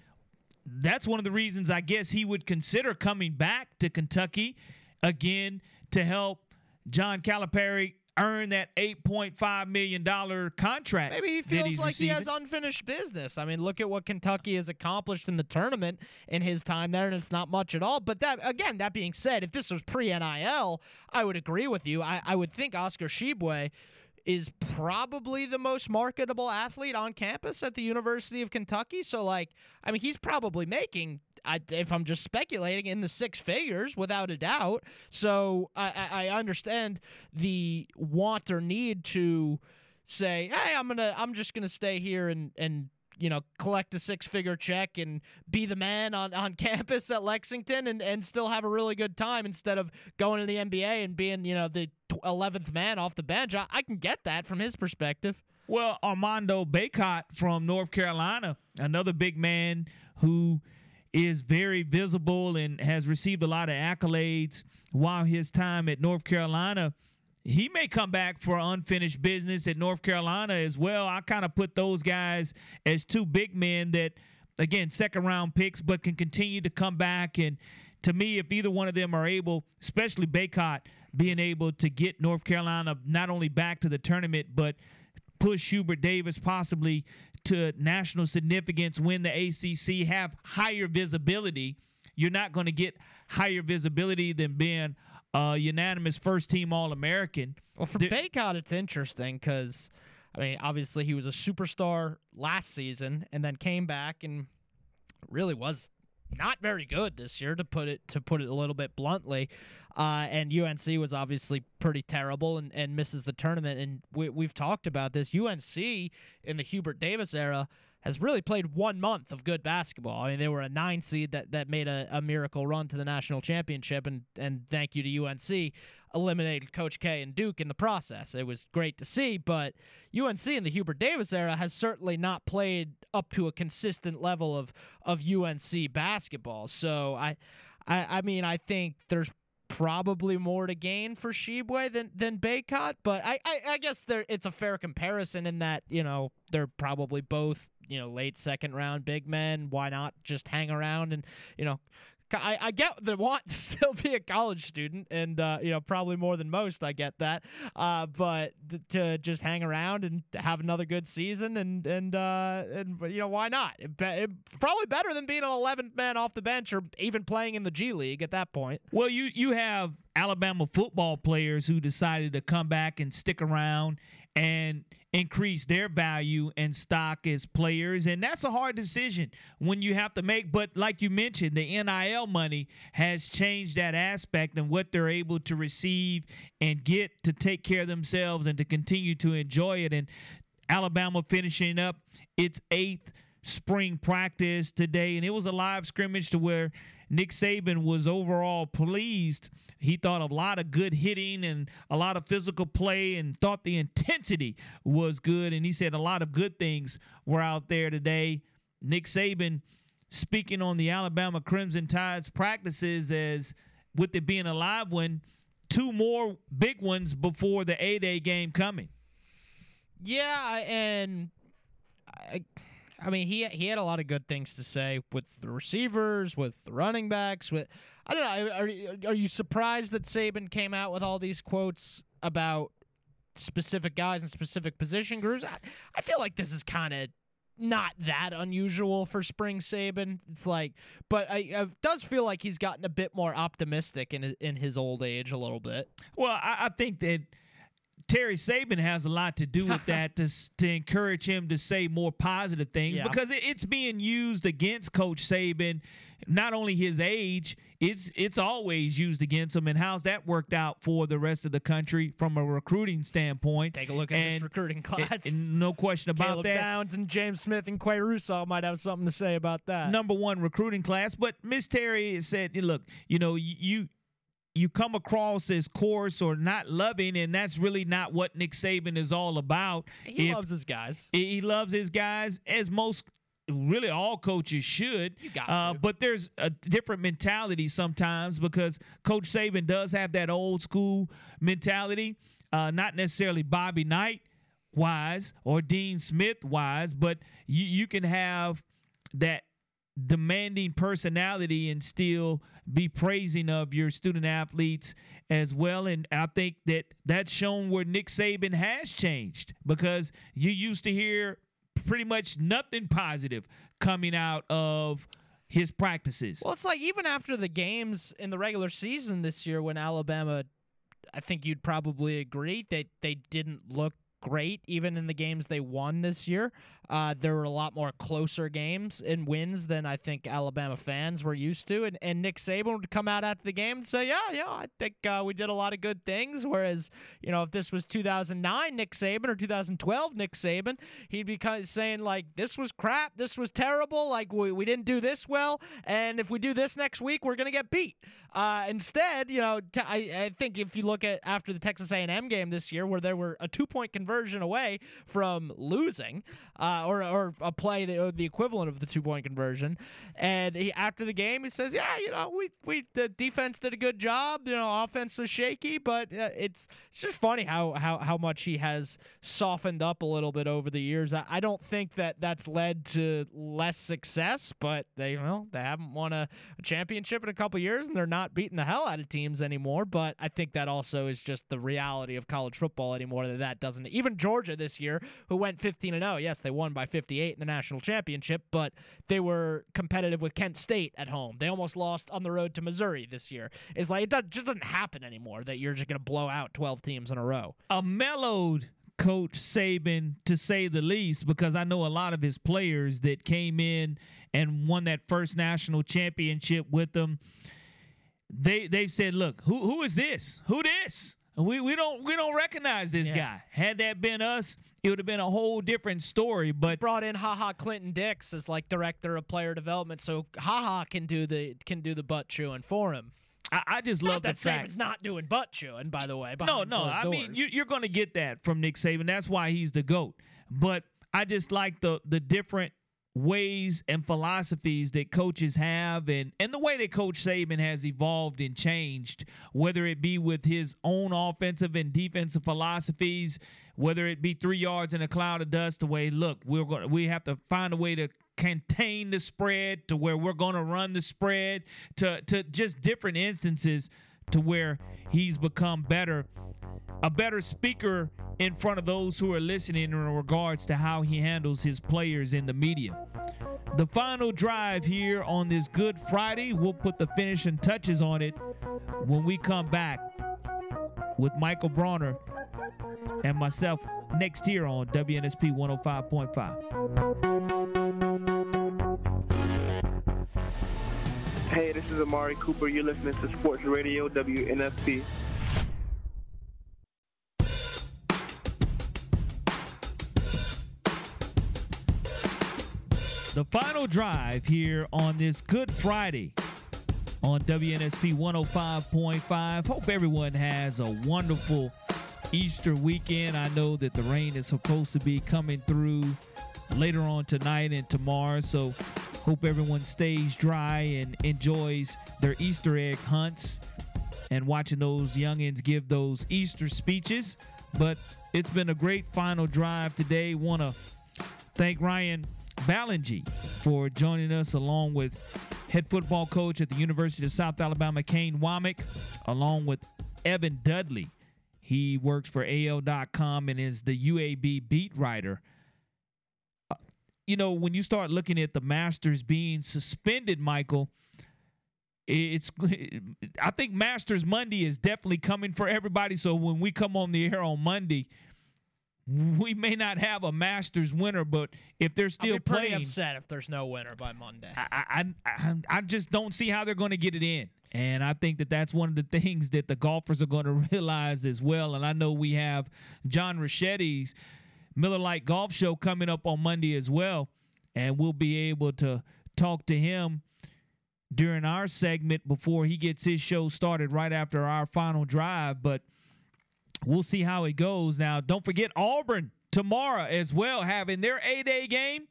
that's one of the reasons I guess he would consider coming back to Kentucky again to help John Calipari earn that eight point five million dollar contract. Maybe he feels like he has unfinished business. I mean, look at what Kentucky has accomplished in the tournament in his time there, and it's not much at all. But that again, that being said, if this was pre NIL, I would agree with you. I, I would think Oscar Tshiebwe is probably the most marketable athlete on campus at the University of Kentucky. So, like, I mean, he's probably making. If I'm just speculating, in the six figures without a doubt. So I, I I understand the want or need to say, "Hey, I'm gonna, I'm just gonna stay here and and you know collect a six figure check and be the man on on [laughs] campus at Lexington and and still have a really good time instead of going to the NBA and being you know the eleventh man off the bench." I, I can get that from his perspective. Well, Armando Bacot from North Carolina, another big man who is very visible and has received a lot of accolades while his time at North Carolina. He may come back for unfinished business at North Carolina as well. I kind of put those guys as two big men that, again, second round picks, but can continue to come back. And to me, if either one of them are able, especially Bacot, being able to get North Carolina not only back to the tournament, but push Hubert Davis possibly to national significance, win the ACC, have higher visibility. You're not going to get higher visibility than being a unanimous first team All American. Well, for Bacot, it's interesting because, I mean, obviously he was a superstar last season and then came back and really was not very good this year to put it to put it a little bit bluntly. Uh, and UNC was obviously pretty terrible and, and misses the tournament. And we, we've talked about this. UNC in the Hubert Davis era has really played one month of good basketball. I mean, they were a nine seed that, that made a, a miracle run to the national championship, and, and thank you to UNC, eliminated Coach K and Duke in the process. It was great to see, but UNC in the Hubert Davis era has certainly not played up to a consistent level of, of UNC basketball. So I, I, I mean, I think there's probably more to gain for Tshiebwe than than Bacot, but I, I, I guess there it's a fair comparison in that you know they're probably both you know late second round big men. Why not just hang around and you know I, I get the want to [laughs] still be a college student, and uh, you know probably more than most. I get that, uh, but th- to just hang around and have another good season, and and uh, and you know why not? It, it, probably better than being an 11th man off the bench or even playing in the G League at that point. Well, you you have Alabama football players who decided to come back and stick around and increase their value and stock as players. And that's a hard decision when you have to make. But like you mentioned, the NIL money has changed that aspect and what they're able to receive and get to take care of themselves and to continue to enjoy it. And Alabama finishing up its eighth spring practice today. And it was a live scrimmage to where Nick Saban was overall pleased. He thought a lot of good hitting and a lot of physical play and thought the intensity was good. And he said a lot of good things were out there today. Nick Saban speaking on the Alabama Crimson Tide's practices as with it being a live one, two more big ones before the A Day game coming. Yeah, and I, I mean, he he had a lot of good things to say with the receivers, with the running backs. With I don't know. Are are you surprised that Saban came out with all these quotes about specific guys and specific position groups? I, I feel like this is kind of not that unusual for spring Saban. It's like, but I, it does feel like he's gotten a bit more optimistic in in his old age a little bit. Well, I, I think that Terry Saban has a lot to do with [laughs] that to to encourage him to say more positive things Yeah. because it, it's being used against Coach Saban. Not only his age, it's it's always used against him. And how's that worked out for the rest of the country from a recruiting standpoint? Take a look at this recruiting class. and no question about Caleb that. Downs and James Smith and Qua Russaw might have something to say about that. number one recruiting class. But Miss Terry said, "Look, you know, you you come across as coarse or not loving, and that's really not what Nick Saban is all about. He If- loves his guys. he loves his guys as most really all coaches should got uh, but there's a different mentality sometimes because coach saban does have that old school mentality uh, not necessarily bobby knight wise or dean smith wise but you, you can have that demanding personality and still be praising of your student athletes as well and i think that that's shown where nick saban has changed because you used to hear pretty much nothing positive coming out of his practices Well, it's like even after the games in the regular season this year, when Alabama, I think you'd probably agree that they didn't look great even in the games they won this year. Uh, there were a lot more closer games and wins than I think Alabama fans were used to. And, and Nick Saban would come out after the game and say, "Yeah, yeah, I think uh, we did a lot of good things." Whereas, you know, if this was 2009 Nick Saban or 2012 Nick Saban, he'd be kind of saying like, "This was crap. This was terrible. Like we, we didn't do this well, and if we do this next week, we're gonna get beat." Uh, instead, you know, t- I, I think if you look at after the Texas A&M game this year, where there were a two-point conversion away from losing, uh, or or a play the, the equivalent of the two-point conversion, and he, after the game he says, "Yeah, you know, we we the defense did a good job. You know, offense was shaky, but uh, it's it's just funny how how how much he has softened up a little bit over the years. I, I don't think that that's led to less success, but they well they haven't won a, a championship in a couple years, and they're not beating the hell out of teams anymore. But I think that also is just the reality of college football anymore. That that doesn't even Georgia this year, who went 15 and 0. Yes, they won by 58 in the national championship, but they were competitive with Kent State at home. They almost lost on the road to Missouri this year. It's like it just doesn't happen anymore that you're just going to blow out 12 teams in a row. a mellowed coach Saban to say the least because I know a lot of his players that came in and won that first national championship with them they they've said look who who is this who this We we don't we don't recognize this Yeah. guy. Had that been us, it would have been a whole different story. But brought in Ha Ha Clinton-Dix as like director of player development, so Ha Ha can do the can do the butt chewing for him. I, I just Not love the that fact. Saban's not doing butt chewing, by the way. No, no. I mean, you, you're going to get that from Nick Saban. That's why he's the goat. But I just like the the different ways and philosophies that coaches have and and the way that coach Saban has evolved and changed whether it be with his own offensive and defensive philosophies whether it be 3 yards in a cloud of dust the way look we're going we have to find a way to contain the spread to where we're going to run the spread to to just different instances to where he's become better a better speaker in front of those who are listening in regards to how he handles his players in the media. The final drive here on this Good Friday, we'll put the finishing touches on it when we come back with Michael Bronner and myself next here on WNSP 105.5. Hey, this is Amari Cooper. You're listening to Sports Radio WNSP. The final drive here on this Good Friday on WNSP 105.5. Hope everyone has a wonderful Easter weekend. I know that the rain is supposed to be coming through later on tonight and tomorrow, so hope everyone stays dry and enjoys their Easter egg hunts and watching those youngins give those Easter speeches. But it's been a great final drive today. Want to thank Ryan Ballengee for joining us along with head football coach at the University of South Alabama, Kane Wommack, along with Evan Dudley. He works for AL.com and is the UAB beat writer. You know, when you start looking at the Masters being suspended, Michael, it's [laughs] I think Masters Monday is definitely coming for everybody. So when we come on the air on Monday, we may not have a Masters winner, but if they're I'll still playing, upset if there's no winner by Monday. I, I, I, I just don't see how they're going to get it in. And I think that that's one of the things that the golfers are going [laughs] to realize as well. And I know we have John Richetti's Miller Lite Golf Show coming up on Monday as well. And we'll be able to talk to him during our segment before he gets his show started right after our final drive. But we'll see how it goes. Now, don't forget Auburn tomorrow as well, having their A Day game.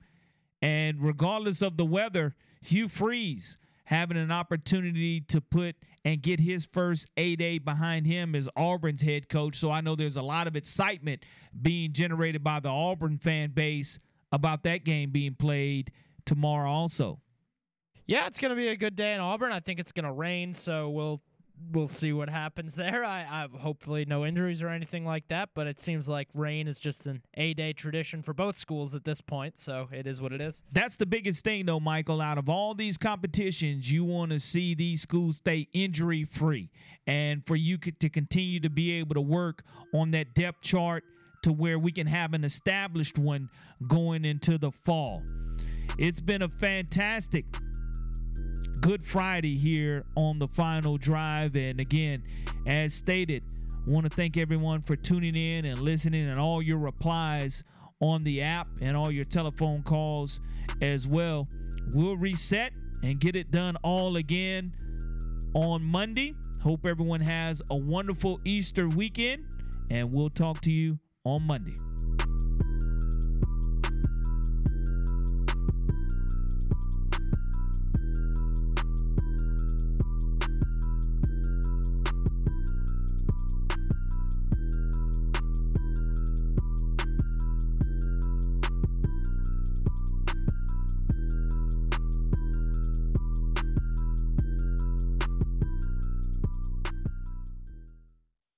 And regardless of the weather, Hugh Freeze having an opportunity to put and get his first A Day behind him as Auburn's head coach. So I know there's a lot of excitement being generated by the Auburn fan base about that game being played tomorrow also. Yeah, it's gonna be a good day in Auburn. I think it's gonna rain, so we'll we'll see what happens there. I, I hopefully no injuries or anything like that, but it seems like rain is just an A day tradition for both schools at this point, so it is what it is. That's the biggest thing, though, Michael. Out of all these competitions, you want to see these schools stay injury free and for you to continue to be able to work on that depth chart to where we can have an established one going into the fall. It's been a fantastic Good Friday here on the final drive. And again, as stated, want to thank everyone for tuning in and listening and all your replies on the app and all your telephone calls as well. We'll reset and get it done all again on Monday. Hope everyone has a wonderful Easter weekend, and we'll talk to you on Monday.